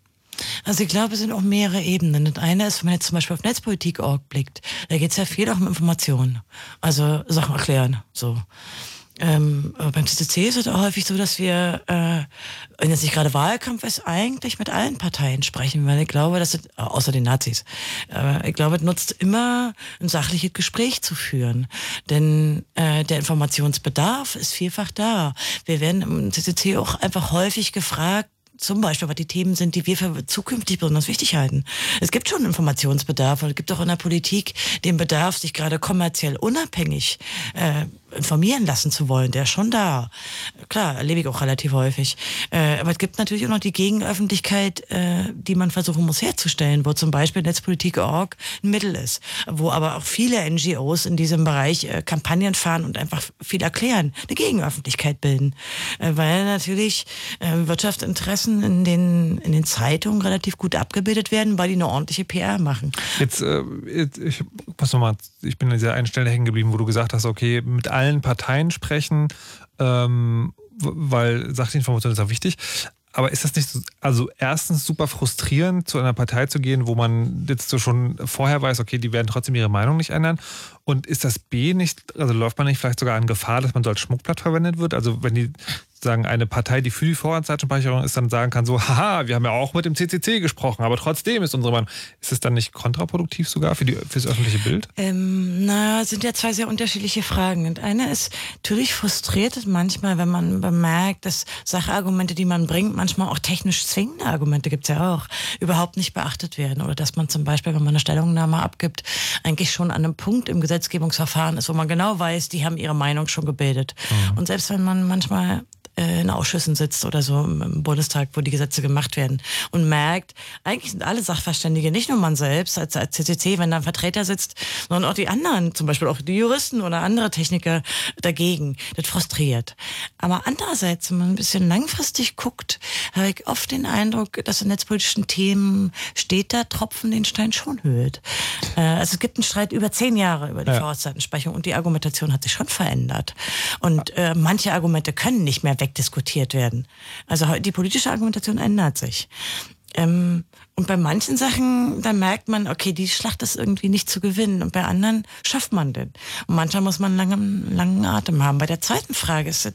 Also ich glaube, es sind auch mehrere Ebenen. Das eine ist, wenn man jetzt zum Beispiel auf Netzpolitik.org blickt, da geht es ja viel auch um Informationen. Also Sachen erklären. So. Ähm, beim CCC ist es auch häufig so, dass wir, äh, wenn jetzt nicht gerade Wahlkampf ist, eigentlich mit allen Parteien sprechen, weil ich glaube, dass es, außer den Nazis, äh, ich glaube, es nutzt immer, ein sachliches Gespräch zu führen. Denn äh, der Informationsbedarf ist vielfach da. Wir werden im CCC auch einfach häufig gefragt, zum Beispiel, was die Themen sind, die wir für zukünftig besonders wichtig halten. Es gibt schon Informationsbedarf und es gibt auch in der Politik den Bedarf, sich gerade kommerziell unabhängig äh, informieren lassen zu wollen, der ist schon da. Klar, erlebe ich auch relativ häufig. Äh, aber es gibt natürlich auch noch die Gegenöffentlichkeit, äh, die man versuchen muss herzustellen, wo zum Beispiel Netzpolitik.org ein Mittel ist, wo aber auch viele NGOs in diesem Bereich äh, Kampagnen fahren und einfach viel erklären, eine Gegenöffentlichkeit bilden. Äh, weil natürlich äh, Wirtschaftsinteressen in den, in den Zeitungen relativ gut abgebildet werden, weil die eine ordentliche PR machen. Jetzt, äh, ich, was nochmal, ich bin an dieser einen Stelle hängen geblieben, wo du gesagt hast, okay, mit allen Parteien sprechen, ähm, weil Sachinformation ist auch wichtig. Aber ist das nicht so, also erstens super frustrierend, zu einer Partei zu gehen, wo man jetzt so schon vorher weiß, okay, die werden trotzdem ihre Meinung nicht ändern? Und ist das B nicht, also läuft man nicht vielleicht sogar an Gefahr, dass man so als Schmuckblatt verwendet wird? Also wenn die sagen, eine Partei, die für die Vorratsdatenspeicherung ist, dann sagen kann so, haha, wir haben ja auch mit dem CCC gesprochen, aber trotzdem ist unsere Meinung. Ist es dann nicht kontraproduktiv sogar für, die, für das öffentliche Bild? Ähm, na, sind ja zwei sehr unterschiedliche Fragen. Und eine ist natürlich frustriert manchmal, wenn man bemerkt, dass Sachargumente, die man bringt, manchmal auch technisch zwingende Argumente gibt es ja auch, überhaupt nicht beachtet werden. Oder dass man zum Beispiel, wenn man eine Stellungnahme abgibt, eigentlich schon an einem Punkt im Gesetzgebungsverfahren ist, wo man genau weiß, die haben ihre Meinung schon gebildet. Mhm. Und selbst wenn man manchmal in Ausschüssen sitzt oder so im Bundestag, wo die Gesetze gemacht werden und merkt, eigentlich sind alle Sachverständige, nicht nur man selbst als, als CCC, wenn da ein Vertreter sitzt, sondern auch die anderen, zum Beispiel auch die Juristen oder andere Techniker dagegen. Das frustriert. Aber andererseits, wenn man ein bisschen langfristig guckt, habe ich oft den Eindruck, dass in netzpolitischen Themen steht da Tropfen den Stein schon höhlt. Äh, also es gibt einen Streit über zehn Jahre über die ja. Vorratsdatenspeicherung und die Argumentation hat sich schon verändert. Und äh, manche Argumente können nicht mehr weg wegdiskutiert werden. Also die politische Argumentation ändert sich. Ähm, und bei manchen Sachen, da merkt man, okay, die Schlacht ist irgendwie nicht zu gewinnen. Und bei anderen schafft man den. Und manchmal muss man einen langen, langen Atem haben. Bei der zweiten Frage ist es,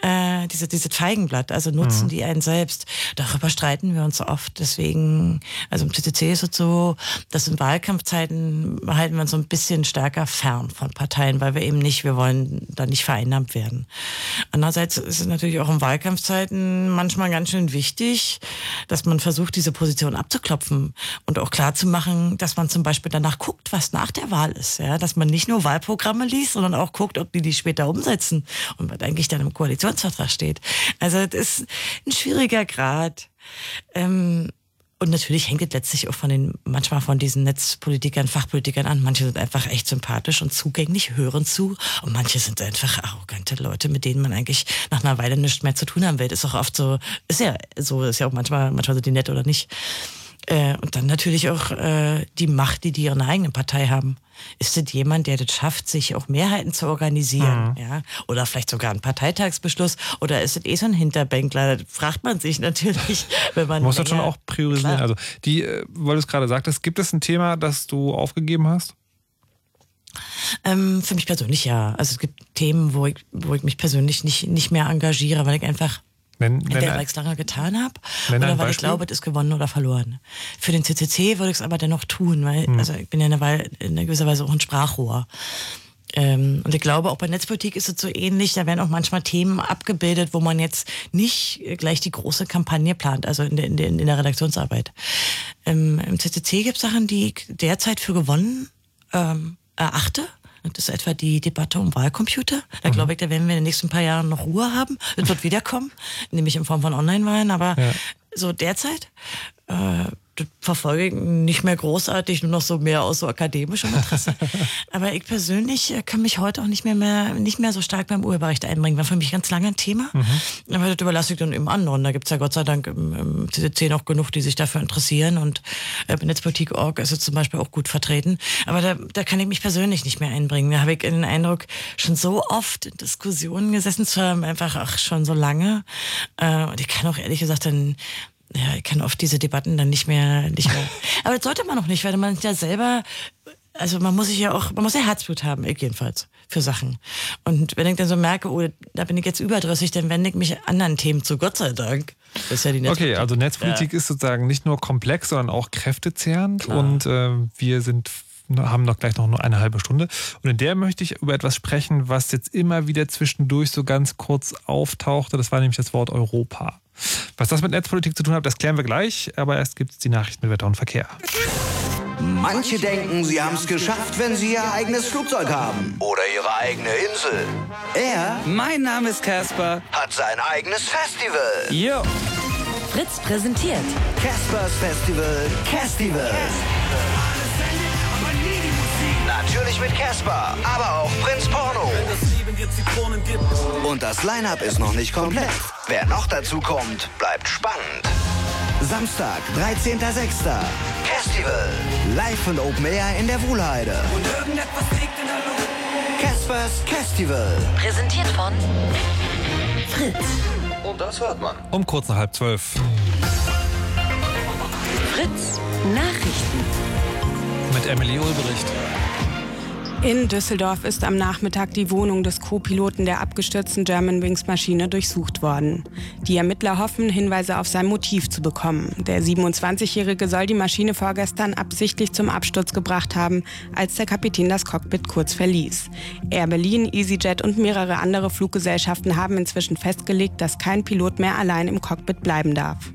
äh, diese, diese Feigenblatt, also nutzen mhm. die einen selbst. Darüber streiten wir uns oft. Deswegen, also im CCC ist es so, dass in Wahlkampfzeiten halten wir uns so ein bisschen stärker fern von Parteien, weil wir eben nicht, wir wollen da nicht vereinnahmt werden. Andererseits ist es natürlich auch in Wahlkampfzeiten manchmal ganz schön wichtig, dass man versucht, diese Position abzuklopfen und auch klar zu machen, dass man zum Beispiel danach guckt, was nach der Wahl ist. Ja? Dass man nicht nur Wahlprogramme liest, sondern auch guckt, ob die die später umsetzen und was eigentlich dann im Koalitionsvertrag steht. Also das ist ein schwieriger Grad. Ähm, und natürlich hängt es letztlich auch von den, manchmal von diesen Netzpolitikern, Fachpolitikern an. Manche sind einfach echt sympathisch und zugänglich, hören zu. Und manche sind einfach arrogante Leute, mit denen man eigentlich nach einer Weile nichts mehr zu tun haben will. Ist auch oft so, ist ja so, ist ja auch manchmal, manchmal sind die nett oder nicht. Äh, und dann natürlich auch äh, die Macht, die die ihre eigene Partei haben. Ist das jemand, der das schafft, sich auch Mehrheiten zu organisieren? Mhm. Ja? Oder vielleicht sogar einen Parteitagsbeschluss? Oder ist das eh so ein Hinterbänkler? Das fragt man sich natürlich, wenn man. Muss das schon auch priorisieren. Klar. Also, die, äh, weil du es gerade sagtest, gibt es ein Thema, das du aufgegeben hast? Ähm, für mich persönlich ja. Also es gibt Themen, wo ich, wo ich mich persönlich nicht, nicht mehr engagiere, weil ich einfach Nenn, weil ich es lange getan habe oder weil ich glaube, es ist gewonnen oder verloren. Für den CCC würde ich es aber dennoch tun, weil hm. also ich bin ja in einer, in einer gewisser Weise auch ein Sprachrohr. Ähm, und ich glaube, auch bei Netzpolitik ist es so ähnlich. Da werden auch manchmal Themen abgebildet, wo man jetzt nicht gleich die große Kampagne plant, also in der, in der, in der Redaktionsarbeit. Ähm, Im CCC gibt es Sachen, die ich derzeit für gewonnen ähm, erachte das ist etwa die Debatte um Wahlcomputer. Da Mhm. glaube ich, da werden wir in den nächsten paar Jahren noch Ruhe haben. Es wird wiederkommen, nämlich in Form von Online-Wahlen. Aber Ja. so derzeit äh, das verfolge ich nicht mehr großartig, nur noch so mehr aus so akademischem Interesse. Aber ich persönlich äh, kann mich heute auch nicht mehr, mehr, nicht mehr so stark beim Urheberrecht einbringen. War für mich ganz lange ein Thema. Aber das überlasse ich dann eben anderen. Da gibt's ja Gott sei Dank im, im CCC noch genug, die sich dafür interessieren. Und äh, Netzpolitik.org ist jetzt zum Beispiel auch gut vertreten. Aber da, da kann ich mich persönlich nicht mehr einbringen. Da habe ich den Eindruck, schon so oft in Diskussionen gesessen zu haben, einfach ach, schon so lange. Äh, und ich kann auch ehrlich gesagt dann ja, ich kann oft diese Debatten dann nicht mehr, nicht mehr. Aber das sollte man auch nicht, weil man ja selber, also man muss sich ja auch, man muss ja Herzblut haben, ich jedenfalls, für Sachen. Und wenn ich dann so merke, oh, da bin ich jetzt überdrüssig, dann wende ich mich anderen Themen zu, Gott sei Dank. Das ist ja die Okay, Netzpolitik. also Netzpolitik Ja. ist sozusagen nicht nur komplex, sondern auch kräftezehrend. Und äh, wir sind haben noch gleich noch nur eine halbe Stunde. Und in der möchte ich über etwas sprechen, was jetzt immer wieder zwischendurch so ganz kurz auftauchte. Das war nämlich das Wort Europa. Was das mit Netzpolitik zu tun hat, das klären wir gleich. Aber erst gibt es die Nachrichten mit Wetter und Verkehr. Manche denken, sie haben es geschafft, wenn sie ihr eigenes Flugzeug haben. Oder ihre eigene Insel. Er Mein Name ist Casper. hat sein eigenes Festival. Jo. Fritz präsentiert Caspers Festival, Castival. Natürlich mit Casper, aber auch Prinz Porno. Und das Line-Up ist noch nicht komplett. Wer noch dazu kommt, bleibt spannend. Samstag, 13.06. Festival. Live und Open Air in der Wuhlheide. Und irgendetwas liegt in der Luft. Caspers Festival. Präsentiert von Fritz. Und das hört man. Um kurz nach halb zwölf. Fritz Nachrichten. Mit Emily Ulbricht. In Düsseldorf ist am Nachmittag die Wohnung des Co-Piloten der abgestürzten Germanwings Maschine durchsucht worden. Die Ermittler hoffen, Hinweise auf sein Motiv zu bekommen. Der 27-Jährige soll die Maschine vorgestern absichtlich zum Absturz gebracht haben, als der Kapitän das Cockpit kurz verließ. Air Berlin, EasyJet und mehrere andere Fluggesellschaften haben inzwischen festgelegt, dass kein Pilot mehr allein im Cockpit bleiben darf.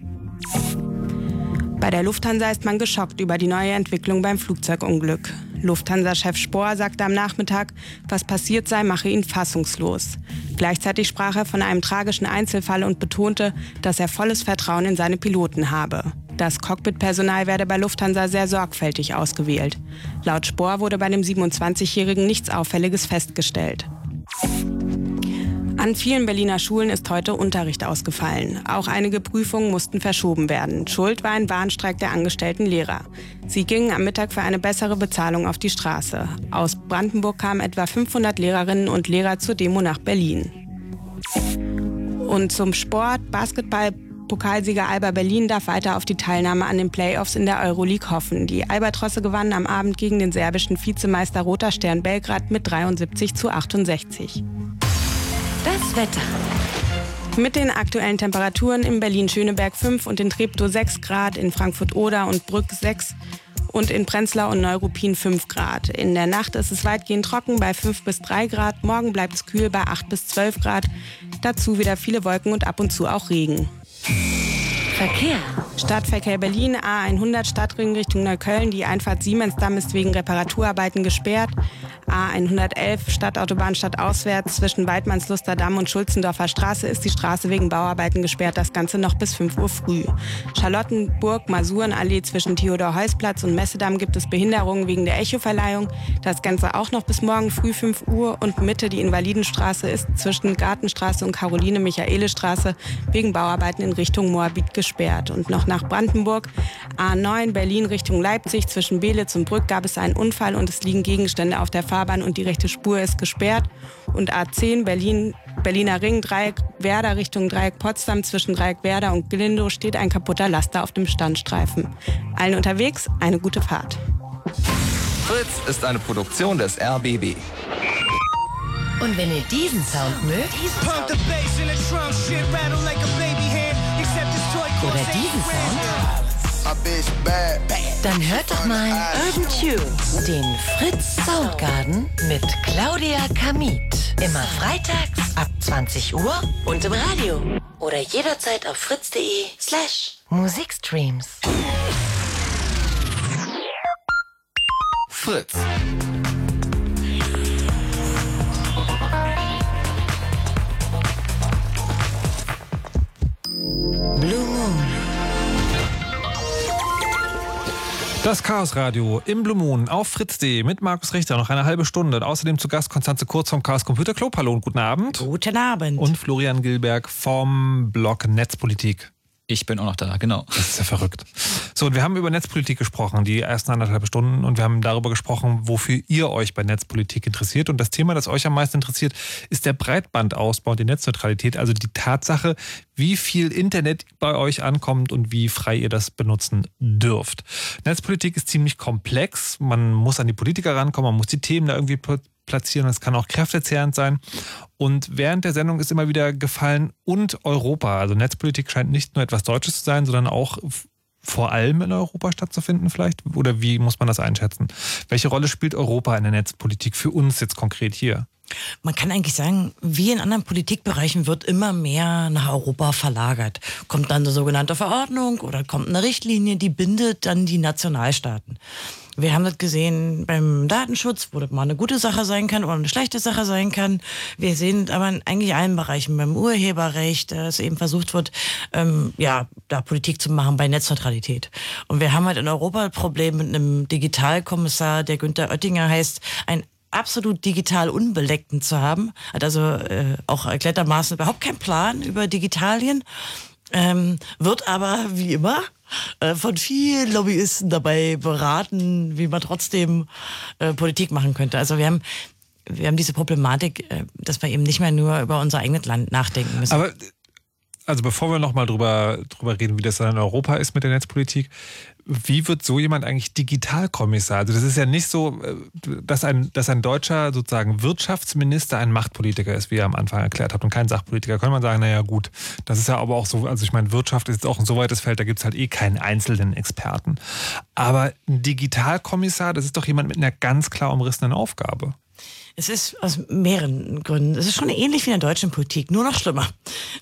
Bei der Lufthansa ist man geschockt über die neue Entwicklung beim Flugzeugunglück. Lufthansa-Chef Spohr sagte am Nachmittag, was passiert sei, mache ihn fassungslos. Gleichzeitig sprach er von einem tragischen Einzelfall und betonte, dass er volles Vertrauen in seine Piloten habe. Das Cockpitpersonal werde bei Lufthansa sehr sorgfältig ausgewählt. Laut Spohr wurde bei dem 27-Jährigen nichts Auffälliges festgestellt. An vielen Berliner Schulen ist heute Unterricht ausgefallen. Auch einige Prüfungen mussten verschoben werden. Schuld war ein Warnstreik der angestellten Lehrer. Sie gingen am Mittag für eine bessere Bezahlung auf die Straße. Aus Brandenburg kamen etwa 500 Lehrerinnen und Lehrer zur Demo nach Berlin. Und zum Sport, Basketball. Pokalsieger Alba Berlin darf weiter auf die Teilnahme an den Playoffs in der Euroleague hoffen. Die Albatrosse gewannen am Abend gegen den serbischen Vizemeister Roter Stern Belgrad mit 73 zu 68. Wetter. Mit den aktuellen Temperaturen in Berlin-Schöneberg 5 und in Treptow 6 Grad, in Frankfurt-Oder und Brück 6 und in Prenzlau und Neuruppin 5 Grad. In der Nacht ist es weitgehend trocken bei 5 bis 3 Grad. Morgen bleibt es kühl bei 8 bis 12 Grad. Dazu wieder viele Wolken und ab und zu auch Regen. Verkehr. Stadtverkehr Berlin, A100 Stadtring Richtung Neukölln. Die Einfahrt Siemensdamm ist wegen Reparaturarbeiten gesperrt. A111 Stadtautobahn stadtauswärts zwischen Weidmannsluster Damm und Schulzendorfer Straße ist die Straße wegen Bauarbeiten gesperrt. Das Ganze noch bis 5 Uhr früh. Charlottenburg, Masurenallee zwischen Theodor-Heuss-Platz und Messedamm gibt es Behinderungen wegen der Echoverleihung. Das Ganze auch noch bis morgen früh 5 Uhr. Und Mitte die Invalidenstraße ist zwischen Gartenstraße und Caroline-Michaele-Straße wegen Bauarbeiten in Richtung Moabit gesperrt. Und noch nach Brandenburg. A9 Berlin Richtung Leipzig zwischen Belitz und Brück gab es einen Unfall und es liegen Gegenstände auf der Fahrbahn und die rechte Spur ist gesperrt. Und A10 Berlin Berliner Ring, Dreieck Werder Richtung Dreieck Potsdam zwischen Dreieck Werder und Glindow steht ein kaputter Laster auf dem Standstreifen. Allen unterwegs eine gute Fahrt. Fritz ist eine Produktion des RBB. Und wenn ihr diesen Sound mögt oder diesen Sound, dann hört doch mal Urban Tunes, den Fritz Soundgarden mit Claudia Kamit. Immer freitags ab 20 Uhr und im Radio. Oder jederzeit auf fritz.de slash Musikstreams. Fritz. Blue Moon. Das Chaos Radio im Blue Moon auf Fritz D mit Markus Richter noch eine halbe Stunde. Und außerdem zu Gast Konstanze Kurz vom Chaos Computer Club. Hallo und guten Abend. Guten Abend. Und Florian Gilberg vom Blog Netzpolitik. Ich bin auch noch da, genau. Das ist ja verrückt. So, und wir haben über Netzpolitik gesprochen, die ersten anderthalb Stunden, und wir haben darüber gesprochen, wofür ihr euch bei Netzpolitik interessiert. Und das Thema, das euch am meisten interessiert, ist der Breitbandausbau die Netzneutralität, also die Tatsache, wie viel Internet bei euch ankommt und wie frei ihr das benutzen dürft. Netzpolitik ist ziemlich komplex. Man muss an die Politiker rankommen, man muss die Themen da irgendwie platzieren. Das kann auch kräftezehrend sein. Und während der Sendung ist immer wieder gefallen und Europa. Also Netzpolitik scheint nicht nur etwas Deutsches zu sein, sondern auch vor allem in Europa stattzufinden vielleicht? Oder wie muss man das einschätzen? Welche Rolle spielt Europa in der Netzpolitik für uns jetzt konkret hier? Man kann eigentlich sagen, wie in anderen Politikbereichen wird immer mehr nach Europa verlagert. Kommt dann eine sogenannte Verordnung oder kommt eine Richtlinie, die bindet dann die Nationalstaaten. Wir haben das gesehen beim Datenschutz, wo das mal eine gute Sache sein kann oder eine schlechte Sache sein kann. Wir sehen es aber in eigentlich allen Bereichen, beim Urheberrecht, dass eben versucht wird, ähm, ja, da Politik zu machen bei Netzneutralität. Und wir haben halt in Europa ein Problem mit einem Digitalkommissar, der Günther Oettinger heißt, ein absolut digital Unbeleckten zu haben. Hat also äh, auch erklärtermaßen überhaupt keinen Plan über Digitalien. Ähm, wird aber wie immer äh, von vielen Lobbyisten dabei beraten, wie man trotzdem äh, Politik machen könnte. Also wir haben wir haben diese Problematik, äh, dass wir eben nicht mehr nur über unser eigenes Land nachdenken müssen. Aber also bevor wir nochmal drüber, drüber reden, wie das dann in Europa ist mit der Netzpolitik, wie wird so jemand eigentlich Digitalkommissar? Also das ist ja nicht so, äh, dass ein, dass ein deutscher sozusagen Wirtschaftsminister ein Machtpolitiker ist, wie er am Anfang erklärt hat, und kein Sachpolitiker. Könnte man sagen, naja gut, das ist ja aber auch so, also ich meine, Wirtschaft ist jetzt auch ein so weites Feld, da gibt es halt eh keinen einzelnen Experten. Aber ein Digitalkommissar, das ist doch jemand mit einer ganz klar umrissenen Aufgabe. Es ist aus mehreren Gründen. Es ist schon ähnlich wie in der deutschen Politik, nur noch schlimmer.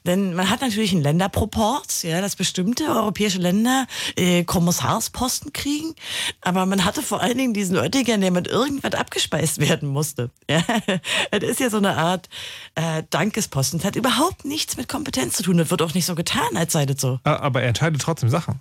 Denn man hat natürlich einen Länderproport, ja, dass bestimmte europäische Länder äh, Kommissarsposten kriegen. Aber man hatte vor allen Dingen diesen Oettinger, der mit irgendwas abgespeist werden musste. Ja, das ist ja so eine Art äh, Dankesposten. Das hat überhaupt nichts mit Kompetenz zu tun. Das wird auch nicht so getan, als sei das so. Aber er entscheidet trotzdem Sachen.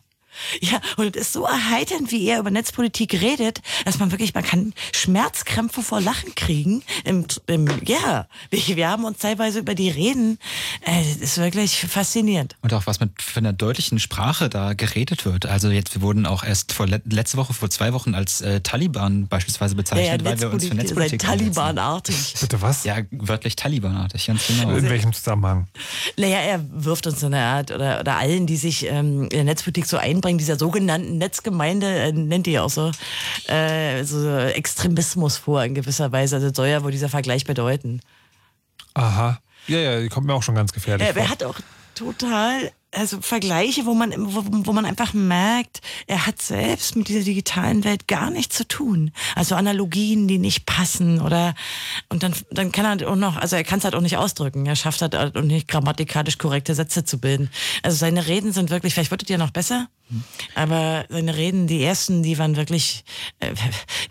Ja, und es ist so erheiternd, wie er über Netzpolitik redet, dass man wirklich, man kann Schmerzkrämpfe vor Lachen kriegen. Im, im, ja, wir, wir haben uns teilweise über die Reden. Äh, das ist wirklich faszinierend. Und auch was mit für einer deutlichen Sprache da geredet wird. Also jetzt, wir wurden auch erst vor letzte Woche, vor zwei Wochen als äh, Taliban beispielsweise bezeichnet, ja, ja, weil wir uns für Netzpolitik Talibanartig. Bitte was? Ja, wörtlich Talibanartig, ganz genau. In welchem Zusammenhang? Naja, er wirft uns so eine Art, oder, oder allen, die sich ähm, in der Netzpolitik so einbringen, Anbringen dieser sogenannten Netzgemeinde, äh, nennt die auch so, äh, so Extremismus vor in gewisser Weise. Also soll ja wohl dieser Vergleich bedeuten. Aha. Ja, ja, die kommt mir auch schon ganz gefährlich. Er, er hat auch total also Vergleiche, wo man, wo, wo man einfach merkt, er hat selbst mit dieser digitalen Welt gar nichts zu tun. Also Analogien, die nicht passen oder und dann, dann kann er auch noch, also er kann es halt auch nicht ausdrücken. Er schafft halt auch nicht grammatikalisch korrekte Sätze zu bilden. Also seine Reden sind wirklich, vielleicht wird ihr noch besser, aber seine Reden, die ersten, die waren wirklich, äh,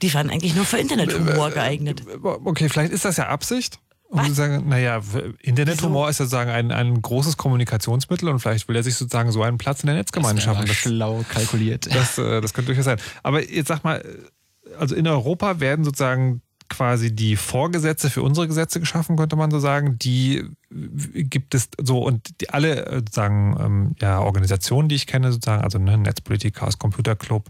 die waren eigentlich nur für Internethumor geeignet. Okay, vielleicht ist das ja Absicht. Und sie sagen, naja, Internethumor ist sozusagen ein, ein großes Kommunikationsmittel und vielleicht will er sich sozusagen so einen Platz in der Netzgemeinde das schlau kalkuliert. Das, äh, das könnte durchaus sein. Aber jetzt sag mal, also in Europa werden sozusagen quasi die Vorgesetze für unsere Gesetze geschaffen, könnte man so sagen. Die gibt es so und die, alle äh, sozusagen ähm, ja, Organisationen, die ich kenne, sozusagen, also ne, Netzpolitik, Chaos Computer Club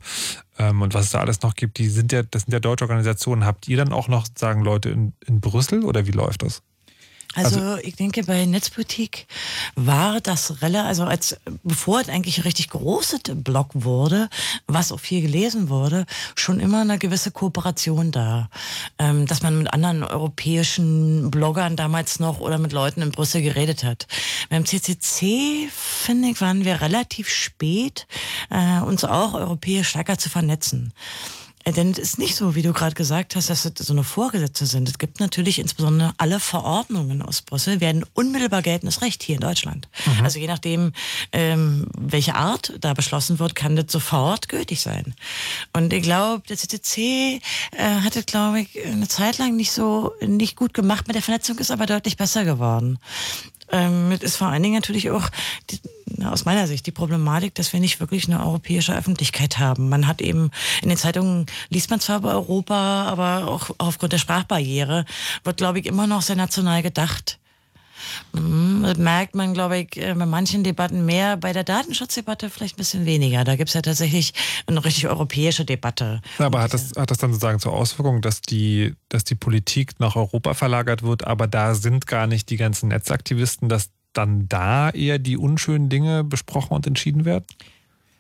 ähm, und was es da alles noch gibt, die sind ja, das sind ja deutsche Organisationen. Habt ihr dann auch noch sozusagen Leute in, in Brüssel oder wie läuft das? Also, also, ich denke, bei Netzpolitik war das relativ, also als bevor es eigentlich ein richtig großes Blog wurde, was auch viel gelesen wurde, schon immer eine gewisse Kooperation da. Ähm, dass man mit anderen europäischen Bloggern damals noch oder mit Leuten in Brüssel geredet hat. Beim CCC, finde ich, waren wir relativ spät, äh, uns auch europäisch stärker zu vernetzen. Denn es ist nicht so, wie du gerade gesagt hast, dass es so eine Vorgesetze sind. Es gibt natürlich insbesondere alle Verordnungen aus Brüssel werden unmittelbar geltendes Recht hier in Deutschland. Mhm. Also je nachdem, ähm, welche Art da beschlossen wird, kann das sofort gültig sein. Und ich glaube, der CCC äh, hat es, glaube ich, eine Zeit lang nicht so nicht gut gemacht mit der Vernetzung, ist aber deutlich besser geworden. Ähm, ist vor allen Dingen natürlich auch die, aus meiner Sicht die Problematik, dass wir nicht wirklich eine europäische Öffentlichkeit haben. Man hat eben in den Zeitungen liest man zwar über Europa, aber auch aufgrund der Sprachbarriere wird, glaube ich, immer noch sehr national gedacht. Mhm, das merkt man, glaube ich, äh, bei manchen Debatten mehr, bei der Datenschutzdebatte vielleicht ein bisschen weniger. Da gibt es ja tatsächlich eine richtig europäische Debatte. Aber hat das, hat das dann sozusagen zur Auswirkung, dass die, dass die Politik nach Europa verlagert wird, aber da sind gar nicht die ganzen Netzaktivisten, dass dann da eher die unschönen Dinge besprochen und entschieden werden?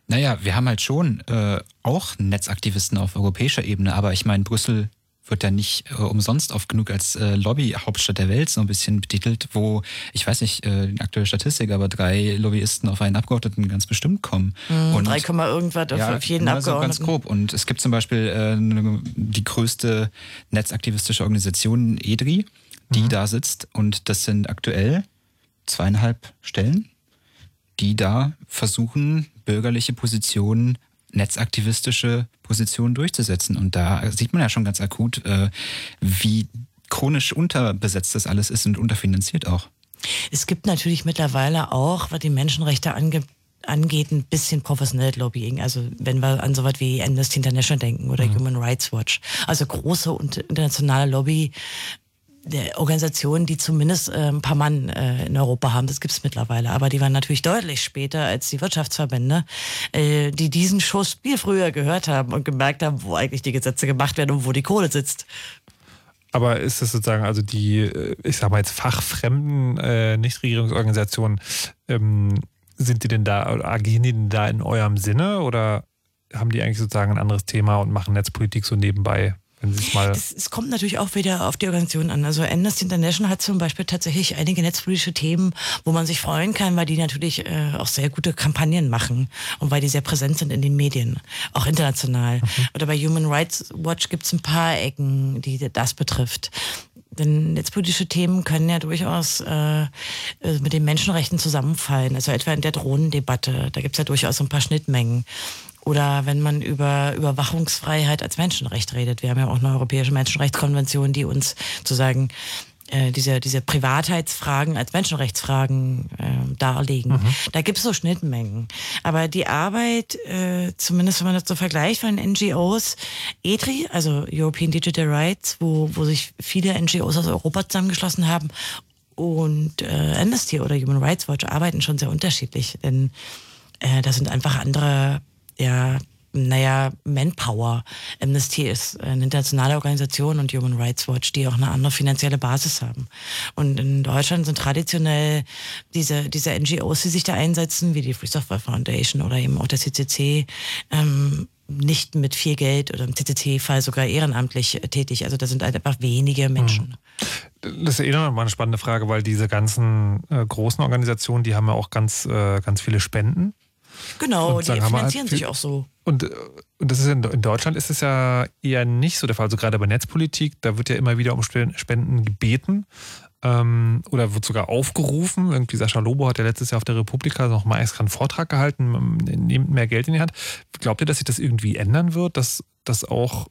Naja, wir haben halt schon äh, auch Netzaktivisten auf europäischer Ebene, aber ich meine, Brüssel wird ja nicht äh, umsonst oft genug als äh, Lobby-Hauptstadt der Welt so ein bisschen betitelt, wo, ich weiß nicht, äh, die aktuelle Statistik, aber drei Lobbyisten auf einen Abgeordneten ganz bestimmt kommen. Mhm, und 3, irgendwas ja, auf jeden Abgeordneten. So ganz grob. Und es gibt zum Beispiel äh, die größte netzaktivistische Organisation, EDRI, die mhm. da sitzt und das sind aktuell zweieinhalb Stellen, die da versuchen, bürgerliche Positionen netzaktivistische Positionen durchzusetzen. Und da sieht man ja schon ganz akut, äh, wie chronisch unterbesetzt das alles ist und unterfinanziert auch. Es gibt natürlich mittlerweile auch, was die Menschenrechte angeht, angeht, ein bisschen professionelles Lobbying. Also wenn wir an so was wie Amnesty International denken oder mhm. Human Rights Watch. Also große und internationale Lobby Organisationen, die zumindest äh, ein paar Mann äh, in Europa haben, das gibt es mittlerweile, aber die waren natürlich deutlich später als die Wirtschaftsverbände, äh, die diesen Schuss viel früher gehört haben und gemerkt haben, wo eigentlich die Gesetze gemacht werden und wo die Kohle sitzt. Aber ist es sozusagen, also die, äh, ich sag mal jetzt fachfremden äh, Nichtregierungsorganisationen, ähm, sind die denn da, agieren die denn da in eurem Sinne oder haben die eigentlich sozusagen ein anderes Thema und machen Netzpolitik so nebenbei? Wenn Sie es mal. Es, es, kommt natürlich auch wieder auf die Organisation an. Also Amnesty International hat zum Beispiel tatsächlich einige netzpolitische Themen, wo man sich freuen kann, weil die natürlich äh, auch sehr gute Kampagnen machen und weil die sehr präsent sind in den Medien, auch international. Mhm. Oder bei Human Rights Watch gibt es ein paar Ecken, die das betrifft. Denn netzpolitische Themen können ja durchaus äh, äh, mit den Menschenrechten zusammenfallen. Also etwa in der Drohnendebatte, da gibt es ja durchaus ein paar Schnittmengen. Oder wenn man über Überwachungsfreiheit als Menschenrecht redet. Wir haben ja auch eine europäische Menschenrechtskonvention, die uns zu sagen, äh, diese, diese Privatheitsfragen als Menschenrechtsfragen äh, darlegen. Mhm. Da gibt es so Schnittmengen. Aber die Arbeit, äh, zumindest wenn man das so vergleicht von NGOs, ETRI, also European Digital Rights, wo, wo sich viele NGOs aus Europa zusammengeschlossen haben, und äh, Amnesty oder Human Rights Watch arbeiten schon sehr unterschiedlich. Denn äh, das sind einfach andere ja, naja, Manpower. Amnesty ist eine internationale Organisation und Human Rights Watch, die auch eine andere finanzielle Basis haben. Und in Deutschland sind traditionell diese, diese NGOs, die sich da einsetzen, wie die Free Software Foundation oder eben auch der CCC, ähm, nicht mit viel Geld oder im CCC-Fall sogar ehrenamtlich tätig. Also da sind halt einfach wenige Menschen. Hm. Das ist eh noch mal eine spannende Frage, weil diese ganzen äh, großen Organisationen, die haben ja auch ganz, äh, ganz viele Spenden. Genau, die finanzieren sich auch so. Und, und das ist in, in, Deutschland ist es ja eher nicht so der Fall. Also gerade bei Netzpolitik, da wird ja immer wieder um Spenden gebeten ähm, oder wird sogar aufgerufen. Irgendwie Sascha Lobo hat ja letztes Jahr auf der Republika noch mal extra einen Vortrag gehalten, nehmt mehr Geld in die Hand. Glaubt ihr, dass sich das irgendwie ändern wird, dass, dass auch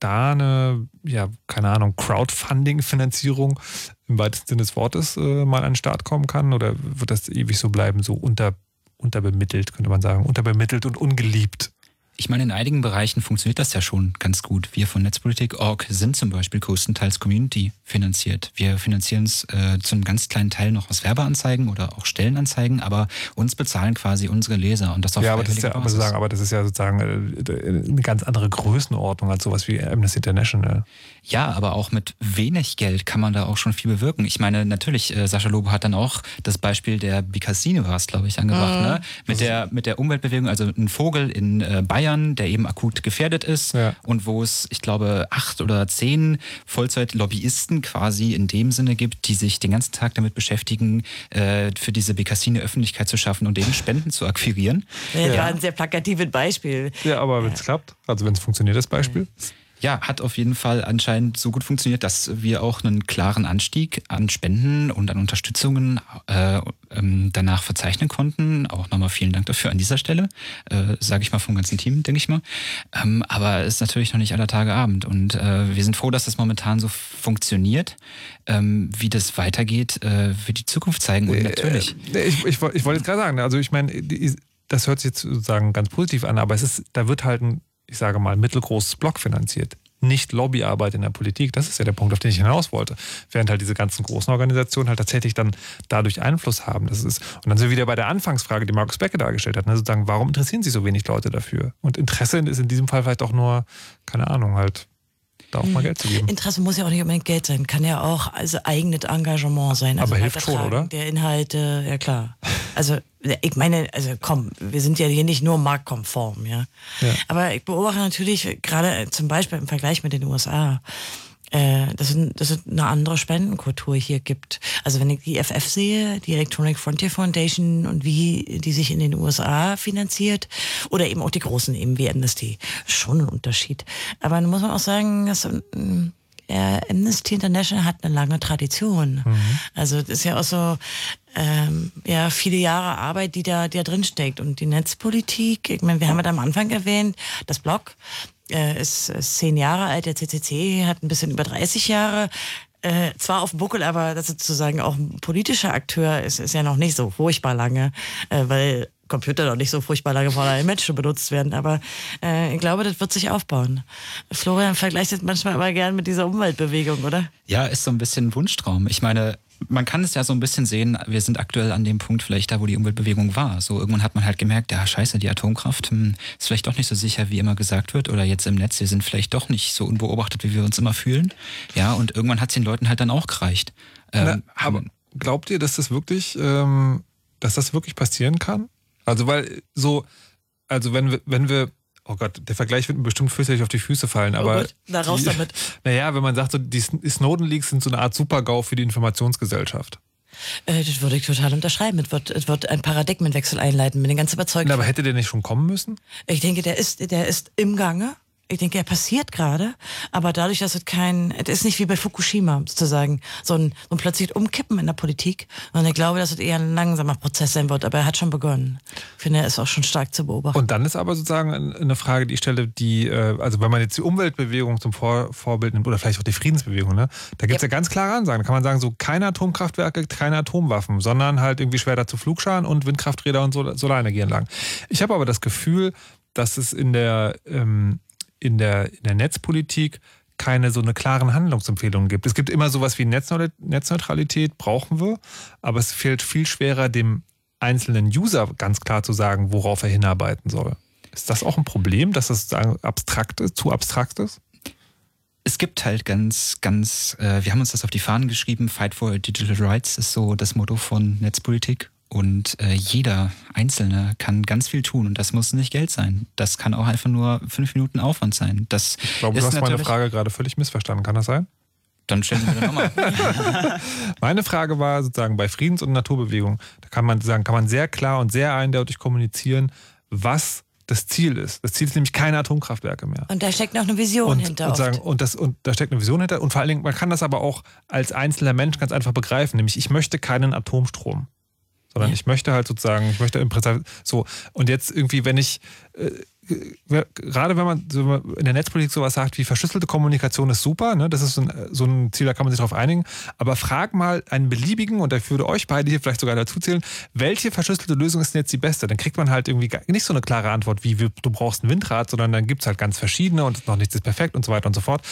da eine, ja, keine Ahnung, Crowdfunding-Finanzierung im weitesten Sinne des Wortes äh, mal an den Start kommen kann? Oder wird das ewig so bleiben, so unter unterbemittelt, könnte man sagen, unterbemittelt und ungeliebt. Ich meine, in einigen Bereichen funktioniert das ja schon ganz gut. Wir von Netzpolitik.org sind zum Beispiel größtenteils Community finanziert. Wir finanzieren es äh, zu einem ganz kleinen Teil noch aus Werbeanzeigen oder auch Stellenanzeigen, aber uns bezahlen quasi unsere Leser und das auf Ja, aber das ist ja, aber, sagen, aber das ist ja sozusagen äh, eine ganz andere Größenordnung als sowas wie Amnesty International. Ja, aber auch mit wenig Geld kann man da auch schon viel bewirken. Ich meine, natürlich, äh, Sascha Lobo hat dann auch das Beispiel der Bicasino war es, glaube ich, angebracht, mhm. ne? Mit der, mit der Umweltbewegung, also ein Vogel in äh, Bayern, der eben akut gefährdet ist ja. und wo es, ich glaube, acht oder zehn Vollzeit-Lobbyisten quasi in dem Sinne gibt, die sich den ganzen Tag damit beschäftigen, äh, für diese Bicasino Öffentlichkeit zu schaffen und eben Spenden zu akquirieren. Ja, ja. war ein sehr plakatives Beispiel. Ja, aber wenn es klappt, also wenn es funktioniert, das Beispiel. ja, hat auf jeden Fall anscheinend so gut funktioniert, dass wir auch einen klaren Anstieg an Spenden und an Unterstützungen äh, ähm, danach verzeichnen konnten. Auch nochmal vielen Dank dafür an dieser Stelle, äh, sage ich mal vom ganzen Team, denke ich mal. Ähm, aber es ist natürlich noch nicht aller Tage Abend und äh, wir sind froh, dass das momentan so funktioniert. Ähm, wie das weitergeht, äh, wird die Zukunft zeigen und natürlich. Äh, ich, ich, ich wollte jetzt gerade sagen, also ich meine, das hört sich jetzt sozusagen ganz positiv an, aber es ist, da wird halt ein, ich sage mal, mittelgroßes Block finanziert nicht Lobbyarbeit in der Politik. Das ist ja der Punkt, auf den ich hinaus wollte. Während halt diese ganzen großen Organisationen halt tatsächlich dann dadurch Einfluss haben. Das ist, und dann sind wir wieder bei der Anfangsfrage, die Markus Becke dargestellt hat. Ne? Sozusagen, warum interessieren sich so wenig Leute dafür? Und Interesse ist in diesem Fall vielleicht auch nur, keine Ahnung, halt da auch mal Geld zu geben. Interesse muss ja auch nicht unbedingt Geld sein, kann ja auch also eigenes Engagement sein. Also Aber hilft schon, oder? Der Inhalte, ja klar. Also ich meine, also komm, wir sind ja hier nicht nur marktkonform, ja. ja. Aber ich beobachte natürlich gerade zum Beispiel im Vergleich mit den USA, äh, dass, dass es eine andere Spendenkultur hier gibt. Also wenn ich die FF sehe, die Electronic Frontier Foundation und wie die sich in den USA finanziert oder eben auch die großen eben wie Amnesty, schon ein Unterschied. Aber dann muss man auch sagen, dass äh, Amnesty International hat eine lange Tradition. Mhm. Also das ist ja auch so ähm, ja viele Jahre Arbeit, die da, die da drin steckt und die Netzpolitik. Ich meine, wir haben ja am Anfang erwähnt, das Blog äh, ist, ist zehn Jahre alt, der CCC hat ein bisschen über 30 Jahre. Äh, zwar auf dem Buckel, aber das sozusagen auch ein politischer Akteur ist, ist ja noch nicht so furchtbar lange, äh, weil Computer noch nicht so furchtbar lange von einem Menschen benutzt werden. Aber äh, ich glaube, das wird sich aufbauen. Florian vergleicht es manchmal aber gern mit dieser Umweltbewegung, oder? Ja, ist so ein bisschen Wunschtraum. Ich meine, man kann es ja so ein bisschen sehen, wir sind aktuell an dem Punkt vielleicht da, wo die Umweltbewegung war. So irgendwann hat man halt gemerkt, ja scheiße, die Atomkraft hm, ist vielleicht doch nicht so sicher, wie immer gesagt wird. Oder jetzt im Netz, wir sind vielleicht doch nicht so unbeobachtet, wie wir uns immer fühlen. Ja, und irgendwann hat es den Leuten halt dann auch gereicht. Ähm, Na, aber glaubt ihr, dass das wirklich, ähm, dass das wirklich passieren kann? Also weil so, also wenn wir, wenn wir oh Gott, der Vergleich wird mir bestimmt fürchterlich auf die Füße fallen, aber. Oh Gott, na raus die, damit. Naja, wenn man sagt, so, die Snowden-Leaks sind so eine Art Super-GAU für die Informationsgesellschaft. Äh, das würde ich total unterschreiben. Es wird, es wird einen Paradigmenwechsel einleiten, bin ich ganz überzeugt. Na, aber hätte der nicht schon kommen müssen? Ich denke, der ist, der ist im Gange ich denke, er passiert gerade, aber dadurch, dass es kein, es ist nicht wie bei Fukushima sozusagen, so ein, so ein plötzlich Umkippen in der Politik. Und ich glaube, dass es eher ein langsamer Prozess sein wird, aber er hat schon begonnen. Ich finde, er ist auch schon stark zu beobachten. Und dann ist aber sozusagen eine Frage, die ich stelle, die, äh, also wenn man jetzt die Umweltbewegung zum Vor Vorbild nimmt oder vielleicht auch die Friedensbewegung, ne, da gibt es ja. ja ganz klare Ansagen. Da kann man sagen, so keine Atomkraftwerke, keine Atomwaffen, sondern halt irgendwie Schwerter zu Flugscharen und Windkrafträder und Solarenergie entlang. Ich habe aber das Gefühl, dass es in der ähm, in der, in der Netzpolitik keine so eine klaren Handlungsempfehlungen gibt. Es gibt immer sowas wie Netzneutralität, brauchen wir, aber es fehlt viel schwerer, dem einzelnen User ganz klar zu sagen, worauf er hinarbeiten soll. Ist das auch ein Problem, dass das abstrakt ist, zu abstrakt ist? Es gibt halt ganz, ganz, äh, wir haben uns das auf die Fahnen geschrieben, Fight for Digital Rights ist so das Motto von Netzpolitik. Und äh, jeder Einzelne kann ganz viel tun und das muss nicht Geld sein. Das kann auch einfach nur fünf Minuten Aufwand sein. Das ich glaube, du hast meine Frage gerade völlig missverstanden. Kann das sein? Dann stellen Sie mir nochmal. Meine Frage war sozusagen bei Friedens- und Naturbewegung, da kann man sagen, kann man sehr klar und sehr eindeutig kommunizieren, was das Ziel ist. Das Ziel ist nämlich keine Atomkraftwerke mehr. Und da steckt noch eine Vision und, hinter. Und, sagen, und, das, und da steckt eine Vision hinter. Und vor allen Dingen, man kann das aber auch als einzelner Mensch ganz einfach begreifen. Nämlich, ich möchte keinen Atomstrom sondern ja. ich möchte halt sozusagen, ich möchte im Prinzip so. Und jetzt irgendwie, wenn ich, äh, gerade wenn man in der Netzpolitik sowas sagt wie verschlüsselte Kommunikation ist super, ne? das ist so ein, so ein Ziel, da kann man sich darauf einigen, aber frag mal einen beliebigen, und ich würde euch beide hier vielleicht sogar dazu zählen, welche verschlüsselte Lösung ist denn jetzt die beste? Dann kriegt man halt irgendwie nicht so eine klare Antwort wie du brauchst ein Windrad, sondern dann gibt es halt ganz verschiedene und noch nichts ist perfekt und so weiter und so fort.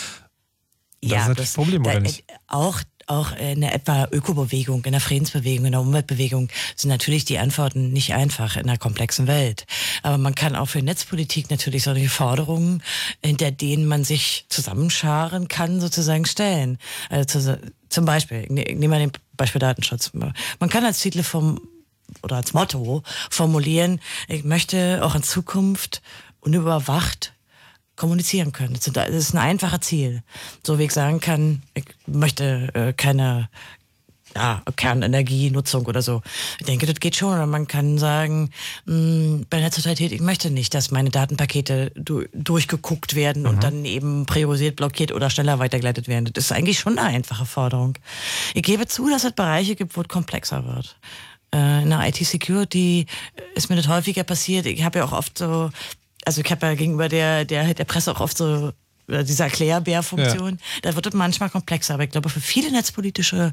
Das ja, ist natürlich das Problem, oder nicht? Auch auch in der etwa Ökobewegung, in der Friedensbewegung, in der Umweltbewegung sind natürlich die Antworten nicht einfach in einer komplexen Welt. Aber man kann auch für Netzpolitik natürlich solche Forderungen, hinter denen man sich zusammenscharen kann, sozusagen stellen. Also zum Beispiel, ich nehme mal den Beispiel Datenschutz. Man kann als Titel vom oder als Motto formulieren, ich möchte auch in Zukunft unüberwacht kommunizieren können. Das ist ein einfaches Ziel. So wie ich sagen kann, ich möchte äh, keine ja, Kernenergienutzung oder so. Ich denke, das geht schon. man kann sagen, mh, hm, bei Netzneutralität, ich möchte nicht, dass meine Datenpakete du durchgeguckt werden mhm. und dann eben priorisiert, blockiert oder schneller weitergeleitet werden. Das ist eigentlich schon eine einfache Forderung. Ich gebe zu, dass es Bereiche gibt, wo es komplexer wird. Äh, in der IT-Security ist mir das häufiger passiert. Ich habe ja auch oft so, also ich habe ja gegenüber der, der, der Presse auch oft so diese Erklärbärfunktion. Ja. Da wird es manchmal komplexer. Aber ich glaube, für viele netzpolitische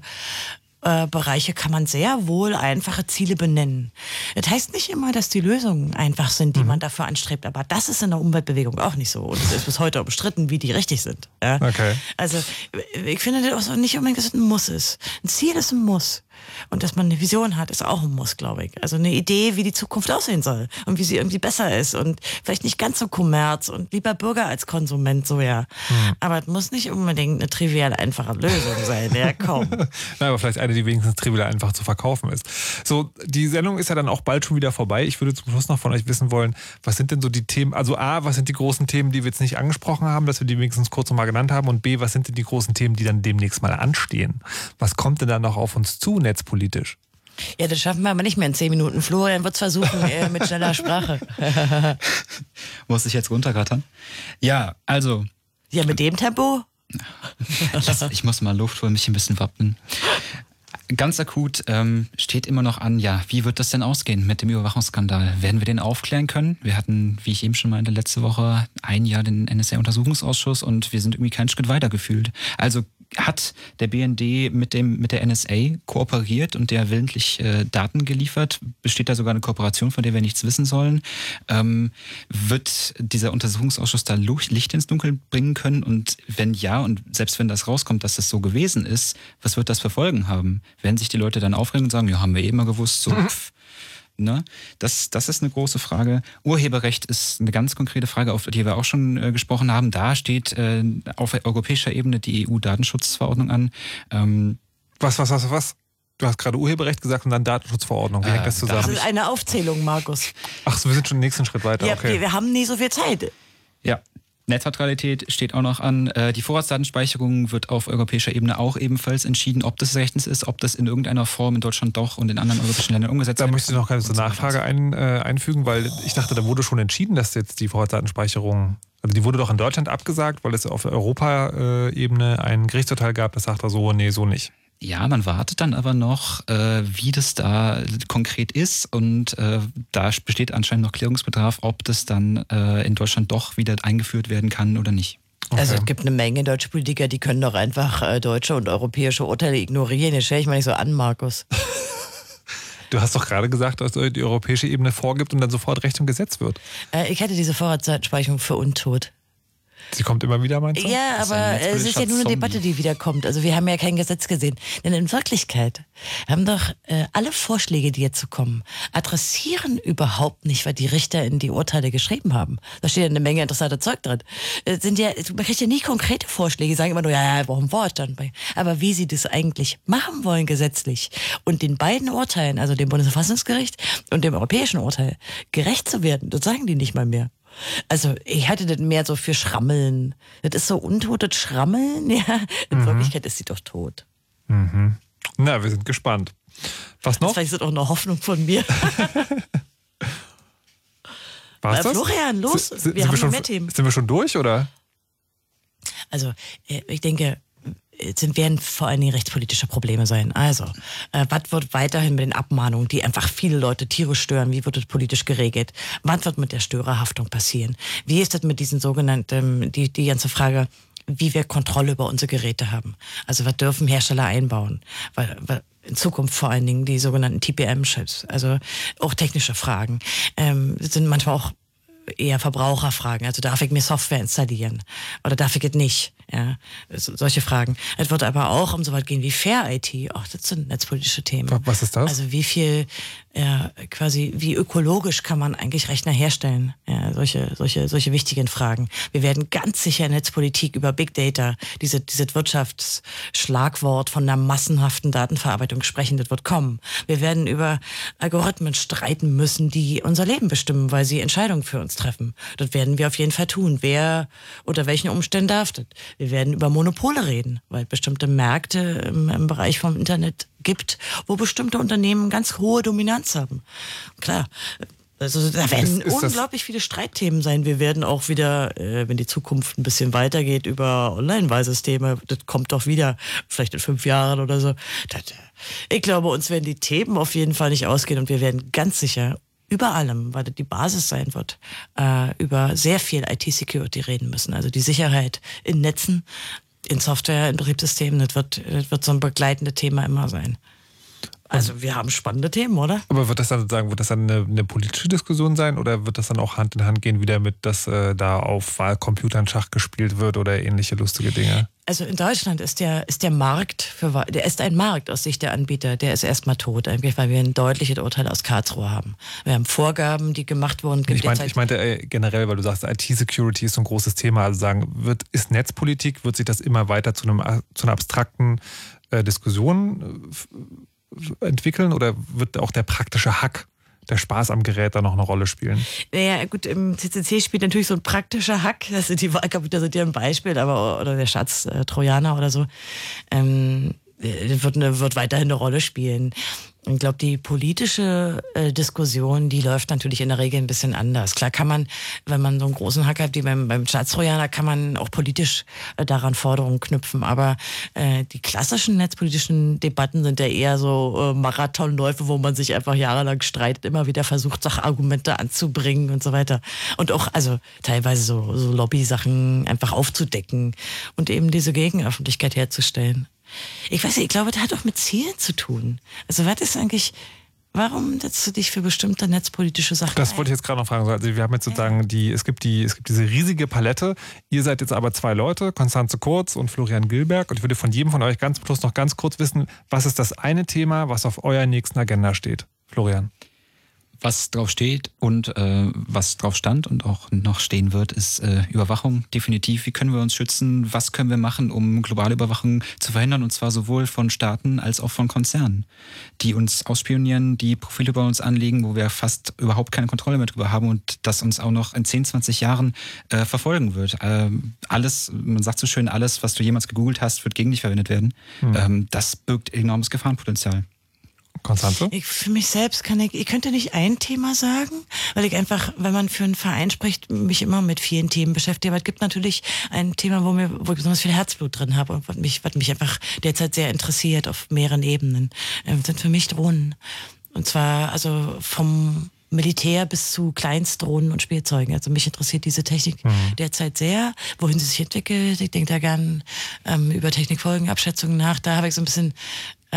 äh, Bereiche kann man sehr wohl einfache Ziele benennen. Das heißt nicht immer, dass die Lösungen einfach sind, die mhm. man dafür anstrebt, aber das ist in der Umweltbewegung auch nicht so. Und es ist bis heute umstritten, wie die richtig sind. Ja? Okay. Also ich finde das auch nicht unbedingt, dass es ein Muss ist. Ein Ziel ist ein Muss. Und dass man eine Vision hat, ist auch ein Muss, glaube ich. Also eine Idee, wie die Zukunft aussehen soll und wie sie irgendwie besser ist und vielleicht nicht ganz so Kommerz und lieber Bürger als Konsument so ja. Hm. Aber es muss nicht unbedingt eine trivial einfache Lösung sein. Ja, komm. Na, aber vielleicht eine, die wenigstens trivial einfach zu verkaufen ist. So, die Sendung ist ja dann auch bald schon wieder vorbei. Ich würde zum Schluss noch von euch wissen wollen, was sind denn so die Themen, also A, was sind die großen Themen, die wir jetzt nicht angesprochen haben, dass wir die wenigstens kurz nochmal genannt haben und B, was sind denn die großen Themen, die dann demnächst mal anstehen? Was kommt denn da noch auf uns zu, netzpolitisch? Ja, das schaffen wir aber nicht mehr in zehn Minuten. Florian wird es versuchen äh, mit schneller Sprache. Muss ich jetzt runterrattern? Ja, also. Ja, mit dem Tempo? ich muss mal Luft holen, mich ein bisschen wappnen. Ganz akut ähm, steht immer noch an, ja, wie wird das denn ausgehen mit dem Überwachungsskandal? Werden wir den aufklären können? Wir hatten, wie ich eben schon meinte, letzte Woche ein Jahr den NSA-Untersuchungsausschuss und wir sind irgendwie keinen Schritt weiter gefühlt. Also hat der BND mit dem mit der NSA kooperiert und der willentlich äh, Daten geliefert? Besteht da sogar eine Kooperation, von der wir nichts wissen sollen? Ähm, wird dieser Untersuchungsausschuss da Licht ins Dunkel bringen können? Und wenn ja, und selbst wenn das rauskommt, dass das so gewesen ist, was wird das für Folgen haben? Werden sich die Leute dann aufregen und sagen, ja, haben wir eben mal gewusst, so, pff, Ne? Das, das ist eine große Frage. Urheberrecht ist eine ganz konkrete Frage, auf die wir auch schon äh, gesprochen haben. Da steht äh, auf europäischer Ebene die EU-Datenschutzverordnung an. Ähm, was, was, was, was? Du hast gerade Urheberrecht gesagt und dann Datenschutzverordnung. Wie äh, hängt das zusammen? Das ist eine Aufzählung, Markus. Ach so, wir sind schon den nächsten Schritt weiter. Ja, okay. wir, wir haben nie so viel Zeit. Ja, Netzneutralität steht auch noch an. Äh, die Vorratsdatenspeicherung wird auf europäischer Ebene auch ebenfalls entschieden, ob das rechtens ist, ob das in irgendeiner Form in Deutschland doch und in anderen europäischen Ländern umgesetzt wird. Da möchte ich noch keine so Nachfrage ein, äh, einfügen, weil ich dachte, da wurde schon entschieden, dass jetzt die Vorratsdatenspeicherung, also die wurde doch in Deutschland abgesagt, weil es auf Europaebene ein Gerichtsurteil gab, das sagt so, nee, so nicht. Ja, man wartet dann aber noch, äh, wie das da konkret ist. Und äh, da besteht anscheinend noch Klärungsbedarf, ob das dann äh, in Deutschland doch wieder eingeführt werden kann oder nicht. Okay. Also es gibt eine Menge deutsche Politiker, die können doch einfach äh, deutsche und europäische Urteile ignorieren. Jetzt stelle ich mal nicht so an, Markus. Du hast doch gerade gesagt, dass die europäische Ebene vorgibt und dann sofort Recht und Gesetz wird. Äh, ich hätte diese Vorratsdatenspeicherung für untot. Sie kommt immer wieder, meinst du? Ja, aber es ist ja nur eine Debatte, die wiederkommt. Also wir haben ja kein Gesetz gesehen. Denn in Wirklichkeit haben doch äh, alle Vorschläge, die jetzt so kommen, adressieren überhaupt nicht, was die Richter in die Urteile geschrieben haben. Da steht ja eine Menge interessanter Zeug drin. Äh, sind ja, man kriegt ja nie konkrete Vorschläge, sagen immer nur, ja, ja, wir brauchen Vorstand bei. Aber wie sie das eigentlich machen wollen gesetzlich und den beiden Urteilen, also dem Bundesverfassungsgericht und dem europäischen Urteil, gerecht zu werden, das sagen die nicht mal mehr. Also ich hatte das mehr so für Schrammeln. Das ist so untotes Schrammeln, ja. In mhm. Wirklichkeit ist sie doch tot. Mhm. Na, wir sind gespannt. Was noch? Vielleicht ist das auch eine Hoffnung von mir. Was äh, Florian, los, sind, wir haben wir schon, mehr Themen. Sind wir schon durch, oder? Also, äh, ich denke, sind, werden vor allen Dingen rechtspolitische Probleme sein. Also, äh, was wird weiterhin mit den Abmahnungen, die einfach viele Leute tierisch stören, wie wird das politisch geregelt? Was wird mit der Störerhaftung passieren? Wie ist das mit diesen sogenannten, die, die ganze Frage, wie wir Kontrolle über unsere Geräte haben? Also, was dürfen Hersteller einbauen? Weil, weil in Zukunft vor allen Dingen die sogenannten TPM-Chips, also auch technische Fragen, ähm, sind manchmal auch eher Verbraucherfragen. Also darf ich mir Software installieren oder darf ich es nicht? Ja, solche Fragen. Es wird aber auch um so weit gehen wie Fair IT. Auch das sind netzpolitische Themen. Was ist das? Also wie viel, ja, quasi, wie ökologisch kann man eigentlich Rechner herstellen? Ja, solche, solche, solche wichtigen Fragen. Wir werden ganz sicher in Netzpolitik über Big Data, diese, dieses Wirtschaftsschlagwort von einer massenhaften Datenverarbeitung sprechen, das wird kommen. Wir werden über Algorithmen streiten müssen, die unser Leben bestimmen, weil sie Entscheidungen für uns treffen. Das werden wir auf jeden Fall tun. Wer unter welchen Umständen darf das? Wir werden über Monopole reden, weil bestimmte Märkte im, im Bereich vom Internet gibt, wo bestimmte Unternehmen ganz hohe Dominanz haben. Klar. Also da werden Ist- ist unglaublich viele Streitthemen sein. Wir werden auch wieder, äh, wenn die Zukunft ein bisschen weitergeht, über Online-Wahlsysteme, das kommt doch wieder, vielleicht in fünf Jahren oder so. Das, äh, ich glaube, uns werden die Themen auf jeden Fall nicht ausgehen und wir werden ganz sicher über allem, weil das die Basis sein wird, äh, über sehr viel IT-Security reden müssen. Also die Sicherheit in Netzen, in Software, in Betriebssystemen, das wird, das wird so ein begleitendes Thema immer sein. Also wir haben spannende Themen, oder? Aber wird das dann sozusagen, wird das dann eine, eine politische Diskussion sein oder wird das dann auch Hand in Hand gehen wieder mit, dass äh, da auf Wahlcomputern Schach gespielt wird oder ähnliche lustige Dinge? Also in Deutschland ist der, ist der Markt für der ist ein Markt aus Sicht der Anbieter, der ist erstmal tot, eigentlich, weil wir ein deutliches Urteil aus Karlsruhe haben. Wir haben Vorgaben, die gemacht wurden. Ich, mein, derzeit- ich meinte äh, generell, weil du sagst, IT-Security ist so ein großes Thema. Also sagen, wird, ist Netzpolitik, wird sich das immer weiter zu, einem, zu einer abstrakten äh, Diskussion äh, entwickeln oder wird auch der praktische Hack, der Spaß am Gerät da noch eine Rolle spielen? Naja, gut, im CCC spielt natürlich so ein praktischer Hack. Das sind die Wahlcomputer sind ja ein Beispiel, aber oder der Schatz äh, Trojaner oder so. Ähm, äh, wird, eine, wird weiterhin eine Rolle spielen. Ich glaube, die politische äh, Diskussion, die läuft natürlich in der Regel ein bisschen anders. Klar kann man, wenn man so einen großen Hack hat wie beim, beim Staatstrojaner, kann man auch politisch äh, daran Forderungen knüpfen. Aber äh, die klassischen netzpolitischen Debatten sind ja eher so äh, Marathonläufe, wo man sich einfach jahrelang streitet, immer wieder versucht, Sachargumente anzubringen und so weiter. Und auch, also teilweise so, so Lobby-Sachen einfach aufzudecken und eben diese Gegenöffentlichkeit herzustellen. Ich weiß nicht, ich glaube, das hat auch mit Zielen zu tun. Also was ist eigentlich, warum setzt du dich für bestimmte netzpolitische Sachen Das ein? wollte ich jetzt gerade noch fragen. Also wir haben jetzt sozusagen die, es gibt die, es gibt diese riesige Palette. Ihr seid jetzt aber zwei Leute, Konstanze Kurz und Florian Gilberg. Und ich würde von jedem von euch ganz plus noch ganz kurz wissen, was ist das eine Thema, was auf eurer nächsten Agenda steht? Florian. Was drauf steht und äh, was drauf stand und auch noch stehen wird, ist äh, Überwachung. Definitiv. Wie können wir uns schützen? Was können wir machen, um globale Überwachung zu verhindern? Und zwar sowohl von Staaten als auch von Konzernen, die uns ausspionieren, die Profile bei uns anlegen, wo wir fast überhaupt keine Kontrolle mehr drüber haben und das uns auch noch in 10, 20 Jahren äh, verfolgen wird. Ähm, alles, man sagt so schön, alles, was du jemals gegoogelt hast, wird gegen dich verwendet werden. Hm. Ähm, das birgt enormes Gefahrenpotenzial. Konstanze? Ich, für mich selbst kann ich, ich könnte nicht ein Thema sagen, weil ich einfach, wenn man für einen Verein spricht, mich immer mit vielen Themen beschäftige. Aber es gibt natürlich ein Thema, wo, mir, wo ich besonders viel Herzblut drin habe und was mich, was mich einfach derzeit sehr interessiert auf mehreren Ebenen, ähm, sind für mich Drohnen. Und zwar also vom Militär bis zu Kleinstdrohnen und Spielzeugen. Also mich interessiert diese Technik derzeit sehr, wohin sie sich entwickelt. Ich denke da gern ähm, über Technikfolgenabschätzungen nach. Da habe ich so ein bisschen,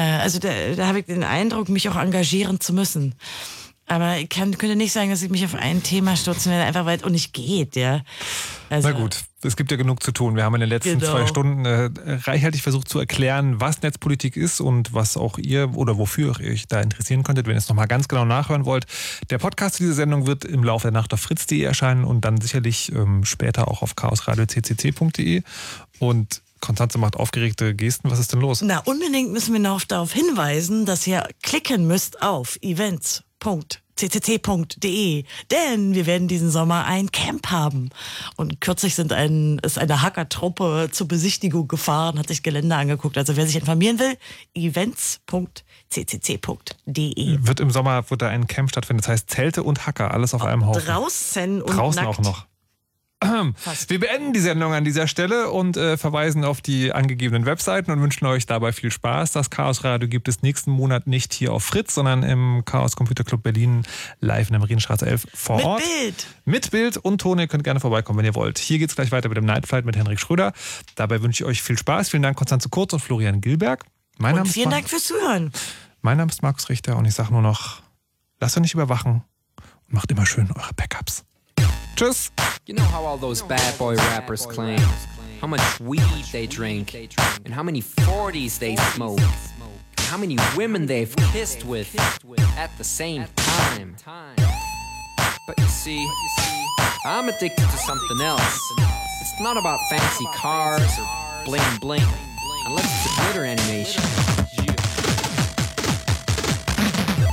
also da, da habe ich den Eindruck, mich auch engagieren zu müssen. Aber ich kann, könnte nicht sagen, dass ich mich auf ein Thema stürzen werde, einfach weil es auch nicht geht, ja. Also, Na gut, es gibt ja genug zu tun. Wir haben in den letzten Genau. zwei Stunden äh, reichhaltig versucht zu erklären, was Netzpolitik ist und was auch ihr oder wofür ihr euch da interessieren könntet, wenn ihr es nochmal ganz genau nachhören wollt. Der Podcast zu dieser Sendung wird im Laufe der Nacht auf fritz.de erscheinen und dann sicherlich ähm, später auch auf chaosradio.ccc.de. Und Konstanze macht aufgeregte Gesten. Was ist denn los? Na, unbedingt müssen wir noch darauf hinweisen, dass ihr klicken müsst auf events.ccc.de, denn wir werden diesen Sommer ein Camp haben. Und kürzlich sind ein, ist eine Hackertruppe zur Besichtigung gefahren, hat sich Gelände angeguckt. Also wer sich informieren will, events.ccc.de. Wird im Sommer wird da ein Camp stattfinden. Das heißt Zelte und Hacker, alles auf einem Haufen. Draußen und Draußen nackt. auch noch. Wir beenden die Sendung an dieser Stelle und äh, verweisen auf die angegebenen Webseiten und wünschen euch dabei viel Spaß. Das Chaos Radio gibt es nächsten Monat nicht hier auf Fritz, sondern im Chaos Computer Club Berlin live in der Marienstraße 11 vor Mit Ort. Bild. Mit Bild und Ton. Ihr könnt gerne vorbeikommen, wenn ihr wollt. Hier geht's gleich weiter mit dem Night Flight mit Henrik Schröder. Dabei wünsche ich euch viel Spaß. Vielen Dank, Konstanze Kurz und Florian Gilberg. Mein, Name Und ist vielen Mar- Dank fürs Zuhören. mein Name ist Markus Richter und ich sage nur noch, lasst euch nicht überwachen und macht immer schön eure Backups. Tschüss. You know how all those bad boy rappers claim how much weed they drink, and how many 40s they smoke, and how many women they've kissed with at the same time. But you see, I'm addicted to something else. It's not about fancy cars or bling bling, unless it's a glitter animation.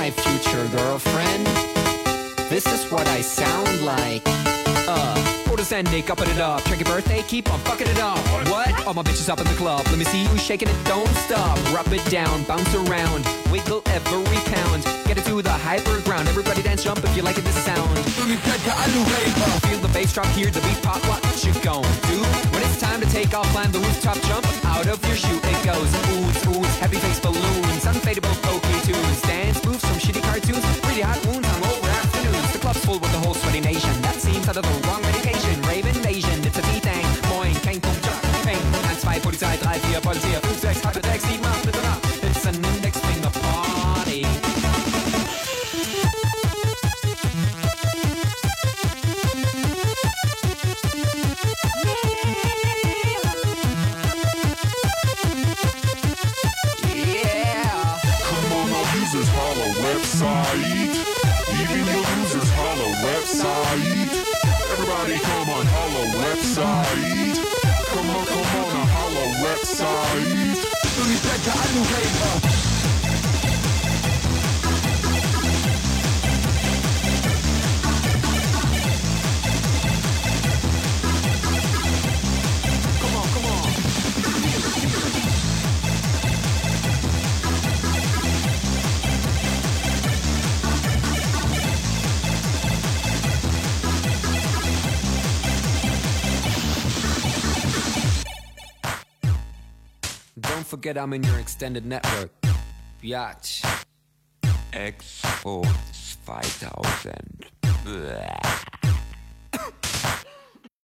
My future girlfriend. This is what I sound like. Uh, orders upping it up. Check birthday, keep on fucking it up. What? All my bitches up in the club. Let me see you shaking it, don't stop. Rub it down, bounce around, wiggle every pound. Get it to the hyper ground. Everybody dance, jump if you like it, this sound. Feel the bass drop, hear the beat pop. What you gon' do? When it's time to take off, climb the rooftop, jump out of your shoe. It goes oohs, oohs, heavy face balloons, unfadable pokey tunes, dance cartoons, really hot wounds on over afternoons. The club's full with the whole sweaty nation. That seems out of the wrong medication. Rave invasion, it's a B-Thing. Moin, kein Punkt, Peng. 1, 2, Polizei, 3, 4, Polizei, I don't play forget I'm in your extended network. Biatch. Expo 2000. Bäh.